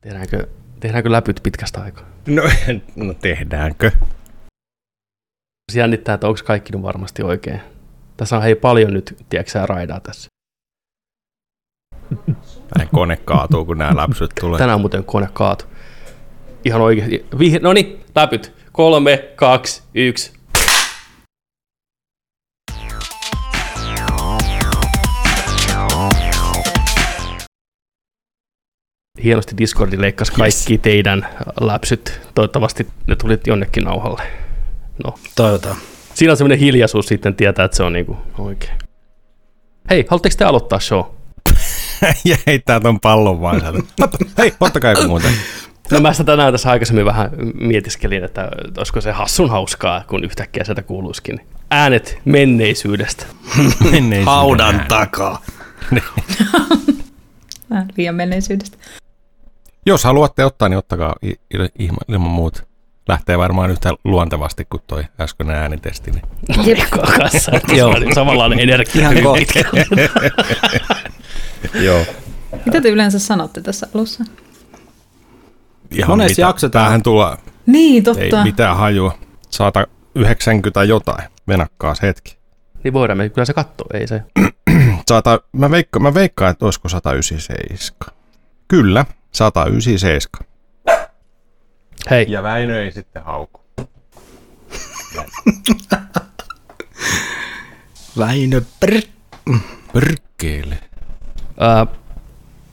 Tehdäänkö, tehdäänkö läpyt pitkästä aikaa? No, no tehdäänkö? Se jännittää, että onko kaikki nyt varmasti oikein. Tässä on hei paljon nyt, tiedätkö raidaa tässä. Tänne kone kaatuu, kun nämä läpsyt tulee. Tänään muuten kone kaatu. Ihan oikein. Vih- no niin, läpyt. Kolme, kaksi, yksi. Hienosti Discordi leikkasi kaikki yes. teidän läpsyt. Toivottavasti ne tulit jonnekin nauhalle. No. Toivotaan. Siinä on semmoinen hiljaisuus sitten tietää, että se on niinku oikein. Hei, haluatteko te aloittaa show? ja heittää ton pallon vaan. Hei, ottakaa joku muuten. No mä sitä tänään tässä aikaisemmin vähän mietiskelin, että olisiko se hassun hauskaa, kun yhtäkkiä sieltä kuuluisikin äänet menneisyydestä. Haudan takaa. Vähän liian menneisyydestä. Jos haluatte ottaa, niin ottakaa ilman, muuta. Lähtee varmaan yhtä luontevasti kuin toi äskeinen äänitesti. Niin. Jep. Kanssa, Joo. samanlainen energia. Ihan hyvin kohta. Joo. Mitä te yleensä sanotte tässä alussa? Ihan Monesti mitä, jaksotaan. Tämähän tulla, Niin, totta. ei mitään hajua. 190 jotain. Venakkaas hetki. Niin voidaan me kyllä se katsoa, ei se. Sata, mä, veikka, mä veikkaan, että olisiko 197. Kyllä, 197. Hei, Ja Väinö ei sitten hauku. Väinö prr. Pyrkkeelle. ää,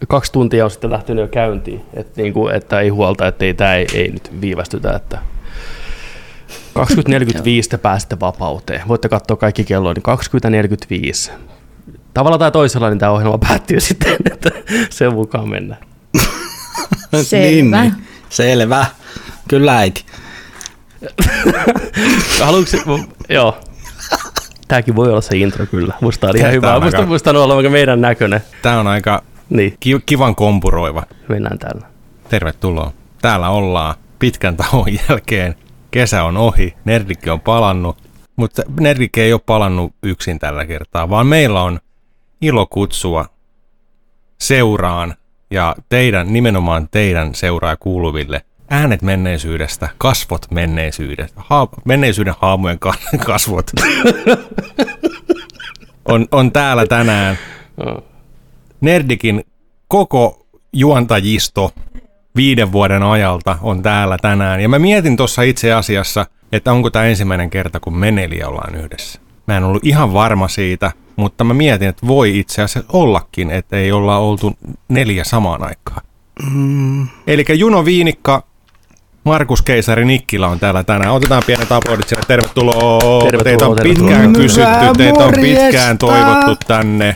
kaksi tuntia on sitten lähtenyt jo käyntiin, että, niinku, että ei huolta, että ei, tämä ei, ei nyt viivästytä, että 20.45 te pääsette vapauteen. Voitte katsoa kaikki kelloja, niin 20.45. Tavalla tai toisella niin tämä ohjelma päättyy sitten, että sen mukaan mennään. Selvä. Niin, niin. Selvä. Kyllä äiti. Haluatko, joo. Tämäkin voi olla se intro kyllä. Musta on ihan Tää hyvä. on Musta, aika- musta on olla vaikka meidän näköinen. Tämä on aika Niin, ki- kivan kompuroiva. mennään tällä. Tervetuloa. Täällä ollaan pitkän tauon jälkeen. Kesä on ohi, Nerdikki on palannut, mutta Nerdikki ei ole palannut yksin tällä kertaa, vaan meillä on ilo kutsua seuraan ja teidän, nimenomaan teidän seuraa kuuluville äänet menneisyydestä, kasvot menneisyydestä, ha- menneisyyden haamujen ka- kasvot on, on täällä tänään. Nerdikin koko juontajisto viiden vuoden ajalta on täällä tänään. Ja mä mietin tuossa itse asiassa, että onko tämä ensimmäinen kerta, kun me neljä ollaan yhdessä. Mä en ollut ihan varma siitä, mutta mä mietin, että voi itse asiassa ollakin, että ei olla oltu neljä samaan aikaan. Mm. Eli Juno Viinikka, Markus Keisari Nikkilä on täällä tänään. Otetaan pienet aplodit sinne. Tervetuloa. Tervetuloa, teitä on tervetuloa. pitkään Hyvää kysytty, teitä on pitkään toivottu tänne.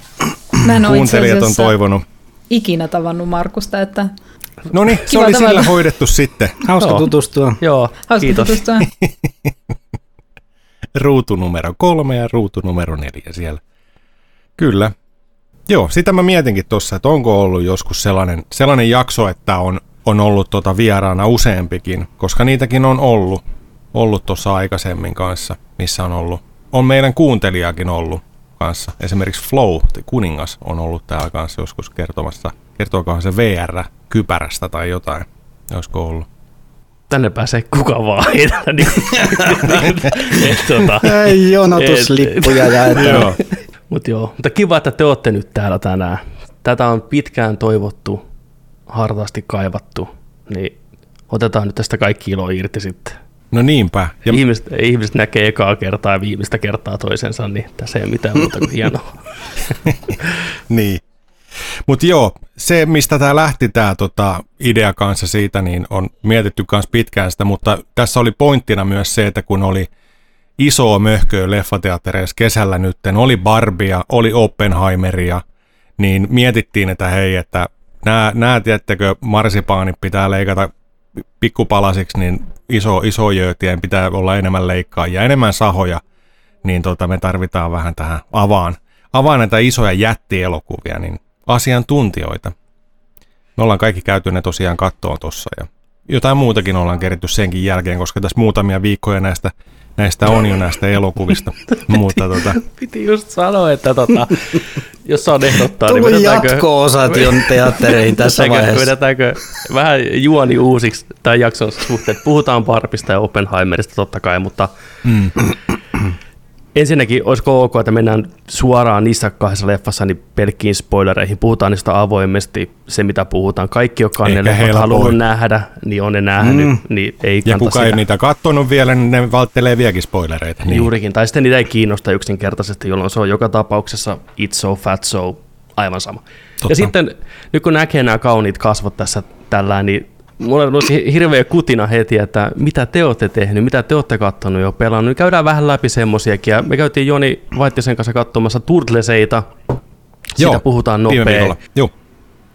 Mä en ole itse Kuuntelijat on toivonut. ikinä tavannut Markusta, että No niin, se oli tavata. sillä hoidettu sitten. Hauska Joo. tutustua. Joo, hauska kiitos. tutustua. Ruutu numero kolme ja ruutu numero neljä siellä. Kyllä. Joo, sitä mä mietinkin tuossa, että onko ollut joskus sellainen, sellainen jakso, että on, on ollut tota vieraana useampikin, koska niitäkin on ollut, ollut tuossa aikaisemmin kanssa, missä on ollut. On meidän kuuntelijakin ollut kanssa. Esimerkiksi Flow, kuningas, on ollut täällä kanssa joskus kertomassa. Kertookohan se VR-kypärästä tai jotain, olisiko ollut. Tänne pääsee kuka vaan. niin, et, tota, Ei jonotuslippuja jaetaan. Joo. Mut joo, mutta kiva, että te olette nyt täällä tänään. Tätä on pitkään toivottu, hartaasti kaivattu, niin otetaan nyt tästä kaikki ilo irti sitten. No niinpä. Ja Ja ihmiset, ihmiset näkee ekaa kertaa ja viimeistä kertaa toisensa, niin tässä ei ole mitään muuta kuin hienoa. Niin. Mutta joo, se mistä tämä lähti tämä tota, idea kanssa siitä, niin on mietitty myös pitkään sitä, mutta tässä oli pointtina myös se, että kun oli isoa möhköä leffateattereissa kesällä nytten, oli Barbia, oli Oppenheimeria, niin mietittiin, että hei, että nämä, nämä tiettäkö, marsipaanit pitää leikata pikkupalasiksi, niin iso, iso jöötien pitää olla enemmän leikkaajia, enemmän sahoja, niin tota, me tarvitaan vähän tähän avaan, avaan näitä isoja jättielokuvia, niin asiantuntijoita. Me ollaan kaikki käyty ne tosiaan kattoon tossa ja jotain muutakin ollaan keritty senkin jälkeen, koska tässä muutamia viikkoja näistä, näistä on jo näistä elokuvista. Mutta tota, Piti just sanoa, että tota, jos on ehdottaa, niin Tullut vedetäänkö, jatko-osat jo teattereihin tässä vaiheessa. vedetäänkö vähän juoni uusiksi tämän jakson suhteen. Puhutaan Barbista ja Oppenheimerista totta kai, mutta mm, ensinnäkin olisiko ok, että mennään suoraan niissä kahdessa leffassa niin pelkkiin spoilereihin. Puhutaan niistä avoimesti, se mitä puhutaan. Kaikki, jotka on ne leffat halunnut nähdä, niin on ne nähnyt, Mm. niin ei ja kuka ei sitä. niitä katsonut vielä, niin ne välttelee vieläkin spoilereita. Niin. Juurikin, tai sitten niitä ei kiinnosta yksinkertaisesti, jolloin se on joka tapauksessa it's so fat so, aivan sama. Totta. Ja sitten, nyt kun näkee nämä kauniit kasvot tässä tällä, niin mulla on nousi hirveä kutina heti, että mitä te olette tehnyt, mitä te olette kattonut jo pelannut. Käydään vähän läpi semmosiakin, ja me käytiin Joni Vaittisen kanssa katsomassa Turtleseita, siitä puhutaan viime nopea. Joo.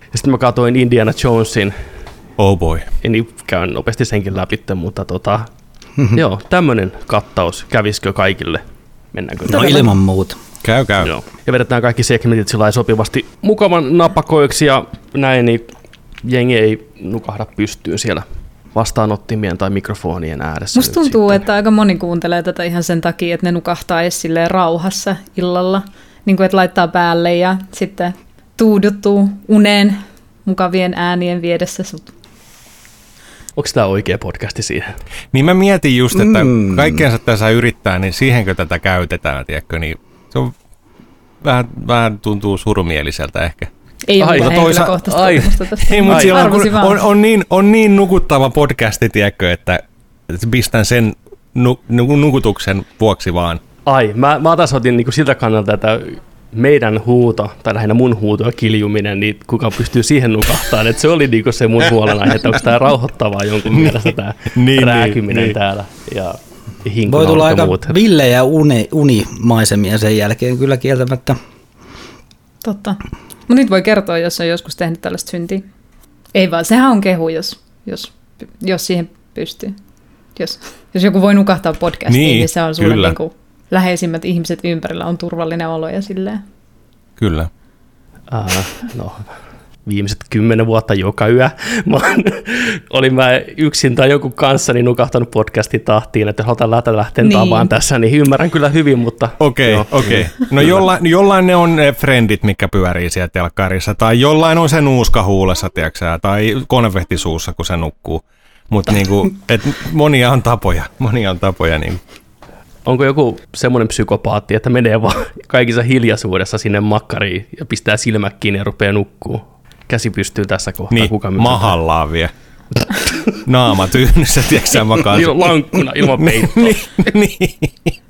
Ja sitten mä katsoin Indiana Jonesin, Oh boy. niin käyn nopeasti senkin läpi, mutta tota, joo, tämmöinen kattaus, kävisikö kaikille? Mennäänkö? No ilman muuta. Käy, käy. Joo. Ja vedetään kaikki segmentit sillä sopivasti mukavan napakoiksi ja näin, niin jengi ei nukahda pystyyn siellä vastaanottimien tai mikrofonien ääressä. Musta tuntuu, sitten. että aika moni kuuntelee tätä ihan sen takia, että ne nukahtaa edes silleen rauhassa illalla. Niin kuin, että laittaa päälle ja sitten tuuduttuu uneen mukavien äänien viedessä sut. Onko tämä oikea podcasti siihen? Niin mä mietin just, että mm. kaikkeensa tässä yrittää, niin siihenkö tätä käytetään, tiedätkö, niin se on vähän, vähän tuntuu surumieliseltä ehkä. Ei ole Ai, mitään no toisa- henkilökohtaista ai. Ei, mutta silloin kun on, on, niin, on niin nukuttava podcasti, tiedätkö, että pistän sen nu, nu, nukutuksen vuoksi vaan. Ai, mä, mä taas otin niinku siltä kannalta, että meidän huuto, tai lähinnä mun huuto ja kiljuminen, niin kuka pystyy siihen nukahtamaan, että se oli niinku se mun huolenaihe, että onko tämä rauhoittavaa jonkun mielestä tämä Niin, rääkyminen niin, täällä ja Voi tulla aika muut. villejä uni, unimaisemia sen jälkeen kyllä kieltämättä. Totta. Mutta nyt voi kertoa, jos on joskus tehnyt tällaista syntiä. Ei vaan, sehän on kehu, jos, jos, jos siihen pystyy. Jos, jos joku voi nukahtaa podcastiin, niin, Niin, se on sulle kyllä. niin kuin läheisimmät ihmiset ympärillä on turvallinen olo ja silleen. Kyllä. Äh, no, viimeiset kymmenen vuotta joka yö. Mä olin mä yksin tai jonkun kanssa niin nukahtanut podcastin tahtiin, että halutaan lähteä lähteä Niin. niin. tässä, niin ymmärrän kyllä hyvin, mutta... Okei, okay, okei. Okay. No jollain, jollain ne on ne frendit, mikä pyörii siellä telkkarissa, tai jollain on se nuuska huulessa, tiedätkö sä, tai konvehti suussa, kun se nukkuu. Mutta niinku, et monia on tapoja, monia on tapoja. Niin. Onko joku semmoinen psykopaatti, että menee vaan kaikissa hiljaisuudessa sinne makkariin ja pistää silmät kiinni ja rupeaa nukkuu? Käsi pystyy tässä kohtaa. Niin, Kuka mahallaan vie. Naama tyynnyssä, tiedätkö sä, makaa. Ilman lankkuna, ilman peittoa. niin.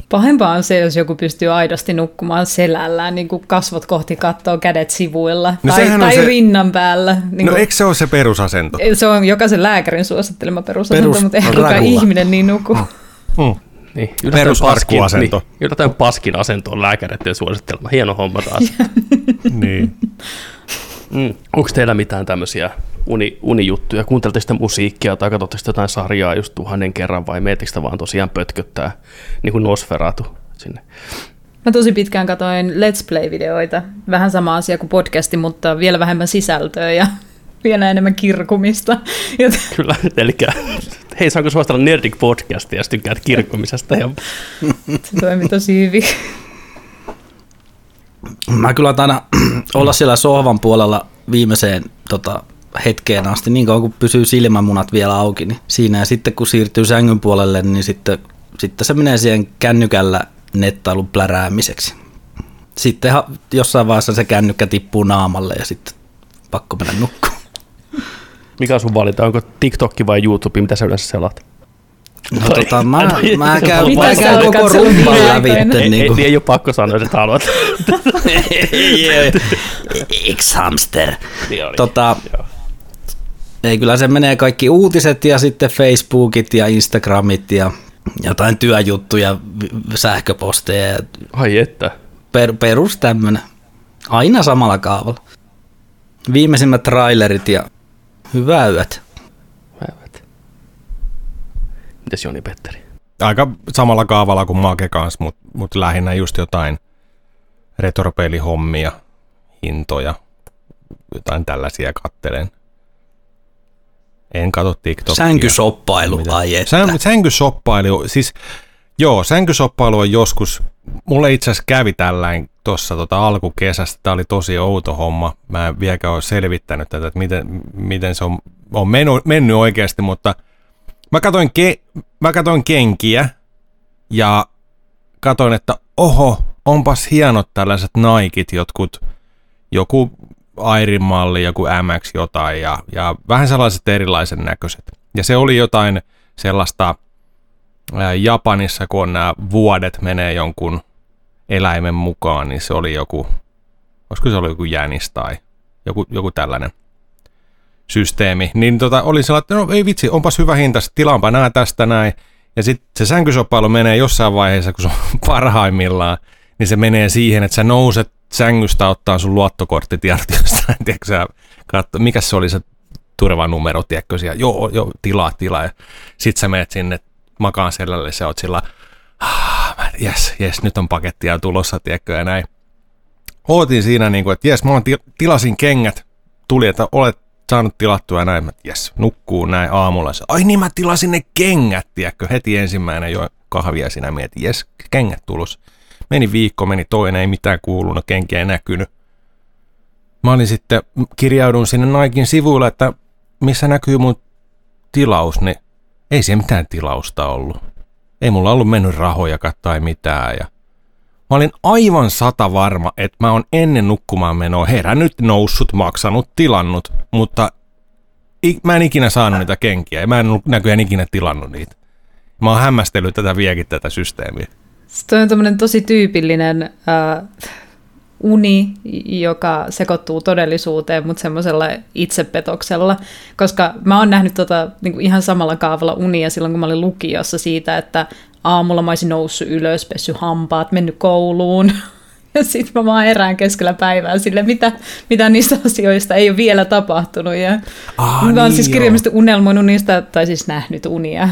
Pahempaa on se, jos joku pystyy aidosti nukkumaan selällään, niin kuin kasvot kohti kattoo, kädet sivuilla No tai, tai se- rinnan päällä. Niin No kuin, eikö se ole se perusasento? se on jokaisen lääkärin suosittelema perusasento, Perus- mutta eihän kukaan ihminen niin nuku. Mm. Niin, yllättäen Perusarkkuasento. paskin- Niin, yllättäen paskin asento on lääkäreiden suosittelema. Hieno homma taas. niin. Mm. Onko teillä mitään tämmöisiä uni, unijuttuja? Kuuntelitte sitä musiikkia tai katsotte sitä jotain sarjaa just tuhannen kerran vai miettikö sitä vaan tosiaan pötköttää niin kuin Nosferatu sinne? Mä tosi pitkään katoin Let's Play-videoita. Vähän sama asia kuin podcasti, mutta vielä vähemmän sisältöä ja vielä enemmän kirkumista. Joten Kyllä, eli hei saanko suositella Nerdik podcastia, jos tykkäät kirkkomisesta ja se toimi tosi hyvin. Mä kyllä aina olla siellä sohvan puolella viimeiseen tota, hetkeen asti, niin kauan kun pysyy silmämunat vielä auki, niin siinä ja sitten kun siirtyy sängyn puolelle, niin sitten, sitten se menee siihen kännykällä nettailun pläräämiseksi. Sitten jossain vaiheessa se kännykkä tippuu naamalle ja sitten pakko mennä nukkumaan. mikä on sun valinta? Onko TikTokki vai YouTube, mitä sä yleensä selaat? No, tota, mä, mä käyn, Mitä mä käyn koko aikoina? Ei, Niin ei, kuin, ei ole pakko sanoa, että haluat. X-hamster. Niin. Tota. Ei, kyllä se menee kaikki uutiset ja sitten Facebookit ja Instagramit ja jotain työjuttuja, sähköposteja ja Ai että. per, perus tämmönen. Aina samalla kaavalla. Viimeisimmät trailerit ja hyvää yöt. Mites Joni Petteri? Aika samalla kaavalla kuin Make kanssa, mutta mut lähinnä just jotain retropelihommia, hintoja, jotain tällaisia kattelen. En katso TikTokia. Sänkysoppailu, ai että. Sän, sänkysoppailu, siis joo, sänkysoppailu on joskus, mulle itse asiassa kävi tällainen tuossa tota alkukesästä, tämä oli tosi outo homma, mä en vieläkään ole selvittänyt tätä, että miten, miten se on, on mennyt, mennyt oikeasti, mutta mä katoin, ke, mä katoin kenkiä ja katoin, että oho, onpas hienot tällaiset Nikit, jotkut, joku Airin malli, joku MX jotain ja, ja vähän sellaiset erilaisen näköiset. Ja se oli jotain sellaista ää, Japanissa, kun nämä vuodet menee jonkun eläimen mukaan, niin se oli joku, olisiko se oli joku jänis tai joku, joku tällainen systeemi. Niin tota, oli sellainen, että no ei vitsi, onpas hyvä hinta, tilaanpa nää tästä näin. Ja sitten se sänkysoppailu menee jossain vaiheessa, kun se on parhaimmillaan, niin se menee siihen, että sä nouset sängystä ottaa sun luottokorttitiedot jostain, tiedätkö sä, katso, mikä se oli se turvanumero, tiedätkö siellä, joo, joo, tilaa, tilaa, ja sit sä menet sinne makaan sellalle, sä oot sillä, ah, jes, jes, nyt on pakettia tulossa, tiedätkö, ja näin. Ootin siinä niin kuin, että jes, mä tilasin kengät, tuli, että olet saanut tilattua näin, mä, jes, nukkuu näin aamulla. Se, Ai niin, mä tilasin ne kengät, tiedätkö, heti ensimmäinen jo kahvia siinä mietin, jes, kengät tulos. Meni viikko, meni toinen, ei mitään kuulunut, kenkiä ei näkynyt. Mä olin sitten, kirjaudun sinne Naikin sivuille, että missä näkyy mun tilaus, niin ei siellä mitään tilausta ollut. Ei mulla ollut mennyt rahoja tai mitään. Ja mä olin aivan sata varma, että mä oon ennen nukkumaan menoa herännyt, noussut, maksanut, tilannut, mutta i- mä en ikinä saanut niitä kenkiä ja mä en näköjään ikinä tilannut niitä. Mä oon hämmästellyt tätä vieläkin tätä systeemiä. Se on tämmöinen tosi tyypillinen äh, uni, joka sekoittuu todellisuuteen, mutta semmoisella itsepetoksella, koska mä oon nähnyt tota, niin kuin ihan samalla kaavalla unia silloin, kun mä olin lukiossa siitä, että aamulla mä olisin noussut ylös, pessy hampaat, mennyt kouluun, ja sitten mä vaan erään keskellä päivää sille, mitä, mitä niistä asioista ei ole vielä tapahtunut. Ja Ah, mä oon niin siis kirjallisesti unelmoinut niistä, tai siis nähnyt unia.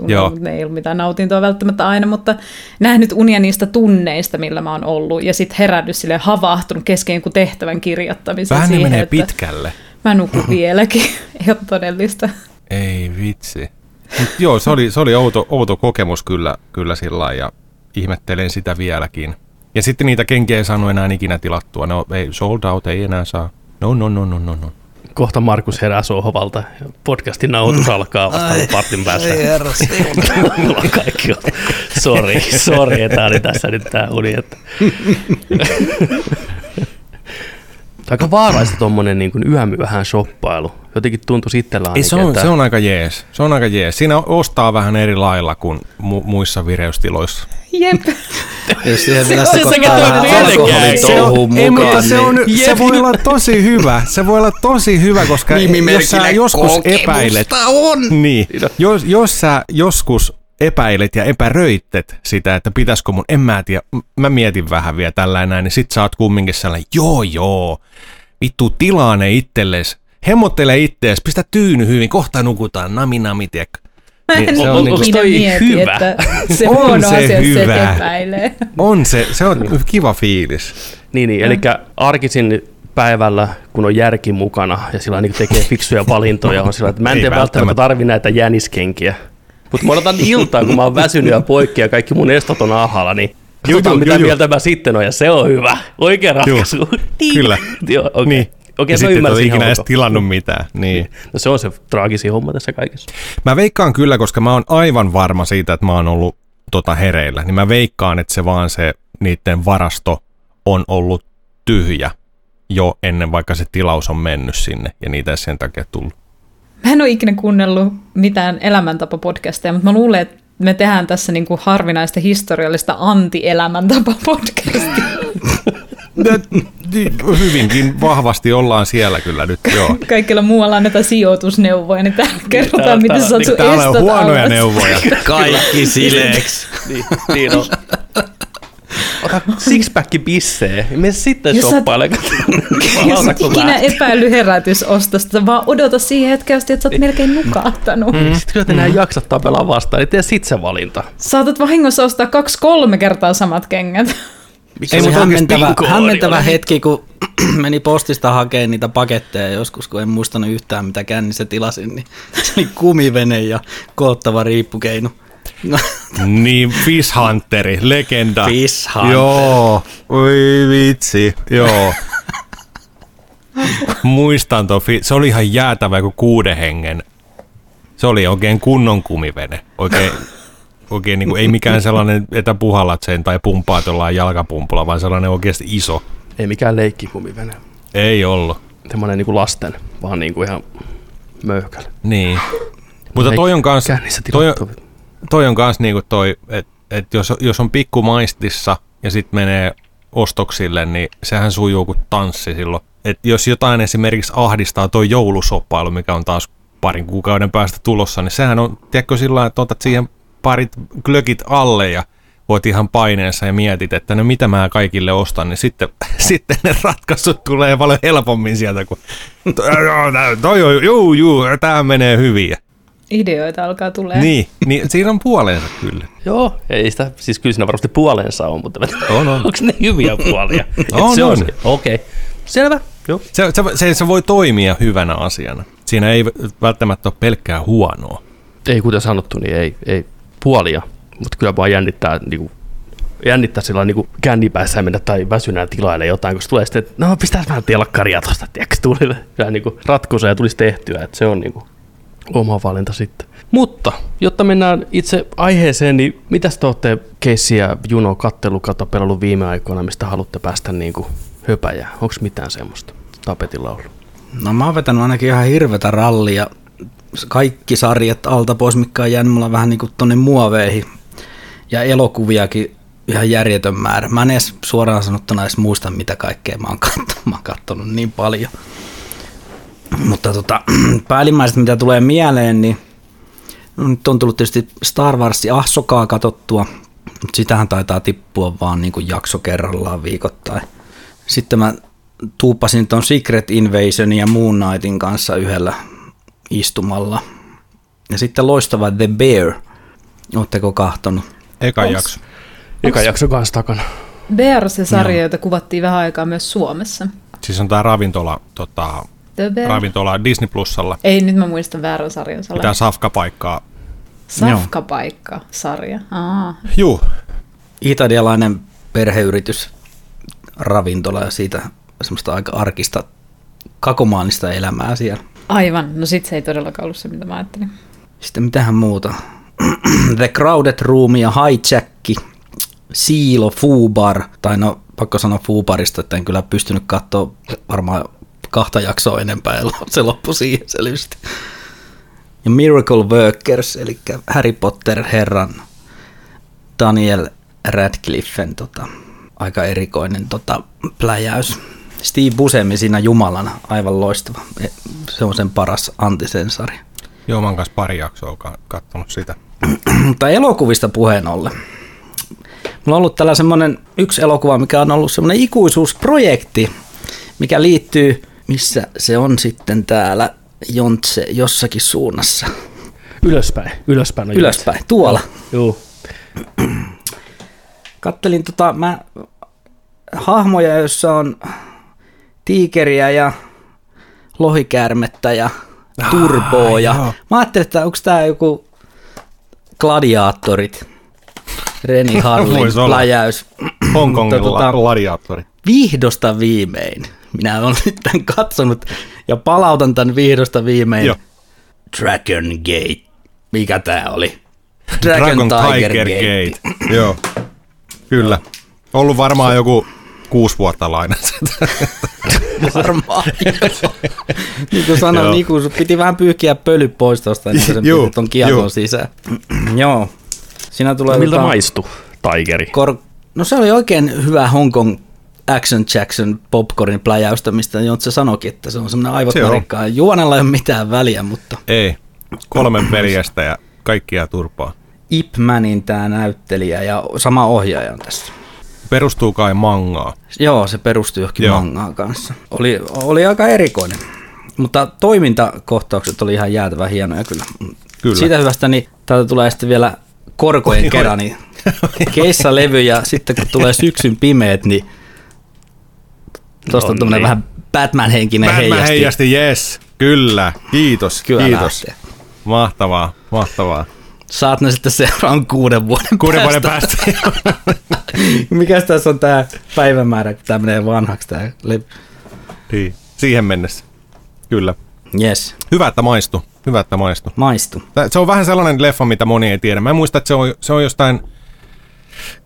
Unelmoinut, ne ei ollut mitään nautintoa välttämättä aina, mutta nähnyt unia niistä tunneista, millä mä oon ollut. Ja sitten herännyt sille havahtunut kesken jonkun tehtävän kirjoittamisen Vähän siihen, menee että pitkälle. mä nukun vieläkin. Ei ole todellista. Ei vitsi. Mut joo, se oli, se oli outo, outo kokemus kyllä, kyllä sillä ja ihmettelen sitä vieläkin. Ja sitten niitä kenkiä ei saanut enää ikinä tilattua. No ei, sold out ei enää saa. No, no, no, no, no, no. Kohta Markus herää sohvalta. Podcastin nauhoitus alkaa vasta partin päästä. Mulla on kaikki on. Sori, sori, että oli tässä nyt tää uni. Että. Aika vaaraista tommonen niin kuin yömyöhään shoppailu. Jotenkin tuntuu itsellä Ei, se, on, että se on aika jees. Se on aika jees. Siinä ostaa vähän eri lailla kuin mu- muissa vireystiloissa. Jep. Jos siihen vielä Se- se ei, mutta se, on, niin se voi olla tosi hyvä. Se voi olla tosi hyvä, koska jos sä joskus epäilet, on! niin, jos, jos sä joskus epäilet ja epäröitet sitä, että pitäisikö mun, en mä tiedä, mä mietin vähän vielä tällä näin, niin sit sä oot kumminkin sellainen, joo joo, vittu tilaa ne itsellesi, hemmottele ittees, pistä tyyny hyvin, kohta nukutaan, nami nami, en Niin, se on ikinä toi mieti, hyvä? että se On huono se asia, että se hyvä. epäilee. On se, se on kiva fiilis. Niin, niin eli arkisin päivällä, kun on järki mukana ja sillä niin tekee fiksuja valintoja, on sillä, että mä en välttämättä. tarvi näitä jäniskenkiä. Mutta mä odotan iltaa, kun mä oon väsynyt ja poikki ja kaikki mun estot on alhaalla, niin katsotaan juu, mitä juu, juu. mieltä mä sitten on, ja se on hyvä. Oikea ratkaisu. Niin. kyllä. Joo, okei. Niin. Okei, ja sitten et ole ymmärsin ikinä edes tilannut mitään. Niin. No se on se traagisin homma tässä kaikessa. Mä veikkaan kyllä, koska mä oon aivan varma siitä, että mä oon ollut tota hereillä, niin mä veikkaan, että se vaan se niiden varasto on ollut tyhjä jo ennen vaikka se tilaus on mennyt sinne ja niitä ei sen takia tullut. Mä en ole ikinä kuunnellut mitään elämäntapa-podcasteja, mutta mä luulen, että me tehdään tässä niinku harvinaista historiallista anti-elämäntapa-podcastia. Hyvinkin vahvasti ollaan siellä kyllä nyt, joo. Kaikilla muualla annetaan sijoitusneuvoja, niin täällä kerrotaan, Täällä- miten sä saat sun Täällä on huonoja alas. neuvoja. Kaikki sileeksi. Niin, niin on. Ota sixpack bissee, mene sitten Jos sä-. Jos oot ikinä epäily herätysostosta, vaan odota siihen hetkeen asti, että sä oot melkein nukahtanut. Mm. Sitten kun et enää jaksa tapella vastaan, niin tee sit se valinta. Saatat vahingossa ostaa kaksi-kolme kertaa samat kengät. Miksi Ei, se mutta hämmentävä, hämmentävä oli? hetki, kun meni postista hakemaan niitä paketteja joskus, kun en muistanut yhtään mitä kännissä tilasin, niin se oli kumivene ja koottava riippukeino. Niin, Fish Hunteri, legenda. Fish Hunter. Joo, oi vitsi, joo. Muistan tuo, fi- se oli ihan jäätävä joku kuuden hengen. Se oli oikein kunnon kumivene. Oikein, oikein niin kuin, ei mikään sellainen, että puhallat sen tai pumpaat jollain jalkapumpulla, vaan sellainen oikeasti iso. Ei mikään leikkikumivene. Ei ollut. Semmoinen niinku lasten, vaan niinku ihan möyhkällä. Niin. Mutta toi on kans, Kännissä toi, on-. Toi on kans niinku toi, että et jos, jos on pikku maistissa ja sitten menee ostoksille, niin sehän sujuu kuin tanssi silloin. Et jos jotain esimerkiksi ahdistaa tuo joulusoppailu, mikä on taas parin kuukauden päästä tulossa, niin sehän on, tiedätkö sillä että otat siihen parit glökit alle ja voit ihan paineensa ja mietit, että no mitä mä kaikille ostan, niin sitten, sitten ne ratkaisut tulee paljon helpommin sieltä, kun toi on, juu, juu, tämä menee hyvin. Ideoita alkaa tulee. Niin, niin siinä on puolensa kyllä. Joo, ei sitä, siis kyllä siinä varmasti puolensa on, mutta On, on. onko ne hyviä puolia? On, se on. se. Okei, okay. selvä. Joo. Se, se, se, se voi toimia hyvänä asiana. Siinä ei välttämättä ole pelkkää huonoa. Ei kuten sanottu, niin ei, ei puolia, mutta kyllä vaan jännittää, niinku, jännittää sillä niinku kännipäissä mennä tai väsynään tilaille jotain, kun se tulee sitten, että no pistäis vähän telkkaria tuosta, tiedätkö, tulille. Kyllä niinku ratkaisuja ja tulisi tehtyä, että se on niinku oma valinta sitten. Mutta, jotta mennään itse aiheeseen, niin mitäs te olette keissiä, Juno, kattelu, kato, pelannut viime aikoina, mistä haluatte päästä niinku höpäjää? Onko mitään semmoista tapetilla ollut? No mä oon vetänyt ainakin ihan hirvetä rallia. Kaikki sarjat alta pois, mikä on jäänyt mulla vähän niin kuin tonne muoveihin. Ja elokuviakin ihan järjetön määrä. Mä en edes suoraan sanottuna edes muista, mitä kaikkea mä oon kattonut. Mä oon kattonut niin paljon. Mutta tota, päällimmäiset, mitä tulee mieleen, niin no, nyt on tullut tietysti Star Wars Ahsokaa katottua, mutta sitähän taitaa tippua vaan niin kuin jakso kerrallaan viikoittain. Sitten mä tuuppasin tuon Secret Invasionin ja Moon Knightin kanssa yhdellä istumalla. Ja sitten loistava The Bear. Oletteko kahtonut? Eka Onks- jakso. Eka jakso kanssa takana. Bear se sarja, jota kuvattiin vähän aikaa myös Suomessa. Siis on tää ravintola, tota, Bear. ravintola Disney Plusalla. Ei, nyt mä muistan väärän sarjan. Tää safkapaikkaa. Safkapaikka-sarja. Juu, Italialainen perheyritys ravintola ja siitä semmoista aika arkista kakomaanista elämää siellä. Aivan. No sit se ei todellakaan ollut se, mitä mä ajattelin. Sitten mitähän muuta? The Crowded Room ja Hijack, Siilo, Fubar, tai no pakko sanoa Fubarista, että en kyllä pystynyt katsoa varmaan kahta jaksoa enempää, ja se loppui siihen selvästi. Ja Miracle Workers, eli Harry Potter herran Daniel Radcliffen tota, aika erikoinen tota, pläjäys. Steve Buscemi siinä Jumalana, aivan loistava. Se on sen paras antisensari. joo mä oon kanssa pari jaksoa ka- kattonut sitä. Mutta elokuvista puheen ollen. Mulla on ollut tällä semmoinen yksi elokuva, mikä on ollut semmoinen ikuisuusprojekti, mikä liittyy, missä se on sitten täällä Jontse jossakin suunnassa. Ylöspäin, ylöspäin. on Ylöspäin, tuolla. Joo. Kattelin tota, mä hahmoja, joissa on tiikeriä ja lohikäärmettä ja turboa. ja joo. mä ajattelin, että onko tämä joku gladiaattorit, Reni Harlin pläjäys. Hongkongin Mutta tota, tota- gladiaattori. Vihdosta viimein. Minä olen nyt tämän katsonut ja palautan tämän vihdosta viimein. Joo. Dragon Gate. Mikä tää oli? Dragon Tiger Gate. Joo, kyllä. Ollut varmaan joku kuusi vuotta lainassa. Varmaan. joo. niin kuin sanoin, niin kuin piti vähän pyyhkiä pöly pois tuosta, niin sen Juu, piti ton kiekon juu. sisään. joo. Siinä tulee Miltä tota- maistui Tigeri? Kor- no se oli oikein hyvä Hong Kong Action Jackson popcornin pläjäystä, mistä Jontse sanoikin, että se on semmoinen aivot Se. Juonella ei ole mitään väliä, mutta Ei, kolmen veljestä ja kaikkia turpaa. Ip Manin tämä näyttelijä ja sama ohjaaja on tässä. Perustuu kai mangaa. Joo, se perustui johonkin Joo. mangaan kanssa. Oli, oli aika erikoinen. Mutta toimintakohtaukset oli ihan jäätävän hienoja kyllä. Kyllä. Siitä hyvästä, niin täältä tulee sitten vielä korkojen kerran, niin keissalevy ja sitten kun tulee syksyn pimeät, niin Tuosta on No niin. vähän Batman-henkinen Batman heijasti. heijasti, yes. Kyllä, kiitos, Kyllä kiitos. lähtee. Mahtavaa, mahtavaa. Saat ne sitten seuraavan kuuden vuoden Kuuden vuoden päästä. päästä. Mikäs tässä on tämä päivämäärä, kun tämä menee vanhaksi tämä levy? niin, siihen mennessä. Kyllä. Yes, Hyvä, että maistu. Hyvä, että maistu. maistu. Tää- Se on vähän sellainen leffa, mitä moni ei tiedä. Mä muistan, että se on, se on jostain,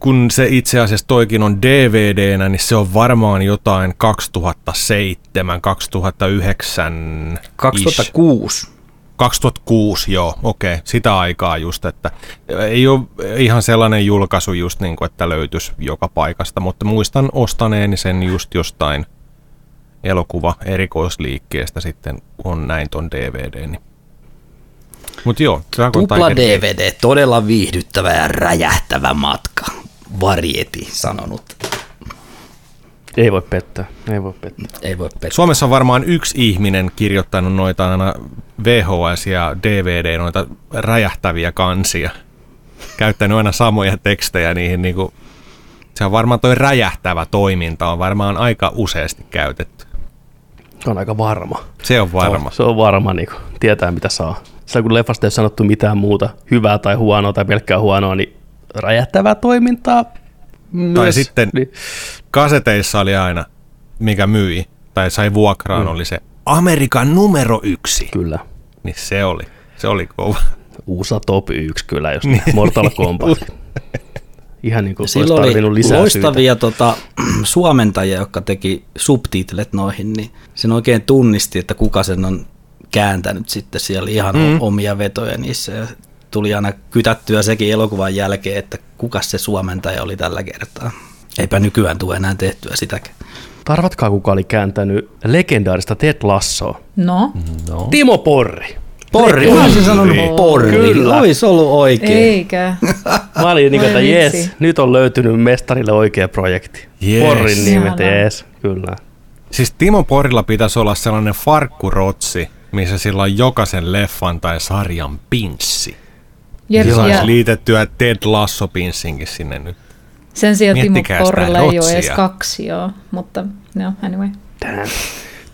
kun se itse asiassa toikin on DVDnä, niin se on varmaan jotain 2007, 2009. 2006. 2006, joo, okei, sitä aikaa just, että ei ole ihan sellainen julkaisu just niin kuin, että löytyisi joka paikasta, mutta muistan ostaneeni sen just jostain elokuva erikoisliikkeestä sitten, kun on näin ton DVD. Niin. Mutta joo, Dragon Tupla Tiger DVD, todella viihdyttävä ja räjähtävä matka. Varieti sanonut. Ei voi pettää, ei voi pettää. Ei voi pettää. Suomessa on varmaan yksi ihminen kirjoittanut noita aina VHS ja DVD, noita räjähtäviä kansia. Käyttänyt aina samoja tekstejä niihin niinku, se on varmaan toi räjähtävä toiminta on varmaan aika useasti käytetty. Se on aika varma. Se on varma. Se on varma, niin kuin, tietää mitä saa. Sillä kun leffasta ei ole sanottu mitään muuta, hyvää tai huonoa tai pelkkää huonoa, niin räjähtävää toimintaa. Myös, Tai sitten Niin, kaseteissa oli aina, mikä myi tai sai vuokraan, mm. oli se Amerikan numero yksi. kyllä. Niin se oli, se oli kova. USA Top 1 kyllä, jos niin. Mortal Kombat. Ihan niin kuin olisi Silloin tarvinnut oli lisää loistavia tota, suomentajia, jotka teki subtitlet noihin, niin sen oikein tunnisti, että kuka sen on kääntänyt sitten. Siellä ihan mm. omia vetoja niissä ja tuli aina kytättyä sekin elokuvan jälkeen, että kuka se suomentaja oli tällä kertaa. Eipä nykyään tule enää tehtyä sitäkään. Tarvatkaa, kuka oli kääntänyt legendaarista Ted Lassoa. No, No. Timo Porri. Porri, mä olisin sanonut Porri. porri. Kyllä. Olisi ollut oikein. eikä. Mä olin niin että jes, nyt on löytynyt mestarille oikea projekti. Yes. Porrin nimet, jes, kyllä. Siis Timo Porilla pitäisi olla sellainen farkkurotsi, missä sillä on jokaisen leffan tai sarjan pinssi. Jep, Ja saisi liitettyä Ted Lasso pinssinkin sinne nyt. sen sijaan Timo Porrilla ei ole edes kaksi, joo. Mutta no, anyway. Damn.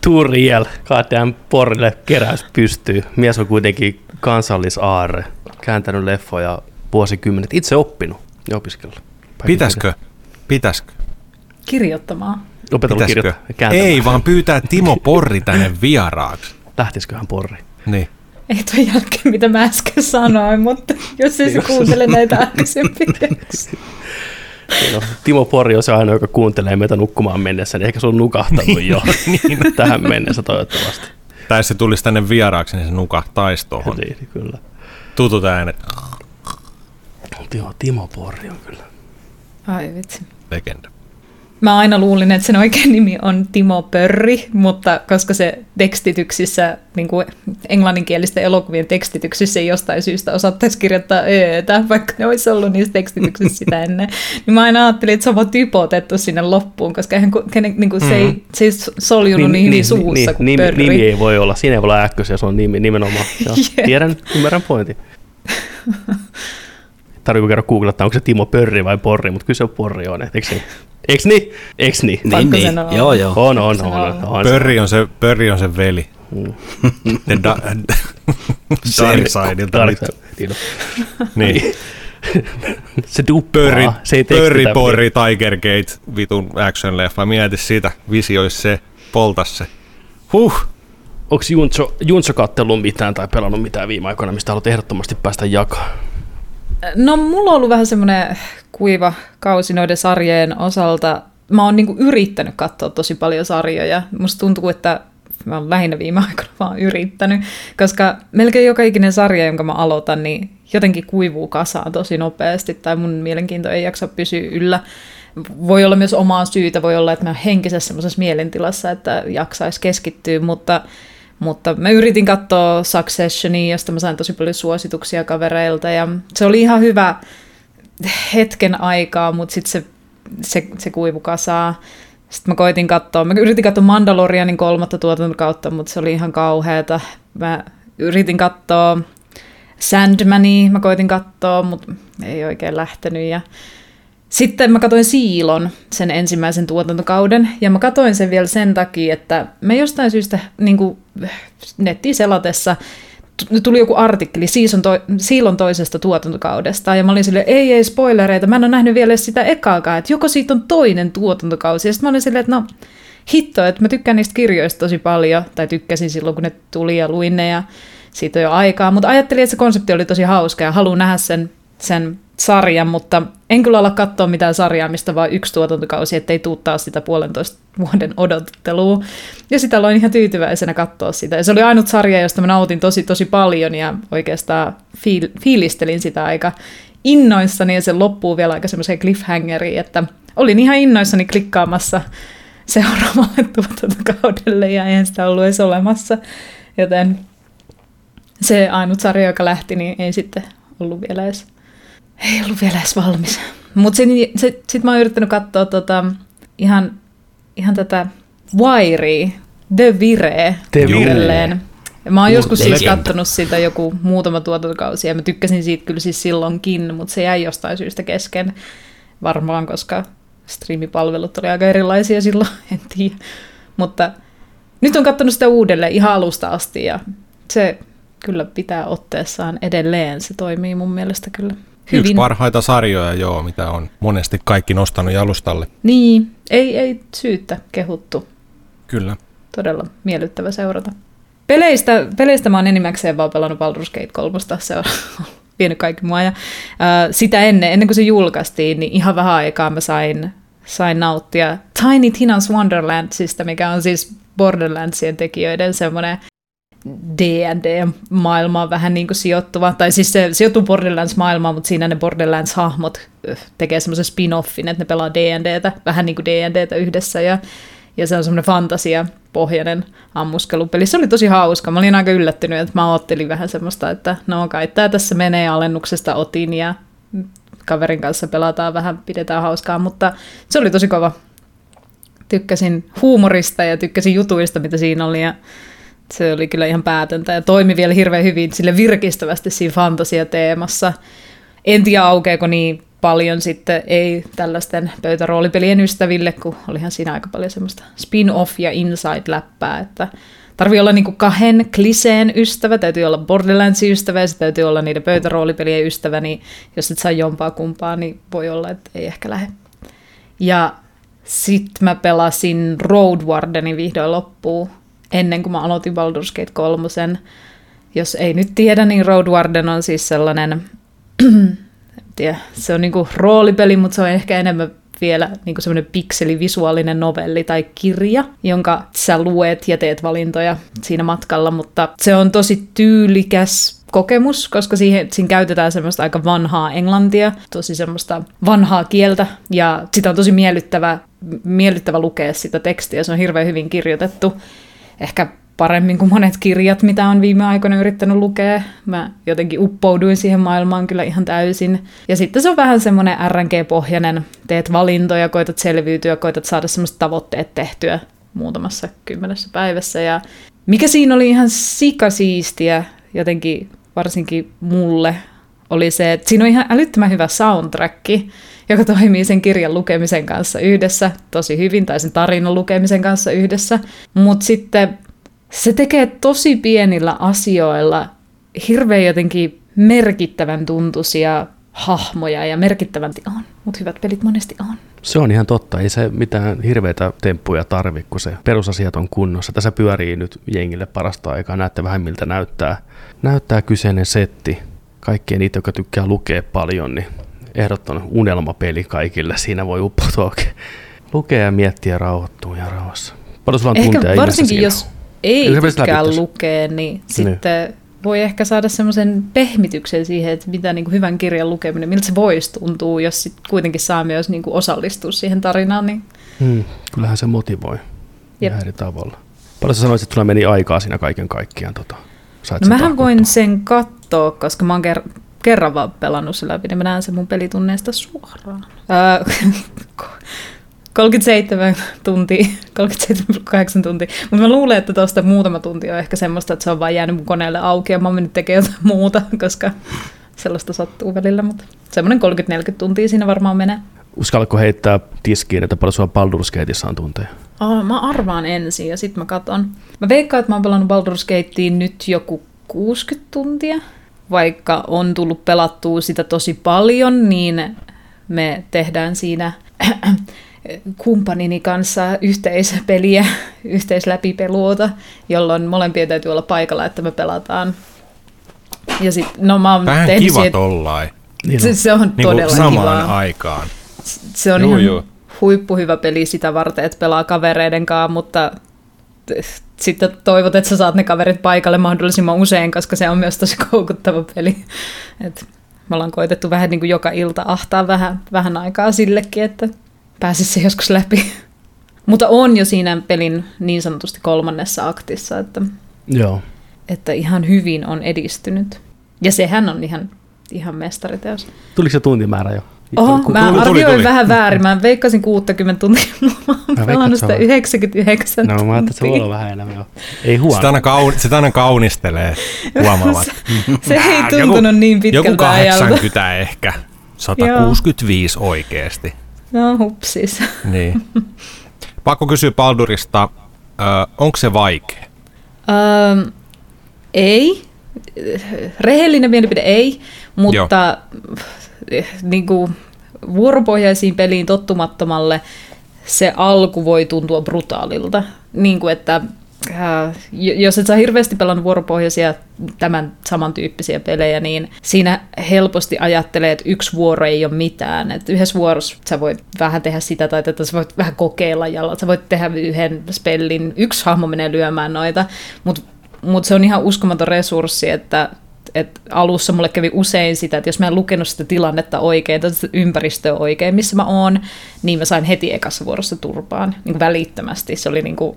Too real. Goddamn Porrille keräys pystyy. Mies on kuitenkin kansallisaarre. Kääntänyt leffoja vuosikymmenet. Itse oppinut ja opiskellut. Pitäisikö? Pitäisikö? Kirjoittamaan. Opetellut kirjoittaa. Ei, vaan pyytää Timo Porri tänne vieraaksi. Lähtisiköhän Porri? Niin. Ei tuon jälkeen, mitä mä äsken sanoin, mutta jos ei se kuuntele näitä aikaisempia. No, Timo Porri on se ainoa, joka kuuntelee meitä nukkumaan mennessä, niin ehkä se on nukahtanut jo niin. tähän mennessä toivottavasti. Tai se tulisi tänne vieraaksi, niin se nukahtaisi tuohon. Niin, kyllä. Tutut äänet. Joo, Timo Porri on kyllä. Ai vitsi. Legenda. Mä aina luulin, että sen oikein nimi on Timo Pörri, mutta koska se tekstityksissä, niin kuin englanninkielisten elokuvien tekstityksissä ei jostain syystä osattaisi kirjoittaa öötä, vaikka ne olisi ollut niissä tekstityksissä sitä ennen, niin mä aina ajattelin, että se on vaan typotettu sinne loppuun, koska eihän, kenen, niin kuin se, ei, se ei soljunut niin, niin, suussa niin, kuin nimi, Pörri. nimi ei voi olla, siinä ei voi olla äkkösiä, se on nimi nimenomaan. Joo, Jep. tiedän, ymmärrän pointin. Tarviiko käydä googlettaa, onko se Timo Pörri vai Porri, mutta kyllä se on Porri on, eikö niin? Eiks niin? Eiks niin? Niin, niin. Joo, joo. On, on, Se on. on. on. Pörri on se, pörri on se veli. Mm. Da, Dark Sideilta. Dark vittu. Side, niin. Se duppaa, Pörri, se ei pörri, porri, Tiger Gate, vitun action-leffa. Mieti sitä, visiois se, poltas se. Huh, Onko Junso, Junso kattellut mitään tai pelannut mitään viime aikoina, mistä haluat ehdottomasti päästä jakaa? No mulla on ollut vähän semmoinen kuiva kausi noiden sarjojen osalta. Mä oon niinku yrittänyt katsoa tosi paljon sarjoja. Musta tuntuu, että mä oon lähinnä viime aikoina vaan yrittänyt, koska melkein joka ikinen sarja, jonka mä aloitan, niin jotenkin kuivuu kasaan tosi nopeasti, tai mun mielenkiinto ei jaksa pysyä yllä. Voi olla myös omaa syytä, voi olla, että mä oon henkisessä semmoisessa mielentilassa, että jaksaisi keskittyä, mutta mutta mä yritin katsoa Successionia, josta mä sain tosi paljon suosituksia kavereilta ja se oli ihan hyvä hetken aikaa, mutta sitten se, se, se kuivu kasaa. Sitten mä koitin katsoa, mä yritin katsoa Mandalorianin kolmatta tuotantokautta, mutta se oli ihan kauheata. Mä yritin katsoa Sandmania, mä koitin katsoa, mutta ei oikein lähtenyt. Ja Sitten mä katsoin Siilon, sen ensimmäisen tuotantokauden, ja mä katsoin sen vielä sen takia, että me jostain syystä niin nettiin selatessa tuli joku artikkeli Siilon, to, Siilon toisesta tuotantokaudesta, ja mä olin silleen, ei, ei spoilereita, mä en ole nähnyt vielä sitä ekaakaan, että joko siitä on toinen tuotantokausi, ja sitten mä olin silleen, että no, hitto, että mä tykkään niistä kirjoista tosi paljon, tai tykkäsin silloin, kun ne tuli ja luin ne, ja siitä on jo aikaa, mutta ajattelin, että se konsepti oli tosi hauska, ja haluan nähdä sen, sen sarjan, mutta en kyllä olla katsoa mitään sarjaa, mistä vain yksi tuotantokausi, ettei tuu taas sitä puolentoista vuoden odottelua. Ja sitä aloin ihan tyytyväisenä katsoa sitä. Ja se oli ainut sarja, josta mä nautin tosi tosi paljon ja oikeastaan fiil- fiilistelin sitä aika innoissani ja se loppuu vielä aika semmoiseen cliffhangeriin, että olin ihan innoissani klikkaamassa seuraavalle tuotantokaudelle ja en sitä ollut edes olemassa. Joten se ainut sarja, joka lähti, niin ei sitten ollut vielä edes ei ollut vielä edes valmis. Mutta sitten sit, sit mä oon yrittänyt katsoa tota, ihan, ihan tätä Wirea, The Vire, The Vireen. Mä oon joskus siis kattonut sitä joku muutama tuotantokausi ja mä tykkäsin siitä kyllä siis silloinkin, mutta se jäi jostain syystä kesken. Varmaan, koska striimipalvelut oli aika erilaisia silloin, en tiedä. Mutta nyt on katsonut sitä uudelleen ihan alusta asti ja se kyllä pitää otteessaan edelleen. Se toimii mun mielestä kyllä hyvin. Yksi parhaita sarjoja, joo, mitä on monesti kaikki nostanut jalustalle. Niin, ei, ei syyttä kehuttu. Kyllä. Todella miellyttävä seurata. Peleistä, peleistä mä oon enimmäkseen vaan pelannut Baldur's Gate 3, se on vienyt kaikki mua. Ja, äh, sitä ennen, ennen kuin se julkaistiin, niin ihan vähän aikaa mä sain, sain nauttia Tiny Tina's Wonderlandsista, mikä on siis Borderlandsien tekijöiden semmoinen D&D-maailmaan vähän niin kuin sijoittuva, tai siis se sijoittuu Borderlands-maailmaan, mutta siinä ne Borderlands-hahmot tekee semmoisen spin-offin, että ne pelaa D&Dtä, vähän niin kuin D&Dtä yhdessä, ja, ja se on semmoinen fantasia-pohjainen ammuskelupeli. Se oli tosi hauska, mä olin aika yllättynyt, että mä ajattelin vähän semmoista, että no kai tämä tässä menee alennuksesta otin, ja kaverin kanssa pelataan vähän, pidetään hauskaa, mutta se oli tosi kova. Tykkäsin huumorista ja tykkäsin jutuista, mitä siinä oli, ja se oli kyllä ihan päätöntä ja toimi vielä hirveän hyvin sille virkistävästi siinä fantasiateemassa. En tiedä aukeako niin paljon sitten ei tällaisten pöytäroolipelien ystäville, kun olihan siinä aika paljon semmoista spin-off ja inside-läppää, että tarvii olla niinku kahden kliseen ystävä, täytyy olla Borderlandsin ystävä ja täytyy olla niiden pöytäroolipelien ystävä, niin jos et saa jompaa kumpaa, niin voi olla, että ei ehkä lähde. Ja sitten mä pelasin Road Wardenin vihdoin loppuun, ennen kuin mä aloitin Baldur's Gate 3. Jos ei nyt tiedä, niin Road Warden on siis sellainen, tiedä, se on niinku roolipeli, mutta se on ehkä enemmän vielä niinku semmoinen pikselivisuaalinen novelli tai kirja, jonka sä luet ja teet valintoja siinä matkalla, mutta se on tosi tyylikäs kokemus, koska siihen, siinä käytetään semmoista aika vanhaa englantia, tosi semmoista vanhaa kieltä, ja sitä on tosi miellyttävä, miellyttävä lukea sitä tekstiä, se on hirveän hyvin kirjoitettu ehkä paremmin kuin monet kirjat, mitä on viime aikoina yrittänyt lukea. Mä jotenkin uppouduin siihen maailmaan kyllä ihan täysin. Ja sitten se on vähän semmoinen RNG-pohjainen, teet valintoja, koitat selviytyä, koitat saada semmoista tavoitteet tehtyä muutamassa kymmenessä päivässä. Ja mikä siinä oli ihan sikasiistiä, jotenkin varsinkin mulle, oli se, että siinä on ihan älyttömän hyvä soundtrack, joka toimii sen kirjan lukemisen kanssa yhdessä tosi hyvin, tai sen tarinan lukemisen kanssa yhdessä. Mutta sitten se tekee tosi pienillä asioilla hirveän jotenkin merkittävän tuntuisia hahmoja ja merkittävän on, mutta hyvät pelit monesti on. Se on ihan totta, ei se mitään hirveitä temppuja tarvi, kun se perusasiat on kunnossa. Tässä pyörii nyt jengille parasta aikaa, näette vähän miltä näyttää, näyttää kyseinen setti. Kaikkien niitä, jotka tykkää lukea paljon, niin ehdoton unelmapeli kaikille. Siinä voi uppoutua lukea ja miettiä ja rauhoittua ja rauhassa. Paljon sulla on ehkä tunteja varsinkin jos ei tykkää lukea, niin, niin sitten voi ehkä saada semmoisen pehmityksen siihen, että mitä niin kuin hyvän kirjan lukeminen, miltä se voisi tuntua, jos sit kuitenkin saa myös niin kuin osallistua siihen tarinaan. Niin... Hmm, kyllähän se motivoi Jep. eri tavalla. Paljon sä sanoisit, että sulla meni aikaa siinä kaiken kaikkiaan? Tota, no mähän voin sen katsoa, koska mä oon ker- kerran vaan pelannut se läpi, niin mä näen sen mun pelitunneista suoraan. Öö, 37 tuntia, 37,8 tuntia. Mutta mä luulen, että tuosta muutama tunti on ehkä semmoista, että se on vaan jäänyt mun koneelle auki ja mä oon mennyt tekemään jotain muuta, koska sellaista sattuu välillä, mutta semmoinen 30-40 tuntia siinä varmaan menee. Uskallatko heittää tiskiin, että paljon sulla Baldur's Gateissa on tunteja? Oh, mä arvaan ensin ja sitten mä katon. Mä veikkaan, että mä oon pelannut Baldur's Gateen nyt joku 60 tuntia. Vaikka on tullut pelattua sitä tosi paljon, niin me tehdään siinä kumppanini kanssa yhteispeliä, yhteisläpipeluota, jolloin molempien täytyy olla paikalla, että me pelataan. Ja sit, no mä oon Vähän tehnyt kiva siihen- tollain. Niin se, se on Niin todella samaan kivaa. aikaan. Se on Juu, ihan juu. huippuhyvä peli sitä varten, että pelaa kavereiden kanssa, mutta sitten toivot, että sä saat ne kaverit paikalle mahdollisimman usein, koska se on myös tosi koukuttava peli. Et me ollaan koitettu vähän niin kuin joka ilta ahtaa vähän, vähän aikaa sillekin, että pääsisi se joskus läpi. Mutta on jo siinä pelin niin sanotusti kolmannessa aktissa, että, Joo. että ihan hyvin on edistynyt. Ja sehän on ihan, ihan mestariteos. Tuliko se tuntimäärä jo? Oho, Ku- mä tuli, arvioin tuli. vähän väärin. Mä veikkasin 60 tuntia, mä oon veikkaan, pelannut sitä se on- 99 No mä ajattelin, että se voi olla vähän enemmän. Ei huono. Sitä aina, kaun, sitä aina kaunistelee huomaavat. Se ei Ah, tuntunut niin Joku pitkältä ajalta. 80 ehkä. 165 oikeesti. No hupsis. Niin. Pakko kysyä Baldurista, onko se vaikea? Öö, ei. Rehellinen mielipide ei, mutta eh, niin kuin, vuoropohjaisiin peliin tottumattomalle se alku voi tuntua brutaalilta. Niin kuin, että äh, jos et sä hirveästi pelannut vuoropohjaisia tämän samantyyppisiä pelejä, niin siinä helposti ajattelee, että yksi vuoro ei ole mitään. Että yhdessä vuorossa sä voit vähän tehdä sitä tai tätä, sä voit vähän kokeilla jalla, sä voit tehdä yhden spellin, yksi hahmo menee lyömään noita, mutta mut se on ihan uskomaton resurssi, että et alussa mulle kävi usein sitä, että jos mä en lukenut sitä tilannetta oikein, tai sitä ympäristöä oikein, missä mä oon, niin mä sain heti ekassa vuorossa turpaan, niin kuin välittömästi. Se oli niin kuin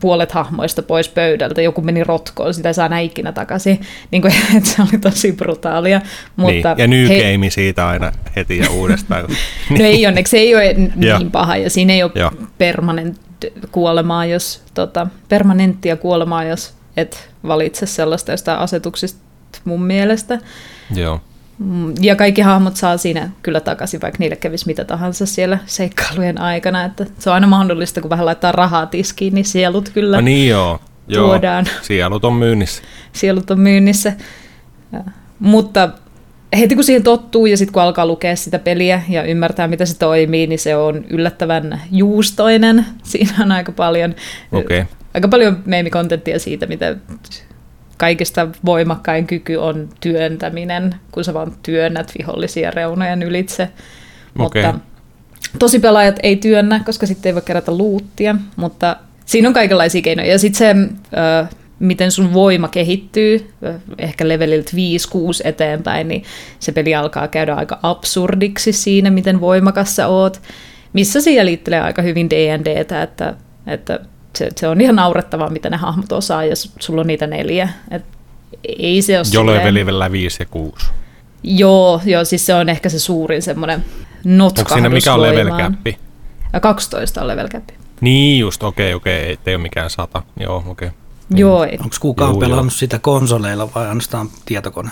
puolet hahmoista pois pöydältä, joku meni rotkoon, sitä ei saa ikinä takaisin. Niin kuin, että se oli tosi brutaalia. Mutta niin. Ja New he- siitä aina heti ja uudestaan. No ei onneksi, se ei ole niin paha ja siinä ei ole Joo. permanent kuolemaa, jos, tota, permanenttia kuolemaa, jos et valitse sellaista jostain asetuksista mun mielestä. Joo. Mm, Ja kaikki hahmot saa siinä kyllä takaisin, vaikka niille kävisi mitä tahansa siellä seikkailujen aikana. Että se on aina mahdollista, kun vähän laittaa rahaa tiskiin, niin sielut kyllä, No niin joo. joo. Tuodaan. Sielut on myynnissä. sielut on myynnissä. Ja, mutta heti kun siihen tottuu ja sitten kun alkaa lukea sitä peliä ja ymmärtää, mitä se toimii, niin se on yllättävän juustoinen. Siinä on aika paljon, Okei. aika paljon meemikontenttia siitä, mitä kaikista voimakkain kyky on työntäminen, kun sä vaan työnnät vihollisia reunojen ylitse. Okei. Mutta tosi pelaajat ei työnnä, koska sitten ei voi kerätä luuttia, mutta siinä on kaikenlaisia keinoja. Ja sitten se, miten sun voima kehittyy, ehkä leveliltä 5-6 eteenpäin, niin se peli alkaa käydä aika absurdiksi siinä, miten voimakas sä oot, missä se jäljittelee aika hyvin D&Dtä, että, että se, se on ihan naurettavaa, mitä ne hahmot osaa, jos sulla on niitä neljä. Et ei se ole Jolloin silleen- välillä 5 ja 6. Joo, joo, siis se on ehkä se suurin semmoinen Onko siinä notkahdus mikä on level cappi? Ja 12 on level cap. Niin just, okei, okei, ei, ei ole mikään sata. Joo, okei. Joo, ei. Onko kukaan Juu, pelannut sitä konsoleilla vai ainoastaan tietokone?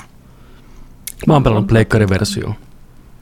Mä oon pelannut pleikkariversio.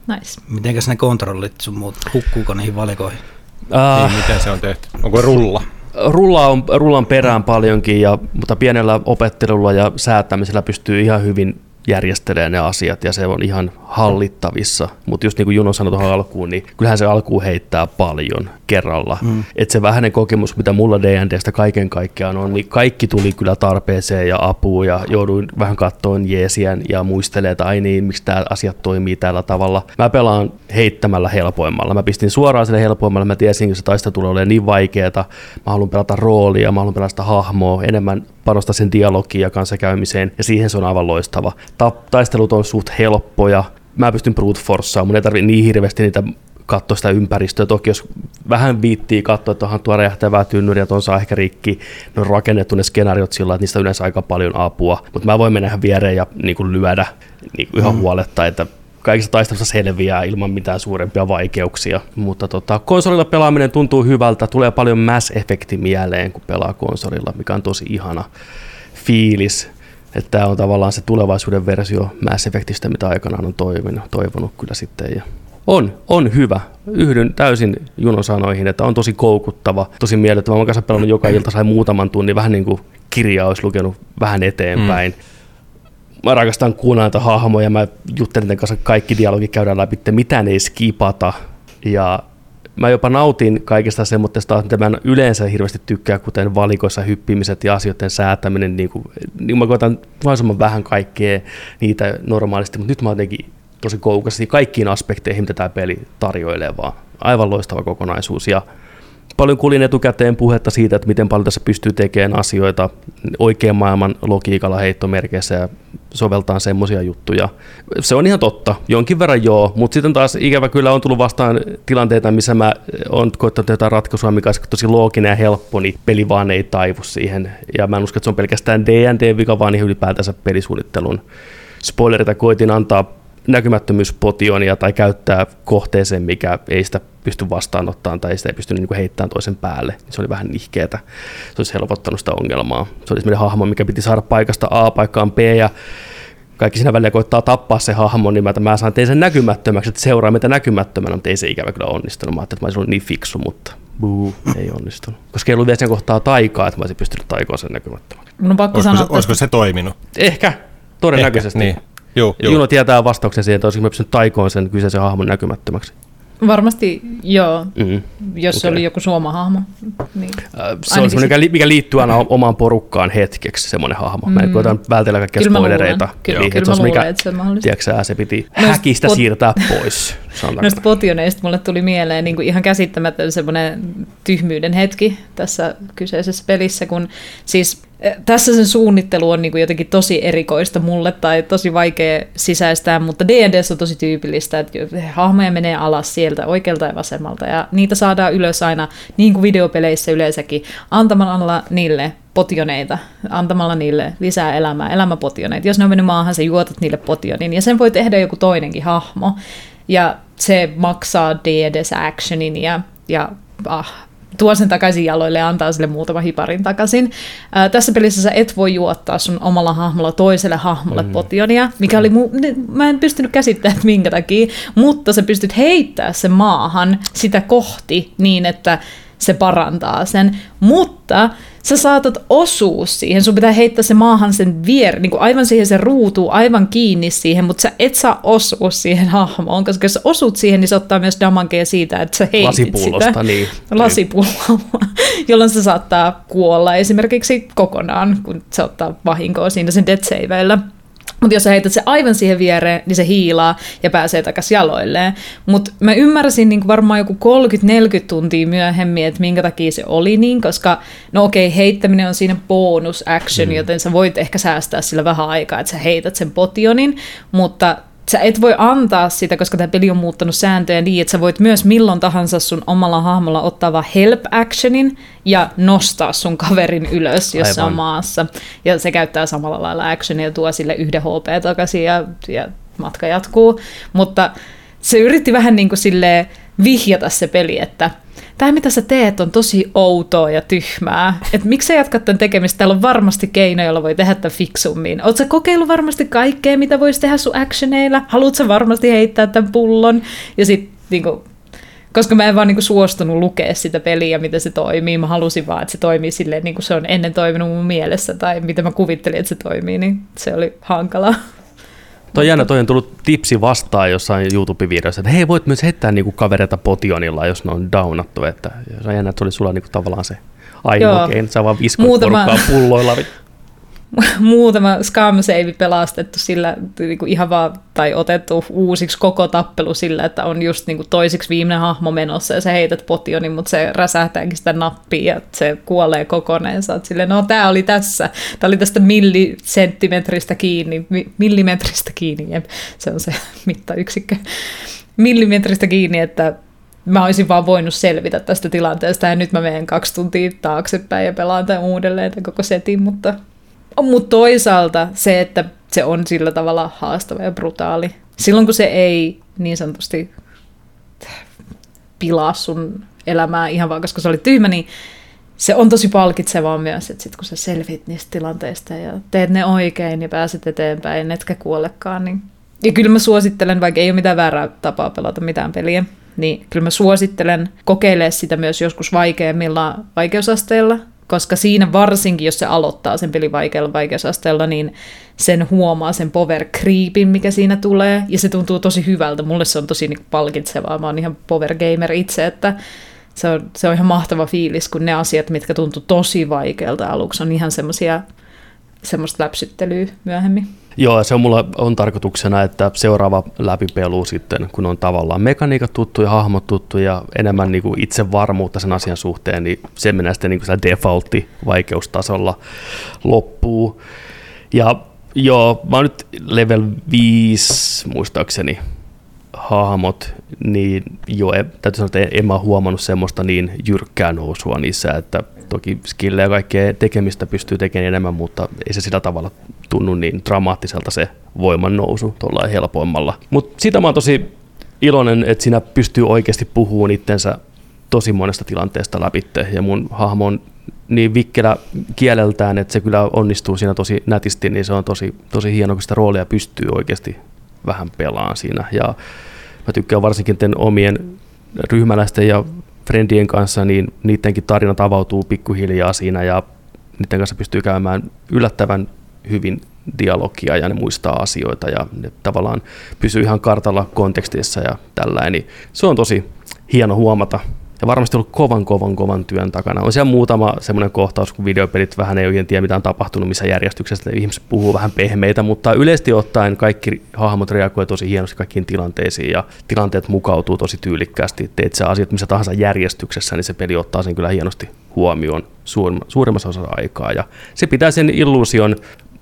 nice. Mitenkäs ne kontrollit sun muut, hukkuuko niihin valikoihin? Ei, Uh, miten se on tehty? Onko rulla? Rulla on, rullan perään paljonkin, ja, mutta pienellä opettelulla ja säätämisellä pystyy ihan hyvin järjestelemään ne asiat ja se on ihan hallittavissa. Mutta just niin kuin Juno sanoi tuohon alkuun, niin kyllähän se alkuun heittää paljon kerralla. Mm. Että se vähäinen kokemus, mitä mulla D&Dstä kaiken kaikkiaan on, niin kaikki tuli kyllä tarpeeseen ja apuun ja jouduin vähän kattoon jeesien ja muistelee, että ai niin, miksi tämä asiat toimii tällä tavalla. Mä pelaan heittämällä helpoimmalla. Mä pistin suoraan sille helpoimmalle, mä tiesin, että se taista tulee olemaan niin vaikeeta. Mä haluan pelata roolia, mä haluan pelata sitä hahmoa, enemmän panostaa sen dialogiin ja kanssakäymiseen, ja siihen se on aivan loistava. Ta- taistelut on suht helppoja, mä pystyn brute forceaan, mun ei tarvi niin hirveästi niitä katsoa sitä ympäristöä. Toki jos vähän viittii katsoa, että onhan tuo räjähtävää tynnyriä, tuon saa ehkä rikki, ne on rakennettu ne skenaariot sillä, että niistä on yleensä aika paljon apua. Mutta mä voin mennä ihan viereen ja niin kuin lyödä niin kuin ihan mm. huoletta, että kaikista taistelusta selviää ilman mitään suurempia vaikeuksia. Mutta tota, konsolilla pelaaminen tuntuu hyvältä, tulee paljon Mass Effecti mieleen, kun pelaa konsolilla, mikä on tosi ihana fiilis. Että tämä on tavallaan se tulevaisuuden versio Mass Effectistä, mitä aikanaan on toivonut, toivonut kyllä sitten. Ja On, on hyvä. Yhdyn täysin Junon sanoihin, että on tosi koukuttava, tosi miellyttävä. Mä kanssa pelannut joka ilta, sai muutaman tunnin, vähän niin kuin kirjaa olisi lukenut vähän eteenpäin. Mm. Mä rakastan kuunnella hahmoja, mä juttelen kanssa kaikki dialogit käydään läpi, mitään ei skipata. Ja mä jopa nautin kaikesta semmoista, että mä en yleensä hirveästi tykkää, kuten valikoissa hyppimiset ja asioiden säätäminen, niin kuin, niin mä koitan mahdollisimman vähän kaikkea niitä normaalisti, mutta nyt mä jotenkin tosi koukas kaikkiin aspekteihin, mitä tämä peli tarjoilee vaan. Aivan loistava kokonaisuus ja paljon kuulin etukäteen puhetta siitä, että miten paljon tässä pystyy tekemään asioita oikean maailman logiikalla heittomerkeissä ja soveltaan semmoisia juttuja. Se on ihan totta, jonkin verran joo, mutta sitten taas ikävä kyllä on tullut vastaan tilanteita, missä mä oon koittanut jotain ratkaisua, mikä olisi tosi looginen ja helppo, niin peli vaan ei taivu siihen. Ja mä en usko, että se on pelkästään D&D-vika, vaan ihan ylipäätänsä pelisuunnittelun spoilerita koitin antaa näkymättömyyspotionia tai käyttää kohteeseen, mikä ei sitä pysty vastaanottamaan tai sitä ei pysty niin heittämään toisen päälle. Se oli vähän nihkeetä. Se olisi helpottanut sitä ongelmaa. Se oli sellainen hahmo, mikä piti saada paikasta A paikkaan B ja kaikki siinä välillä koittaa tappaa se hahmo, niin mä, mä saan tein sen näkymättömäksi, että seuraa mitä näkymättömänä, mutta ei se ikävä kyllä onnistunut. Mä ajattelin, että mä olisin ollut niin fiksu, mutta buu, ei onnistunut. Koska ei ollut vielä sen kohtaa taikaa, että mä olisin pystynyt taikoon sen näkymättömäksi. No pakko olisiko, sanoa, se, olisiko se toiminut? Ehkä, todennäköisesti. Ehkä, niin. Joo, Juno tietää vastauksen siihen, että olisiko mä pystynyt taikoon sen kyseisen hahmon näkymättömäksi. Varmasti joo, mm, jos okay. se oli joku suomahahmo. Niin. Se on semmoinen, mikä liittyy aina omaan porukkaan hetkeksi, semmoinen hahmo. Mm. Mä en koitan vältellä kaikkia kyllä spoilereita. Kyllä, niin, kyllä mä luulen, mikä, että se on mahdollista. Tiedätkö, se piti Noista häkistä pot- siirtää pois. Noista potioneista mulle tuli mieleen niin kuin ihan käsittämätön semmoinen tyhmyyden hetki tässä kyseisessä pelissä, kun siis tässä sen suunnittelu on niin kuin jotenkin tosi erikoista mulle tai tosi vaikea sisäistää, mutta D&D on tosi tyypillistä, että hahmoja menee alas sieltä oikealta ja vasemmalta ja niitä saadaan ylös aina niin kuin videopeleissä yleensäkin antamalla niille potioneita, antamalla niille lisää elämää, elämäpotioneita. Jos ne on mennyt maahan, sä juotat niille potionin ja sen voi tehdä joku toinenkin hahmo ja se maksaa D&D actionin ja, ja ah, tuo sen takaisin jaloille ja antaa sille muutama hiparin takaisin. Ää, tässä pelissä sä et voi juottaa sun omalla hahmolla toiselle hahmolle mm. potionia, mikä oli mu- mä en pystynyt käsittämään, että minkä takia, mutta sä pystyt heittää sen maahan sitä kohti niin, että se parantaa sen, mutta sä saatat osua siihen, sun pitää heittää se maahan sen vier, niin kuin aivan siihen se ruutuu, aivan kiinni siihen, mutta sä et saa osua siihen hahmoon, koska jos sä osut siihen, niin se ottaa myös damankea siitä, että sä heitit Lasipullosta, sitä. niin. Lasipullolla, jolloin se saattaa kuolla esimerkiksi kokonaan, kun se ottaa vahinkoa siinä sen dead saveillä. Mutta jos sä heität se aivan siihen viereen, niin se hiilaa ja pääsee takaisin jaloilleen. Mutta mä ymmärsin niin varmaan joku 30-40 tuntia myöhemmin, että minkä takia se oli niin, koska no okei, okay, heittäminen on siinä bonus action, mm. joten sä voit ehkä säästää sillä vähän aikaa, että sä heität sen potionin, mutta sä et voi antaa sitä, koska tämä peli on muuttanut sääntöjä niin, että sä voit myös milloin tahansa sun omalla hahmolla ottaa vaan help actionin ja nostaa sun kaverin ylös, jos se on maassa. Ja se käyttää samalla lailla actionia ja tuo sille yhden HP takaisin ja, ja matka jatkuu. Mutta se yritti vähän niin kuin vihjata se peli, että – tämä mitä sä teet on tosi outoa ja tyhmää. Että miksi sä jatkat tämän tekemistä? Täällä on varmasti keino, jolla voi tehdä tämän fiksummin. Oletko kokeillut varmasti kaikkea, mitä voisi tehdä sun actioneilla? Haluatko varmasti heittää tämän pullon? Ja sitten niinku, koska mä en vaan niinku suostunut lukea sitä peliä, miten se toimii. Mä halusin vaan, että se toimii silleen, niin kuin se on ennen toiminut mun mielessä, tai miten mä kuvittelin, että se toimii, niin se oli hankalaa. Toi jännä, toi on tullut tipsi vastaan jossain YouTube-videossa, että hei, voit myös heittää niinku kavereita potionilla, jos ne on downattu. Että, se on jännä, että se oli sulla niinku tavallaan se ainoa keino, sä vaan viskoit Muutama... porukkaa pulloilla. muutama scam save pelastettu sillä niin kuin ihan vaan, tai otettu uusiksi koko tappelu sillä, että on just niin kuin toisiksi viimeinen hahmo menossa ja sä heität potionin, mutta se räsähtääkin sitä nappia ja se kuolee kokonaan. Sä silleen, no tää oli tässä, tää oli tästä millisenttimetristä kiinni, millimetristä kiinni, jep, se on se mittayksikkö, millimetristä kiinni, että mä olisin vaan voinut selvitä tästä tilanteesta ja nyt mä menen kaksi tuntia taaksepäin ja pelaan tämän uudelleen tämän koko setin, mutta mutta toisaalta se, että se on sillä tavalla haastava ja brutaali. Silloin kun se ei niin sanotusti pilaa sun elämää ihan vaan, koska se oli tyhmä, niin se on tosi palkitsevaa myös, että sit kun sä selvit niistä tilanteista ja teet ne oikein ja pääset eteenpäin, etkä kuollekaan, niin Ja kyllä mä suosittelen, vaikka ei ole mitään väärää tapaa pelata mitään peliä, niin kyllä mä suosittelen kokeilemaan sitä myös joskus vaikeammilla vaikeusasteilla, koska siinä varsinkin, jos se aloittaa sen pelin vaikealla vaikeusasteella, niin sen huomaa sen power creepin, mikä siinä tulee, ja se tuntuu tosi hyvältä. Mulle se on tosi niin palkitsevaa, mä oon ihan power gamer itse, että se on, se on ihan mahtava fiilis, kun ne asiat, mitkä tuntuu tosi vaikealta aluksi, on ihan semmoisia semmoista läpsyttelyä myöhemmin. Joo, se on mulla on tarkoituksena, että seuraava läpipelu sitten, kun on tavallaan mekaniikat tuttu ja hahmot tuttu ja enemmän niin kuin itse varmuutta sen asian suhteen, niin se menee sitten niin kuin defaultti vaikeustasolla loppuu. Ja joo, mä oon nyt level 5 muistaakseni hahmot, niin joo, täytyy sanoa, että en mä huomannut semmoista niin jyrkkää nousua niissä, että toki skillejä ja kaikkea tekemistä pystyy tekemään enemmän, mutta ei se sillä tavalla tunnu niin dramaattiselta se voiman nousu tuolla helpoimmalla. Mutta siitä mä oon tosi iloinen, että siinä pystyy oikeasti puhumaan itsensä tosi monesta tilanteesta läpi, ja mun hahmo on niin vikkelä kieleltään, että se kyllä onnistuu siinä tosi nätisti, niin se on tosi, tosi hieno, kun sitä roolia pystyy oikeasti vähän pelaan siinä. Ja mä tykkään varsinkin omien ryhmäläisten ja friendien kanssa, niin niidenkin tarinat avautuu pikkuhiljaa siinä ja niiden kanssa pystyy käymään yllättävän hyvin dialogia ja ne muistaa asioita ja ne tavallaan pysyy ihan kartalla kontekstissa ja tällä. Niin se on tosi hieno huomata ja varmasti ollut kovan, kovan, kovan työn takana. On siellä muutama semmoinen kohtaus, kun videopelit vähän ei oikein tiedä, mitä on tapahtunut, missä järjestyksessä ihmiset puhuu vähän pehmeitä, mutta yleisesti ottaen kaikki hahmot reagoivat tosi hienosti kaikkiin tilanteisiin ja tilanteet mukautuu tosi tyylikkäästi. Teet sä asiat missä tahansa järjestyksessä, niin se peli ottaa sen kyllä hienosti huomioon suurimmassa osassa aikaa ja se pitää sen illuusion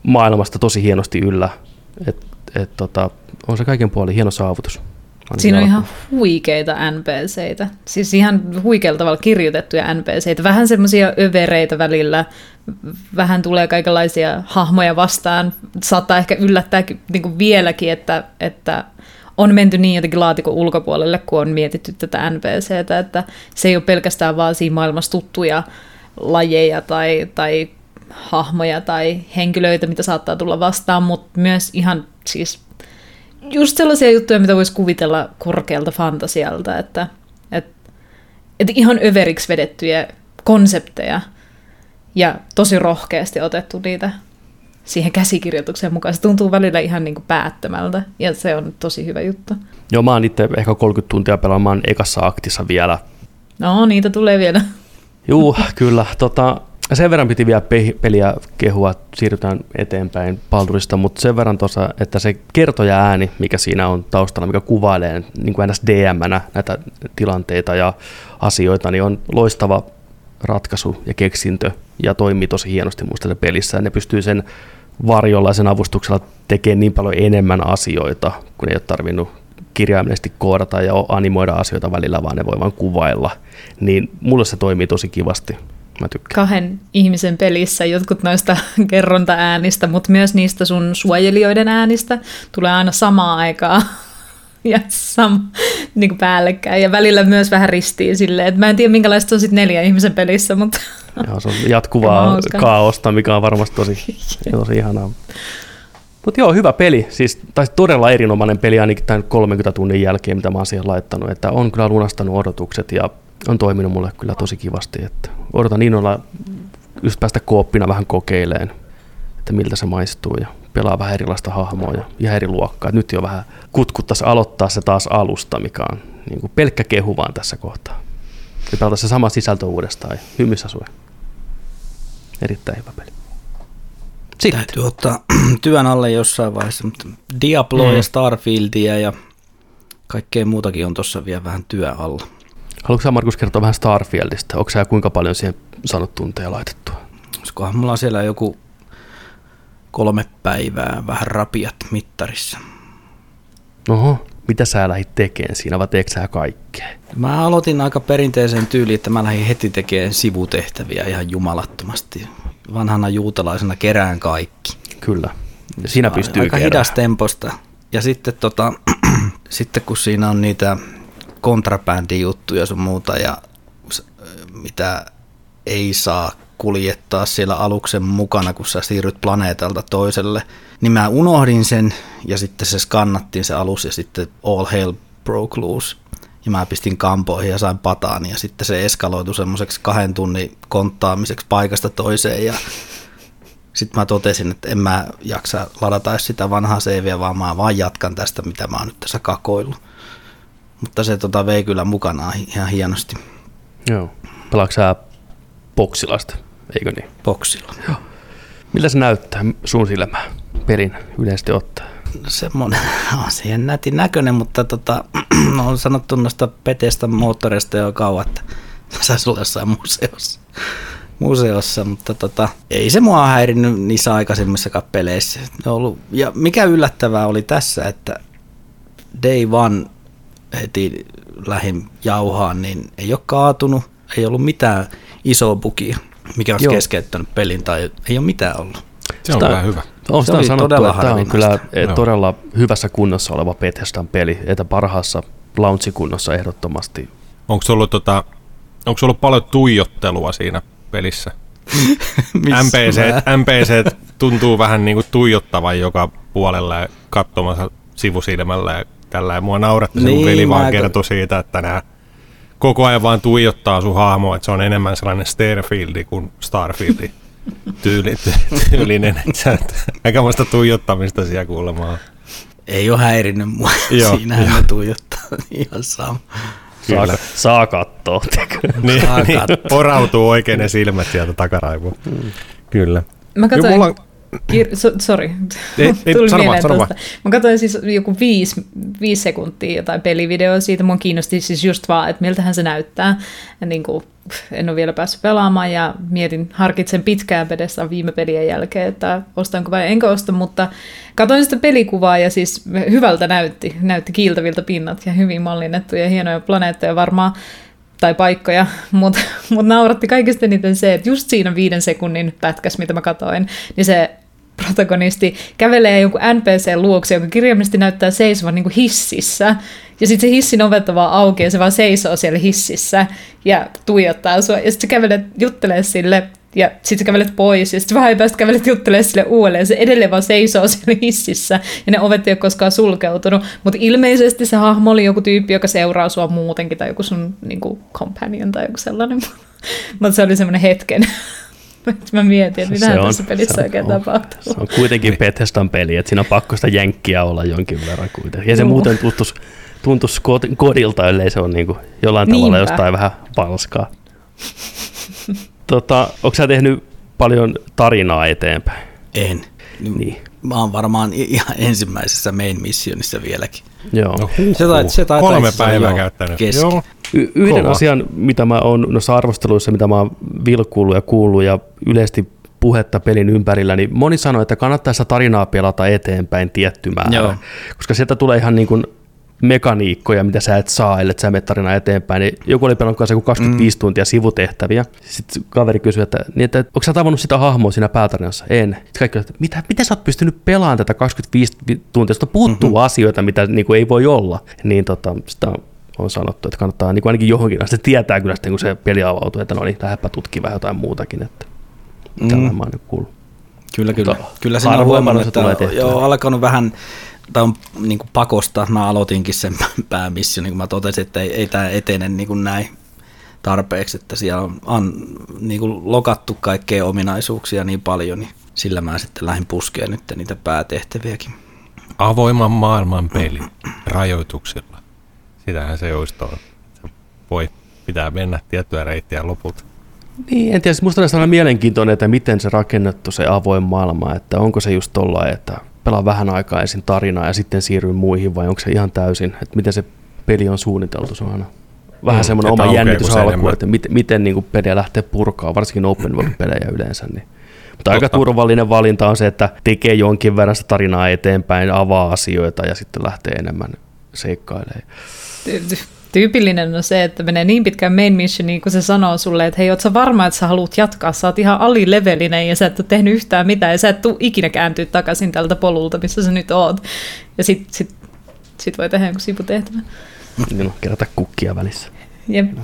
maailmasta tosi hienosti yllä. Et, et, tota, on se kaiken puolin hieno saavutus. Siinä on ihan huikeita NPCitä. Siis ihan huikealla tavalla kirjoitettuja NPCitä. Vähän semmoisia övereitä välillä. Vähän tulee kaikenlaisia hahmoja vastaan. Saattaa ehkä yllättää niin kuin vieläkin, että, että on menty niin jotenkin laatikon ulkopuolelle, kun on mietitty tätä NPCtä, että se ei ole pelkästään vaan siinä maailmassa tuttuja lajeja tai, tai hahmoja tai henkilöitä, mitä saattaa tulla vastaan, mutta myös ihan siis just sellaisia juttuja, mitä voisi kuvitella korkealta fantasialta, että, että, että ihan överiksi vedettyjä konsepteja ja tosi rohkeasti otettu niitä siihen käsikirjoitukseen mukaan. Se tuntuu välillä ihan niin kuin päättömältä ja se on tosi hyvä juttu. Joo, mä oon itse ehkä 30 tuntia pelaamaan ekassa aktissa vielä. No, niitä tulee vielä. Juu, kyllä. Tota, sen verran piti vielä peliä kehua, siirrytään eteenpäin Baldurista, mutta sen verran tuossa, että se kertoja ääni, mikä siinä on taustalla, mikä kuvailee niin kuin NSDM-nä näitä tilanteita ja asioita, niin on loistava ratkaisu ja keksintö ja toimii tosi hienosti muista pelissä. Ne pystyy sen varjolla ja sen avustuksella tekemään niin paljon enemmän asioita, kun ei ole tarvinnut kirjaimellisesti koodata ja animoida asioita välillä, vaan ne voi vain kuvailla. Niin mulle se toimii tosi kivasti. Mä tykkään. kahden ihmisen pelissä jotkut noista kerronta-äänistä, mutta myös niistä sun suojelijoiden äänistä tulee aina samaa aikaa ja sam, niin kuin päällekkäin ja välillä myös vähän ristiin silleen, että mä en tiedä minkälaista on sitten neljä ihmisen pelissä, mutta... Joo, se on jatkuvaa kaaosta, mikä on varmasti tosi, tosi ihanaa. Mutta joo, hyvä peli, siis, tai todella erinomainen peli ainakin tämän 30 tunnin jälkeen, mitä mä oon siihen laittanut, että on kyllä lunastanut odotukset ja on toiminut mulle kyllä tosi kivasti, että odotan innolla just päästä kooppina vähän kokeileen, että miltä se maistuu ja pelaa vähän erilaista hahmoa ja ihan eri luokkaa. Nyt jo vähän kutkuttaisi aloittaa se taas alusta, mikä on niin kuin pelkkä kehu vaan tässä kohtaa. Ja pelata se sama sisältö uudestaan ja hymyssä sui. Erittäin hyvä peli. Sitten. Täytyy ottaa työn alle jossain vaiheessa, mutta Diablo mm. ja Starfieldia ja kaikkea muutakin on tuossa vielä vähän työ alla. Haluatko Markus kertoa vähän Starfieldista? Onko sä kuinka paljon siihen saanut tunteja laitettua? Olisikohan mulla on siellä joku kolme päivää vähän rapiat mittarissa. Oho, mitä sä lähdit tekemään siinä, vai teekö sä kaikkea? Mä aloitin aika perinteisen tyyliin, että mä lähdin heti tekemään sivutehtäviä ihan jumalattomasti. Vanhana juutalaisena kerään kaikki. Kyllä, ja siinä pystyy Aika kerään. hidas temposta. Ja sitten, tota, sitten kun siinä on niitä kontrabändijuttuja sun muuta ja mitä ei saa kuljettaa siellä aluksen mukana, kun sä siirryt planeetalta toiselle. Niin mä unohdin sen ja sitten se skannattiin se alus ja sitten all hell broke loose. Ja mä pistin kampoihin ja sain pataan ja sitten se eskaloitu semmoiseksi kahden tunnin konttaamiseksi paikasta toiseen ja sitten mä totesin, että en mä jaksa ladata sitä vanhaa CVä, vaan mä vaan jatkan tästä, mitä mä oon nyt tässä kakoillut. Mutta se tota vei kyllä mukanaan ihan hienosti. Joo. Pelaatko sä boksilasta, eikö niin? Boksilla. Joo. Millä se näyttää sun silmään pelin yleisesti ottaa? Semmoinen on siihen nätin näköinen, mutta tota, on sanottu noista petestä moottoreista jo kauan, että saisi olla jossain museossa. museossa, mutta tota, ei se mua häirinnyt niissä aikaisemmissakaan peleissä. Ollut, ja mikä yllättävää oli tässä, että Day One heti lähin jauhaan, niin ei ole kaatunut, ei ollut mitään isoa bukia, mikä olisi Joo. keskeyttänyt pelin, tai ei ole mitään ollut. Se on kyllä hyvä. On sitä sanottu, todella että tämä on kyllä Joo. todella hyvässä kunnossa oleva Bethesdan peli, että parhaassa launchikunnossa ehdottomasti. Onko ollut, tota, onko ollut paljon tuijottelua siinä pelissä? NPC, NPC tuntuu vähän niin kuin tuijottavan joka puolelle katsomassa sivusilmällä ja tällä. Ja mua nauratti niin, se, veli vaan kertoi siitä, että nämä koko ajan vaan tuijottaa sun hahmoa, että se on enemmän sellainen Starfieldi kuin Starfieldi tyyli, tyylinen. Aikamoista tuijottamista siellä kuulemaan. Ei ole häirinnyt mua. Joo, Siinähän ne tuijottaa ihan sama. Saa, saa katsoa. niin, saa niin, porautuu oikein ne silmät sieltä takaraivoon. Mm. Kyllä. Mä katsoin, mulla... Kir- so, sorry, ei, ei, tuli sano mieleen tuosta. Mä katsoin siis joku viisi, viisi sekuntia jotain pelivideoa siitä. Mun kiinnosti siis just vaan, että miltähän se näyttää. Ja niin kuin, en ole vielä päässyt pelaamaan ja mietin, harkitsen pitkään pedessä viime pelien jälkeen, että ostanko vai enkö osta, mutta katsoin sitä pelikuvaa ja siis hyvältä näytti. Näytti kiiltäviltä pinnat ja hyvin mallinnettuja ja hienoja planeettoja varmaan tai paikkoja, mutta mut nauratti kaikista eniten se, että just siinä viiden sekunnin pätkäs, mitä mä katoin, niin se protagonisti kävelee jonkun NPC luokse, joka kirjaimellisesti näyttää seisovan niin kuin hississä. Ja sitten se hissin ovet on vaan auki ja se vaan seisoo siellä hississä ja tuijottaa sua. Ja sitten se kävelee juttelee sille ja sitten sä kävelet pois, ja sitten vähän päästä kävelet juttelemaan sille uudelleen, se edelleen vaan seisoo siellä hississä, ja ne ovet ei ole koskaan sulkeutunut, mutta ilmeisesti se hahmo oli joku tyyppi, joka seuraa sua muutenkin, tai joku sun niin kuin, companion tai joku sellainen, mutta se oli semmoinen hetken, Mä mietin, että mitä tässä pelissä se on, oikein on, tapahtuu. Se on kuitenkin Bethesdan peli, että siinä on pakko sitä jänkkiä olla jonkin verran kuitenkin. Ja se no. muuten tuntuisi, tuntuisi kodilta, ellei se on niin kuin jollain Niinpä. tavalla jostain vähän palskaa. tota, onko sä tehnyt paljon tarinaa eteenpäin? En. Niin. Mä oon varmaan ihan ensimmäisessä main missionissa vieläkin. Joo. No, se tait, se tait, Kolme päivää käyttänyt. Joo. Y- yhden Kova. asian, mitä mä oon noissa arvosteluissa, mitä mä oon vilkuullut ja kuullut ja yleisesti puhetta pelin ympärillä, niin moni sanoi, että kannattaa sitä tarinaa pelata eteenpäin tietty määrä, Joo. koska sieltä tulee ihan niin kuin mekaniikkoja, mitä sä et saa, ellei sä tarina eteenpäin. Niin joku oli pelannut kanssa 25 mm. tuntia sivutehtäviä. Sitten kaveri kysyi, että, niin, että onko sä tavannut sitä hahmoa siinä päätarinassa? En. Sitten kaikki että mitä, miten sä oot pystynyt pelaamaan tätä 25 tuntia, josta puuttuu mm-hmm. asioita, mitä niin kuin ei voi olla. Niin tota, sitä on sanottu, että kannattaa niin kuin ainakin johonkin asti tietää kyllä sitten, kun se peli avautuu, että no niin, lähdepä tutkimaan vähän jotain muutakin. Että, mm. Tällä mä oon kuullut. Kyllä, kyllä. Mutta kyllä se on huomannut, että tulee joo, alkanut vähän tai on niin kuin pakosta, mä aloitinkin sen päämissio, niin kuin mä totesin, että ei, ei tämä etene niin kuin näin tarpeeksi, että siellä on, on niin kuin lokattu kaikkea ominaisuuksia niin paljon, niin sillä mä sitten lähdin puskeen nyt niitä päätehtäviäkin. Avoiman maailman peli rajoituksilla. Sitähän se just on. Voi pitää mennä tiettyä reittiä lopulta. Niin, en tiedä, musta on mielenkiintoinen, että miten se rakennettu se avoin maailma, että onko se just tolla, että pelaa vähän aikaa ensin tarinaa ja sitten siirryn muihin, vai onko se ihan täysin, että miten se peli on suunniteltu, se on aina? Vähän mm, semmoinen oma jännitys alkuun, että miten, miten niin pelejä lähtee purkaa, varsinkin open world-pelejä yleensä. Niin. Mutta aika turvallinen valinta on se, että tekee jonkin verran sitä tarinaa eteenpäin, avaa asioita ja sitten lähtee enemmän seikkailemaan tyypillinen on se, että menee niin pitkään main missioniin, kun se sanoo sulle, että hei, oot sä varma, että sä haluat jatkaa, sä oot ihan alilevelinen ja sä et ole tehnyt yhtään mitään ja sä et tuu ikinä kääntyä takaisin tältä polulta, missä sä nyt oot. Ja sit, sit, sit voi tehdä jonkun sivutehtävän. Niin, kerätä kukkia välissä. Jep. No,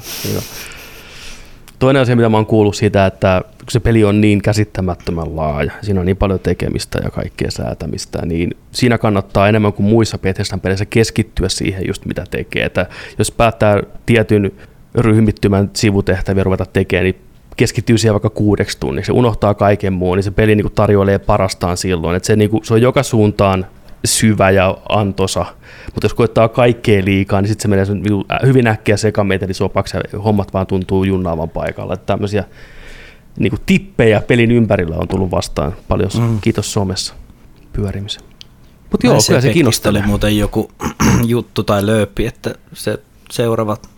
toinen asia, mitä mä oon kuullut siitä, että se peli on niin käsittämättömän laaja, siinä on niin paljon tekemistä ja kaikkea säätämistä, niin siinä kannattaa enemmän kuin muissa Bethesdan peleissä keskittyä siihen just mitä tekee. Että jos päättää tietyn ryhmittymän sivutehtäviä ruveta tekemään, niin keskittyy siihen vaikka kuudeksi tunniksi ja unohtaa kaiken muun, niin se peli niin kuin tarjoilee parastaan silloin. Että se, niin kuin, se on joka suuntaan syvä ja antosa, mutta jos koittaa kaikkea liikaa, niin sitten se menee niinku hyvin äkkiä sekametelisopaksi ja hommat vaan tuntuu junnaavan paikalla. Että tämmöisiä niin kuin tippejä pelin ympärillä on tullut vastaan paljon, mm. kiitos somessa pyörimisen. Mutta joo, kyllä se kiinnostaa. oli muuten joku juttu tai lööppi, että se seuraavat,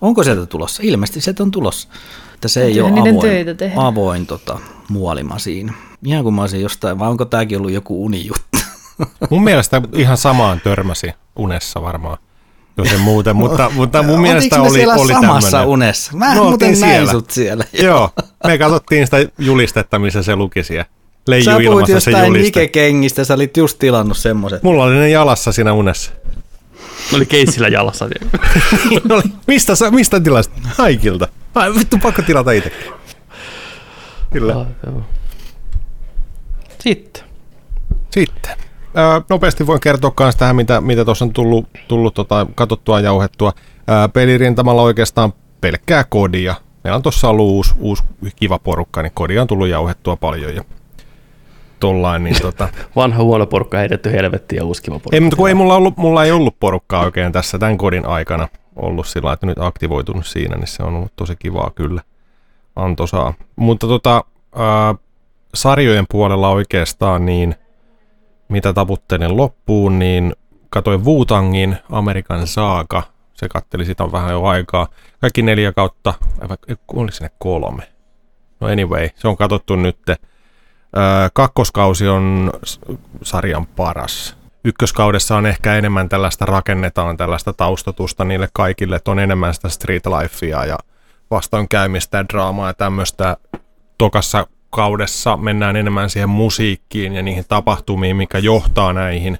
onko sieltä tulossa? Ilmeisesti sieltä on tulossa. Että se ei ole avoin, avoin tota, muolima siinä. Ihan kuin mä olisin jostain, vai onko tämäkin ollut joku unijuttu? Mun mielestä ihan samaan törmäsi unessa varmaan. Jos en muuten, mutta, mutta mun mielestä oli, oli samassa tämmönen. unessa? Mä no, muuten siellä. sut siellä. Joo, me katsottiin sitä julistetta, missä se luki siellä. Leiju sä puhuit jostain Nike-kengistä, sä olit just tilannut semmoset. Mulla oli ne jalassa siinä unessa. Ne oli keissillä jalassa. mistä, mistä tilasit? Haikilta. Ai, vittu, pakko tilata itse. Kyllä. Ah, Sitten. Sitten nopeasti voin kertoa myös tähän, mitä, mitä tuossa on tullut, tullut tota, katsottua ja jauhettua. Ää, pelirintamalla oikeastaan pelkkää kodia. Meillä on tuossa ollut uusi, uusi kiva porukka, niin kodia on tullut jauhettua paljon. Ja tollain, niin tota... Vanha huono porukka heitetty helvettiin ja uusi kiva porukka. Ei, mutta kun ei mulla, ollut, mulla ei ollut porukkaa oikein tässä tämän kodin aikana ollut sillä että nyt aktivoitunut siinä, niin se on ollut tosi kivaa kyllä. Antosaa. Mutta tota, ää, sarjojen puolella oikeastaan niin – mitä taputtelin loppuun, niin katoin Wutangin Amerikan Saaka. Se katteli sitä vähän jo aikaa. Kaikki neljä kautta, oliko sinne kolme? No anyway, se on katsottu nyt. kakkoskausi on sarjan paras. Ykköskaudessa on ehkä enemmän tällaista rakennetaan tällaista taustatusta niille kaikille, että on enemmän sitä street lifea ja vastoinkäymistä ja draamaa ja tämmöistä. Tokassa kaudessa mennään enemmän siihen musiikkiin ja niihin tapahtumiin, mikä johtaa näihin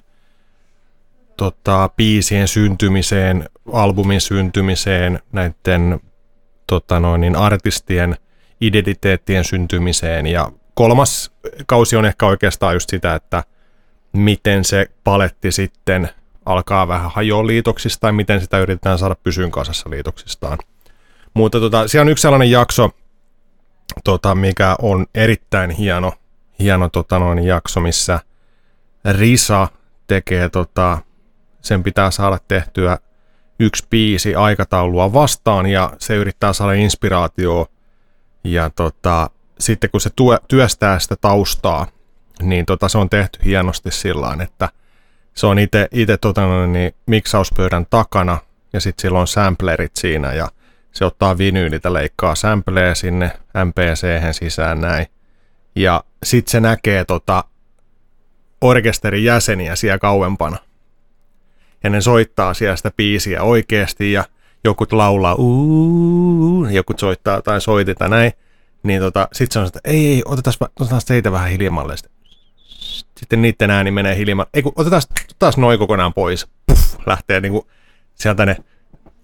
tota, biisien syntymiseen, albumin syntymiseen, näiden tota noin, niin artistien identiteettien syntymiseen. Ja kolmas kausi on ehkä oikeastaan just sitä, että miten se paletti sitten alkaa vähän hajoa liitoksista tai miten sitä yritetään saada pysyyn kasassa liitoksistaan. Mutta tota, siellä on yksi sellainen jakso, tota, mikä on erittäin hieno, hieno tota, noin, jakso, missä Risa tekee, tota, sen pitää saada tehtyä yksi biisi aikataulua vastaan ja se yrittää saada inspiraatioa. Ja tota, sitten kun se tuo, työstää sitä taustaa, niin tota, se on tehty hienosti sillä että se on itse tota, niin, miksauspöydän takana ja sitten sillä on samplerit siinä ja se ottaa vinyylitä, leikkaa sampleja sinne MPC sisään näin. Ja sitten se näkee tota orkesterin jäseniä siellä kauempana. Ja ne soittaa siellä sitä biisiä oikeasti ja joku laulaa uuu, joku soittaa tai soitetaan näin. Niin tota, sitten se on, että ei, ei, otetaan teitä vähän hiljemmalle. Sitten niiden ääni menee hiljemmalle. Ei kun otetaan taas noin kokonaan pois. Puff, lähtee niinku sieltä ne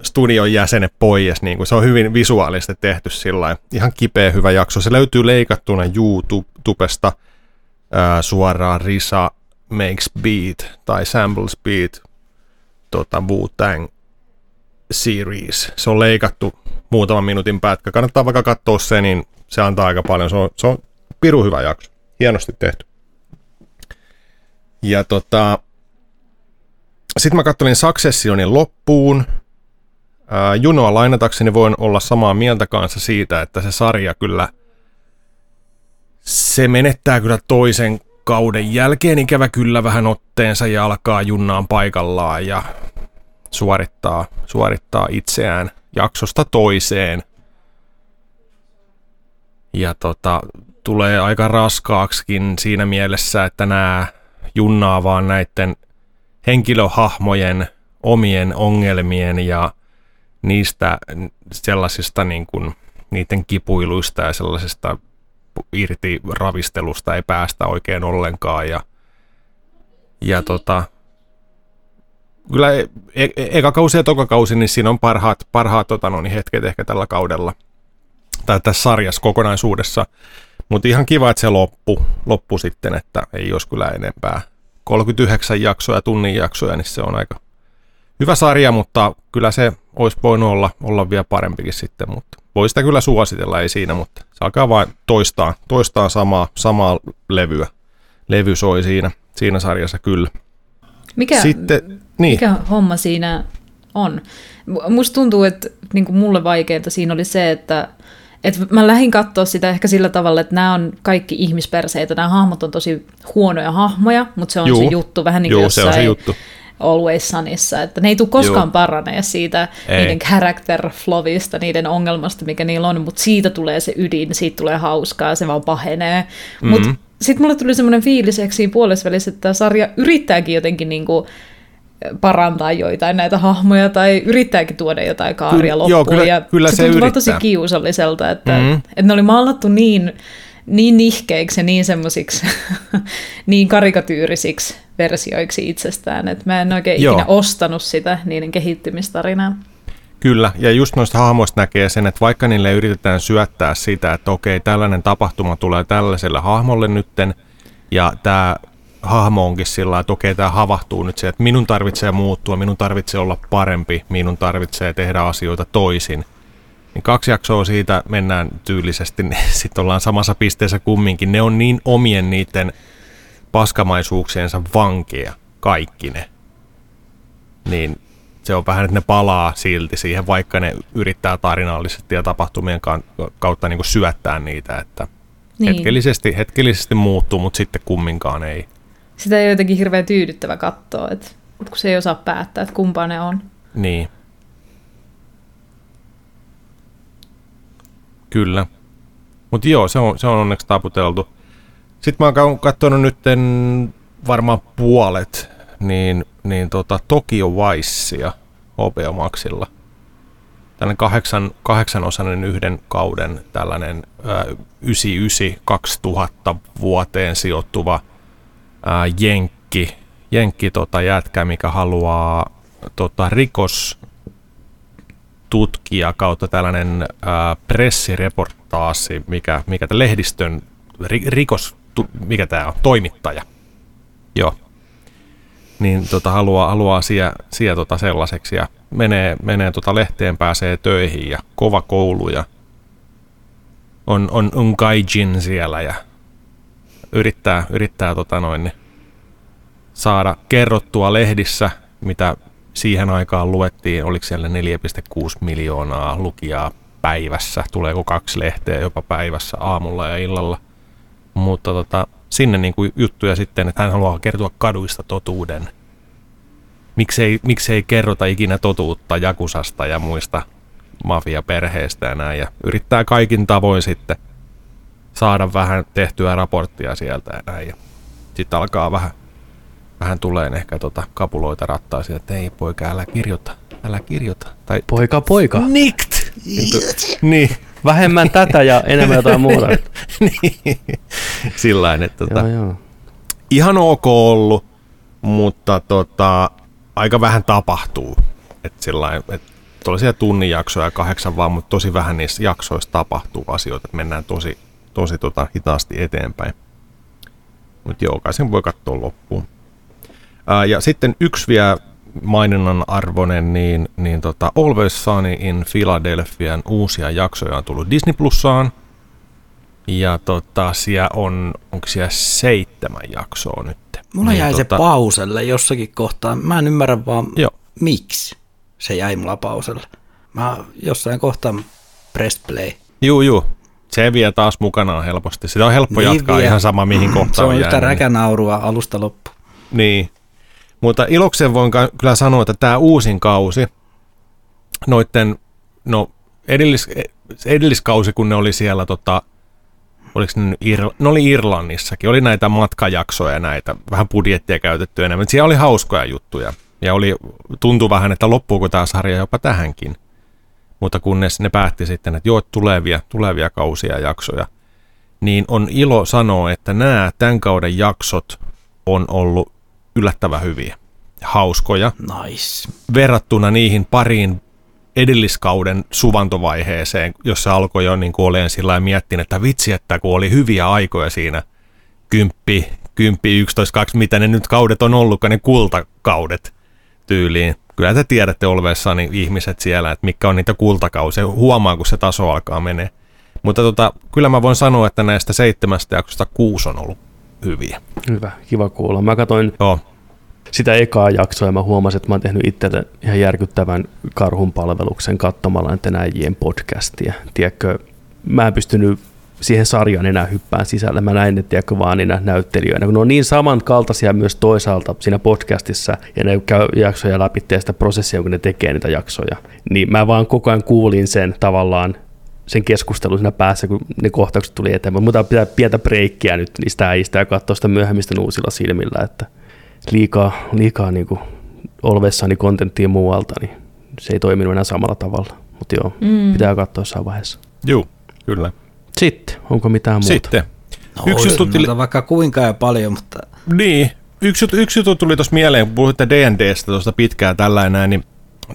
studion jäsenet pois. Niin kuin se on hyvin visuaalisesti tehty sillä Ihan kipeä hyvä jakso. Se löytyy leikattuna YouTubesta ää, suoraan Risa Makes Beat tai Samples Beat tota, Wu-Tang series. Se on leikattu muutaman minuutin pätkä. Kannattaa vaikka katsoa se, niin se antaa aika paljon. Se on, se on piru hyvä jakso. Hienosti tehty. Ja tota, sitten mä kattelin Successionin loppuun. Junoa lainatakseni voin olla samaa mieltä kanssa siitä, että se sarja kyllä, se menettää kyllä toisen kauden jälkeen ikävä kyllä vähän otteensa ja alkaa junnaan paikallaan ja suorittaa, suorittaa itseään jaksosta toiseen. Ja tota, tulee aika raskaaksikin siinä mielessä, että nämä junnaa vaan näiden henkilöhahmojen omien ongelmien ja niistä sellaisista niin kuin, niiden kipuiluista ja sellaisesta irti ravistelusta ei päästä oikein ollenkaan. Ja, ja tota, kyllä e- e- eka kausi ja toka kausi, niin siinä on parhaat, parhaat tota, no, niin hetket ehkä tällä kaudella. tai tässä sarjassa kokonaisuudessa. Mutta ihan kiva, että se loppu, loppu sitten, että ei olisi kyllä enempää. 39 jaksoja, tunnin jaksoja, niin se on aika hyvä sarja, mutta kyllä se olisi voinut olla, olla vielä parempikin sitten, mutta voi sitä kyllä suositella, ei siinä, mutta se alkaa vain toistaa, toistaa samaa, samaa levyä. Levy soi siinä, siinä sarjassa kyllä. Mikä, Sitten, niin. mikä homma siinä on? Musta tuntuu, että niin kuin mulle vaikeinta siinä oli se, että et mä lähdin katsoa sitä ehkä sillä tavalla, että nämä on kaikki ihmisperseitä, nämä hahmot on tosi huonoja hahmoja, mutta se on Juu. se juttu, vähän niin kuin Juu, se on se jossain juttu. Always Sunissa, että ne ei tule koskaan Juu. paranee siitä Ei. niiden character flowista, niiden ongelmasta, mikä niillä on, mutta siitä tulee se ydin, siitä tulee hauskaa, se vaan pahenee. Mm-hmm. Mutta sitten mulle tuli semmoinen fiilis ehkä siinä puolesvälissä, että tämä sarja yrittääkin jotenkin niinku parantaa joitain näitä hahmoja tai yrittääkin tuoda jotain kaaria Kyllä- loppuun. joo, kyllä- ja kyllä se tuntui vaan tosi kiusalliselta, että, Mhm. mm-hmm. että ne oli maalattu niin, niin nihkeiksi ja niin semmoisiksi niin karikatyyrisiksi versioiksi itsestään, että mä en oikein Joo. ikinä ostanut sitä niiden kehittymistarinaa. Kyllä, ja just noista hahmoista näkee sen, että vaikka niille yritetään syöttää sitä, että okei, tällainen tapahtuma tulee tällaiselle hahmolle nytten, ja tämä hahmo onkin sillä että okei, tämä havahtuu nyt siihen, että minun tarvitsee muuttua, minun tarvitsee olla parempi, minun tarvitsee tehdä asioita toisin. Niin kaksi jaksoa siitä mennään tyylisesti, niin sitten ollaan samassa pisteessä kumminkin. Ne on niin omien niiden paskamaisuuksiensa vankeja, kaikki ne. Niin se on vähän, että ne palaa silti siihen, vaikka ne yrittää tarinallisesti ja tapahtumien ka- kautta niin kuin syöttää niitä, että Niin. hetkellisesti, hetkellisesti muuttuu, mutta sitten kumminkaan ei. Sitä ei jotenkin hirveän tyydyttävä katsoa, että, että kun se ei osaa päättää, että kumpaa ne on. Niin. Kyllä. Mutta joo, se on, se on onneksi taputeltu. Sitten mä oon katsonut nyt varmaan puolet, niin, niin tota Tokyo Vicea HBO Maxilla. Tällainen kahdeksan, kahdeksanosainen yhden kauden tällainen ää, 99-2000 vuoteen sijoittuva ää, jenkki, jenkki tota jätkä, mikä haluaa tota, rikos tutkija kautta tällainen ää, pressireportaasi, mikä, mikä tämä lehdistön ri, rikos, tu, mikä tämä on, toimittaja. Joo. Niin tota, haluaa, haluaa siellä, siellä tota sellaiseksi ja menee, menee tota lehteen, pääsee töihin ja kova koulu ja on, on, on gaijin siellä ja yrittää, yrittää tota noin, saada kerrottua lehdissä, mitä siihen aikaan luettiin, oliko siellä 4,6 miljoonaa lukijaa päivässä, tuleeko kaksi lehteä jopa päivässä aamulla ja illalla. Mutta tota, sinne niin kuin juttuja sitten, että hän haluaa kertoa kaduista totuuden. Miksei, miksei kerrota ikinä totuutta Jakusasta ja muista mafiaperheistä ja näin. Ja yrittää kaikin tavoin sitten saada vähän tehtyä raporttia sieltä ja näin. Ja sitten alkaa vähän vähän tulee ehkä tota kapuloita rattaisiin, että ei poika, älä kirjoita, älä kirjoita. Tai Poika, poika. nikt! niin, Vähemmän tätä ja enemmän jotain muuta. niin. Sillain, että tota, joo, joo. ihan ok ollut, mutta tota, aika vähän tapahtuu. Että sillain, että tuollaisia tunnin jaksoja kahdeksan vaan, mutta tosi vähän niissä jaksoissa tapahtuu asioita, että mennään tosi, tosi tota, hitaasti eteenpäin. Mutta joo, kai sen voi katsoa loppuun. Ää, ja sitten yksi vielä maininnan arvoinen, niin, niin tota Always Sunny in Philadelphian uusia jaksoja on tullut Disney Plusaan. Ja tota, siellä on, onko siellä seitsemän jaksoa nyt? Mulla Niin, jäi se tota- pauselle jossakin kohtaa. Mä en ymmärrä vaan, Joo. miksi se jäi mulla pauselle. Mä jossain kohtaa press play. Juu, juu. Se vie taas mukanaan helposti. Sitä on helppo Niin jatkaa vie. ihan sama mihin kohtaan Se on yhtä jäänyt. räkänaurua alusta loppu. Niin. Mutta ilokseen voin kyllä sanoa, että tämä uusin kausi, noitten, no edellis, edelliskausi, kun ne oli siellä, tota, oliko ne, ne oli Irlannissakin, oli näitä matkajaksoja ja näitä, vähän budjettia käytetty enemmän. Siellä oli hauskoja juttuja ja oli, tuntui vähän, että loppuuko tämä sarja jopa tähänkin. Mutta kunnes ne päätti sitten, että joo, tulevia, tulevia kausia ja jaksoja, niin on ilo sanoa, että nämä tämän kauden jaksot on ollut yllättävän hyviä, hauskoja, Nice. verrattuna niihin pariin edelliskauden suvantovaiheeseen, jossa alkoi jo niin olemaan sillä miettinyt, että vitsi, että kun oli hyviä aikoja siinä, kymppi, kymppi, 11, 2, mitä ne nyt kaudet on ollutkaan, ne kultakaudet tyyliin. Kyllä te tiedätte olveessa niin ihmiset siellä, että mikä on niitä kultakausia. Huomaa, kun se taso alkaa menee. Mutta tota, kyllä mä voin sanoa, että näistä seitsemästä jaksosta kuusi on ollut hyviä. Hyvä, kiva kuulla. Mä katsoin Joo. sitä ekaa jaksoa ja mä huomasin, että mä oon tehnyt itselle ihan järkyttävän karhun palveluksen katsomalla näiden äijien podcastia. Tiedätkö, mä en pystynyt siihen sarjaan enää hyppään sisälle. Mä näin ne tiedätkö, vaan niinä näyttelijöinä, kun ne on niin samankaltaisia myös toisaalta siinä podcastissa, ja ne käy jaksoja läpi ja sitä prosessia, kun ne tekee niitä jaksoja. Niin mä vaan koko ajan kuulin sen tavallaan sen keskustelun siinä päässä, kun ne kohtaukset tuli eteen. Mutta pitää pientä breikkiä nyt niistä äijistä ja katsoa sitä myöhemmistä uusilla silmillä, että liikaa, liikaa niin kuin olvessani kontenttia muualta, niin se ei toiminut enää samalla tavalla. Mutta joo, mm. pitää katsoa jossain vaiheessa. Juu, kyllä. Sitten, onko mitään muuta? Sitten. No, yksi juttu tuli... vaikka kuinka ja paljon, mutta... Niin, yksi, yksi juttu tuli tuossa mieleen, kun puhuitte D&Dstä tuosta pitkään tällainen, niin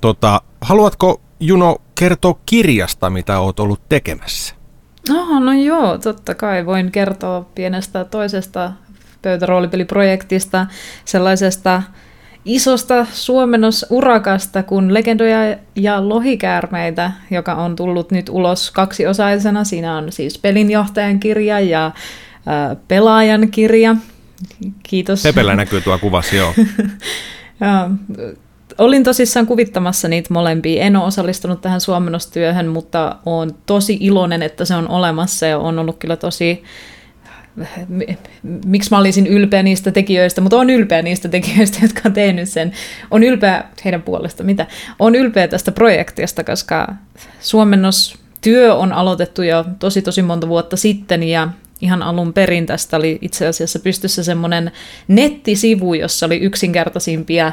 tota, haluatko Juno kertoa kirjasta, mitä oot ollut tekemässä? No, no joo, totta kai voin kertoa pienestä toisesta pöytäroolipeliprojektista, sellaisesta isosta suomennosurakasta kuin Legendoja ja lohikäärmeitä, joka on tullut nyt ulos kaksiosaisena. Siinä on siis pelinjohtajan kirja ja äh, pelaajan kirja. Kiitos. Pepellä näkyy tuo kuvassa, joo. ja, olin tosissaan kuvittamassa niitä molempia. En ole osallistunut tähän suomennostyöhön, mutta olen tosi iloinen, että se on olemassa ja on ollut kyllä tosi miksi mä olisin ylpeä niistä tekijöistä, mutta on ylpeä niistä tekijöistä, jotka on tehnyt sen. On ylpeä heidän puolesta, mitä? On ylpeä tästä projektista, koska suomennostyö on aloitettu jo tosi tosi monta vuotta sitten ja ihan alun perin tästä oli itse asiassa pystyssä semmoinen nettisivu, jossa oli yksinkertaisimpia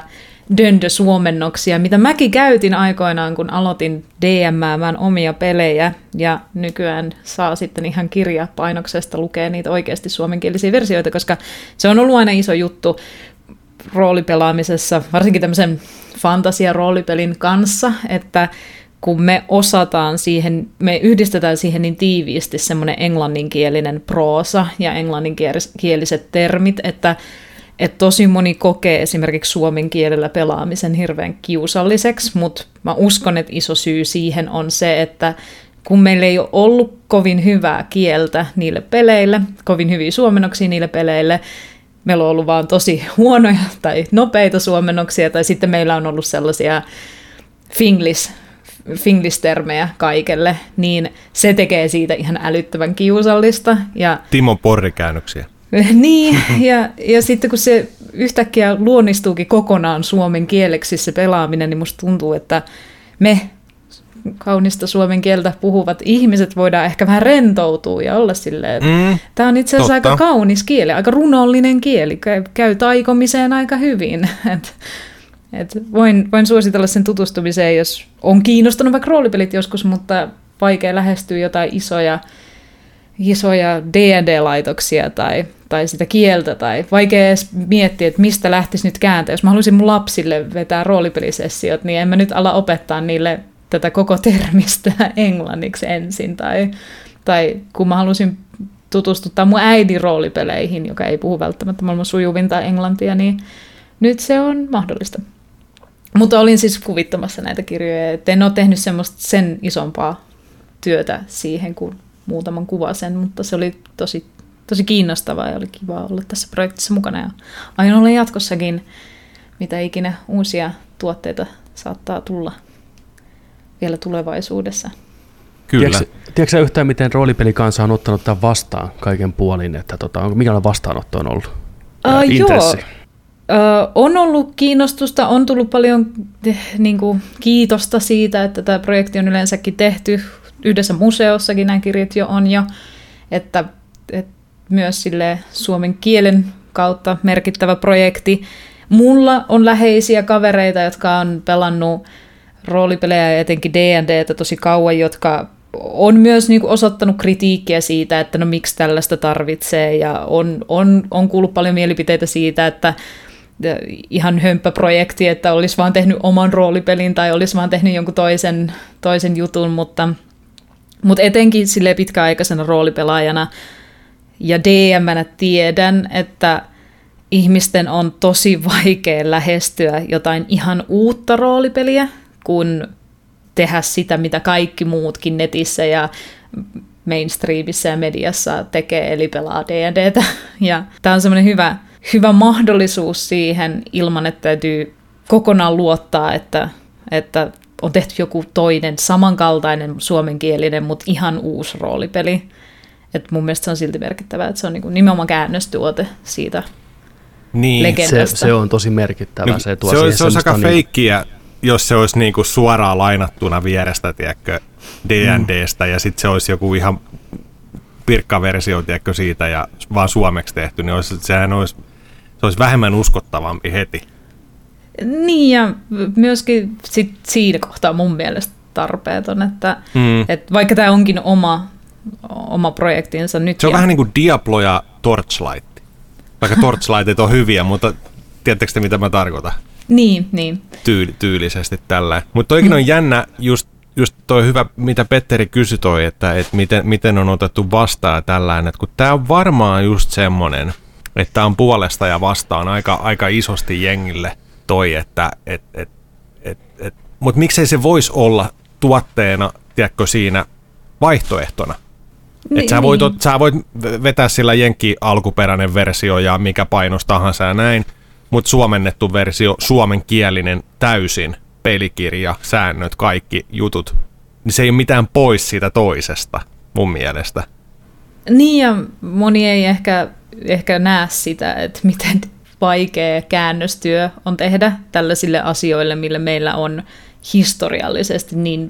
döndö-suomennoksia, mitä mäkin käytin aikoinaan, kun aloitin DMäämään omia pelejä, ja nykyään saa sitten ihan kirjapainoksesta lukea niitä oikeasti suomenkielisiä versioita, koska se on ollut aina iso juttu roolipelaamisessa, varsinkin tämmöisen fantasia-roolipelin kanssa, että kun me osataan siihen, me yhdistetään siihen niin tiiviisti semmoinen englanninkielinen proosa ja englanninkieliset termit, että että tosi moni kokee esimerkiksi suomen kielellä pelaamisen hirveän kiusalliseksi, mutta mä uskon, että iso syy siihen on se, että kun meillä ei ole ollut kovin hyvää kieltä niille peleille, kovin hyviä suomennoksia niille peleille, meillä on ollut vaan tosi huonoja tai nopeita suomennoksia, tai sitten meillä on ollut sellaisia Finglish, Finglish-termejä kaikelle, niin se tekee siitä ihan älyttävän kiusallista. Ja Timo Porri-käännöksiä. niin, ja, ja sitten kun se yhtäkkiä luonnistuukin kokonaan suomen kieleksi se pelaaminen, niin musta tuntuu, että me kaunista suomen kieltä puhuvat ihmiset voidaan ehkä vähän rentoutua ja olla silleen, että mm, tämä on itse asiassa totta. aika kaunis kieli, aika runollinen kieli, käy, käy taikomiseen aika hyvin. Et, et voin, voin suositella sen tutustumiseen, jos on kiinnostunut vaikka roolipelit joskus, mutta vaikea lähestyä jotain isoja isoja D&D-laitoksia tai, tai sitä kieltä, tai vaikea edes miettiä, että mistä lähtisi nyt kääntää. Jos mä haluaisin mun lapsille vetää roolipelisessiot, niin en mä nyt ala opettaa niille tätä koko termistä englanniksi ensin, tai, tai kun mä haluaisin tutustuttaa mun äidin roolipeleihin, joka ei puhu välttämättä maailman sujuvinta englantia, niin nyt se on mahdollista. Mutta olin siis kuvittamassa näitä kirjoja, että en ole tehnyt semmoista sen isompaa työtä siihen, kuin muutaman sen, mutta se oli tosi, tosi kiinnostavaa ja oli kiva olla tässä projektissa mukana. Ja aion olla jatkossakin, mitä ikinä uusia tuotteita saattaa tulla vielä tulevaisuudessa. Kyllä. Tiedätkö, tiedätkö yhtään, miten roolipelikansa on ottanut tämän vastaan kaiken puolin, että tota, onko, mikä vastaanotto on ollut? Uh, joo. Uh, on ollut kiinnostusta, on tullut paljon eh, niin kuin, kiitosta siitä, että tämä projekti on yleensäkin tehty yhdessä museossakin nämä kirjat jo on jo, että, että myös sille suomen kielen kautta merkittävä projekti. Mulla on läheisiä kavereita, jotka on pelannut roolipelejä ja etenkin D&Dtä tosi kauan, jotka on myös niin kuin osoittanut kritiikkiä siitä, että no miksi tällaista tarvitsee ja on, on, on kuullut paljon mielipiteitä siitä, että ihan hömppäprojekti, että olisi vaan tehnyt oman roolipelin tai olisi vaan tehnyt jonkun toisen, toisen jutun, mutta, mutta etenkin sille pitkäaikaisena roolipelaajana ja dm tiedän, että ihmisten on tosi vaikea lähestyä jotain ihan uutta roolipeliä, kun tehdä sitä, mitä kaikki muutkin netissä ja mainstreamissa ja mediassa tekee, eli pelaa D&Dtä. Ja tämä on semmoinen hyvä, hyvä mahdollisuus siihen ilman, että täytyy kokonaan luottaa, että, että on tehty joku toinen samankaltainen suomenkielinen, mutta ihan uusi roolipeli. Et mun mielestä se on silti merkittävää, että se on niinku nimenomaan käännöstuote siitä niin, se, se on tosi merkittävä. No, se, tuo se, olisi, se olisi aika niin... feikkiä, jos se olisi niinku suoraan lainattuna vierestä, tiedätkö, D&Dstä, mm. ja sitten se olisi joku ihan pirkkaversio, tiedätkö, siitä, ja vaan suomeksi tehty, niin olisi, sehän olisi, se olisi vähemmän uskottavampi heti. Niin, ja myöskin sit siinä kohtaa mun mielestä tarpeeton, että, mm. että vaikka tämä onkin oma, oma projektinsa nyt. Se on ja... vähän niin kuin Diablo ja Torchlight. Vaikka Torchlightit on hyviä, mutta tiedättekö te, mitä mä tarkoitan? Niin, niin. Tyyli, tyylisesti tällä. Mutta toikin on jännä, just, just toi hyvä, mitä Petteri kysyi toi, että, että miten, miten on otettu vastaan tällainen. Että kun tämä on varmaan just semmoinen, että tämä on puolesta ja vastaan aika, aika isosti jengille toi, että et, et, et, et, mutta miksei se voisi olla tuotteena, tiedätkö, siinä vaihtoehtona. Niin, Et sä, voit, niin. sä voit vetää sillä jenki alkuperäinen versio ja mikä painos tahansa ja näin, mutta suomennettu versio, suomenkielinen täysin, pelikirja, säännöt, kaikki jutut, niin se ei ole mitään pois siitä toisesta, mun mielestä. Niin ja moni ei ehkä, ehkä näe sitä, että miten vaikea käännöstyö on tehdä tällaisille asioille, mille meillä on historiallisesti niin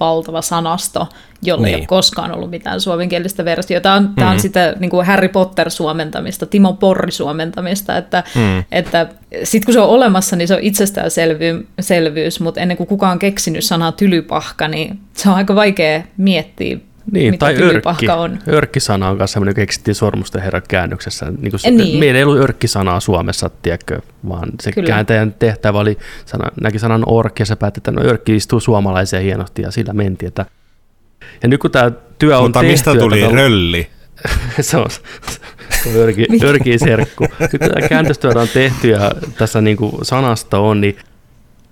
valtava sanasto, jolle niin. ei ole koskaan ollut mitään suomenkielistä versiota. Tämä on, mm-hmm. tämä on sitä niin kuin Harry Potter-suomentamista, Timo Porri-suomentamista, että, mm. että sitten kun se on olemassa, niin se on itsestäänselvyys, mutta ennen kuin kukaan on keksinyt sanaa tylypahka, niin se on aika vaikea miettiä, niin, mitä tai örkki. on. Örkkisana on myös sellainen, joka keksittiin sormusten herran käännöksessä. Niin kuin se, niin. Meillä ei ollut örkkisanaa Suomessa, tiedätkö, vaan se Kyllä. kääntäjän tehtävä oli, sana, näki sanan ork ja se päätti, että no örkki istuu suomalaisia hienosti ja sillä mentiin. Että... Ja nyt kun tämä työ on Mutta tehty... mistä tuli tätä... rölli? se on, örki, örki serkku. Nyt tämä käännöstyö on tehty ja tässä niin kuin sanasta on, niin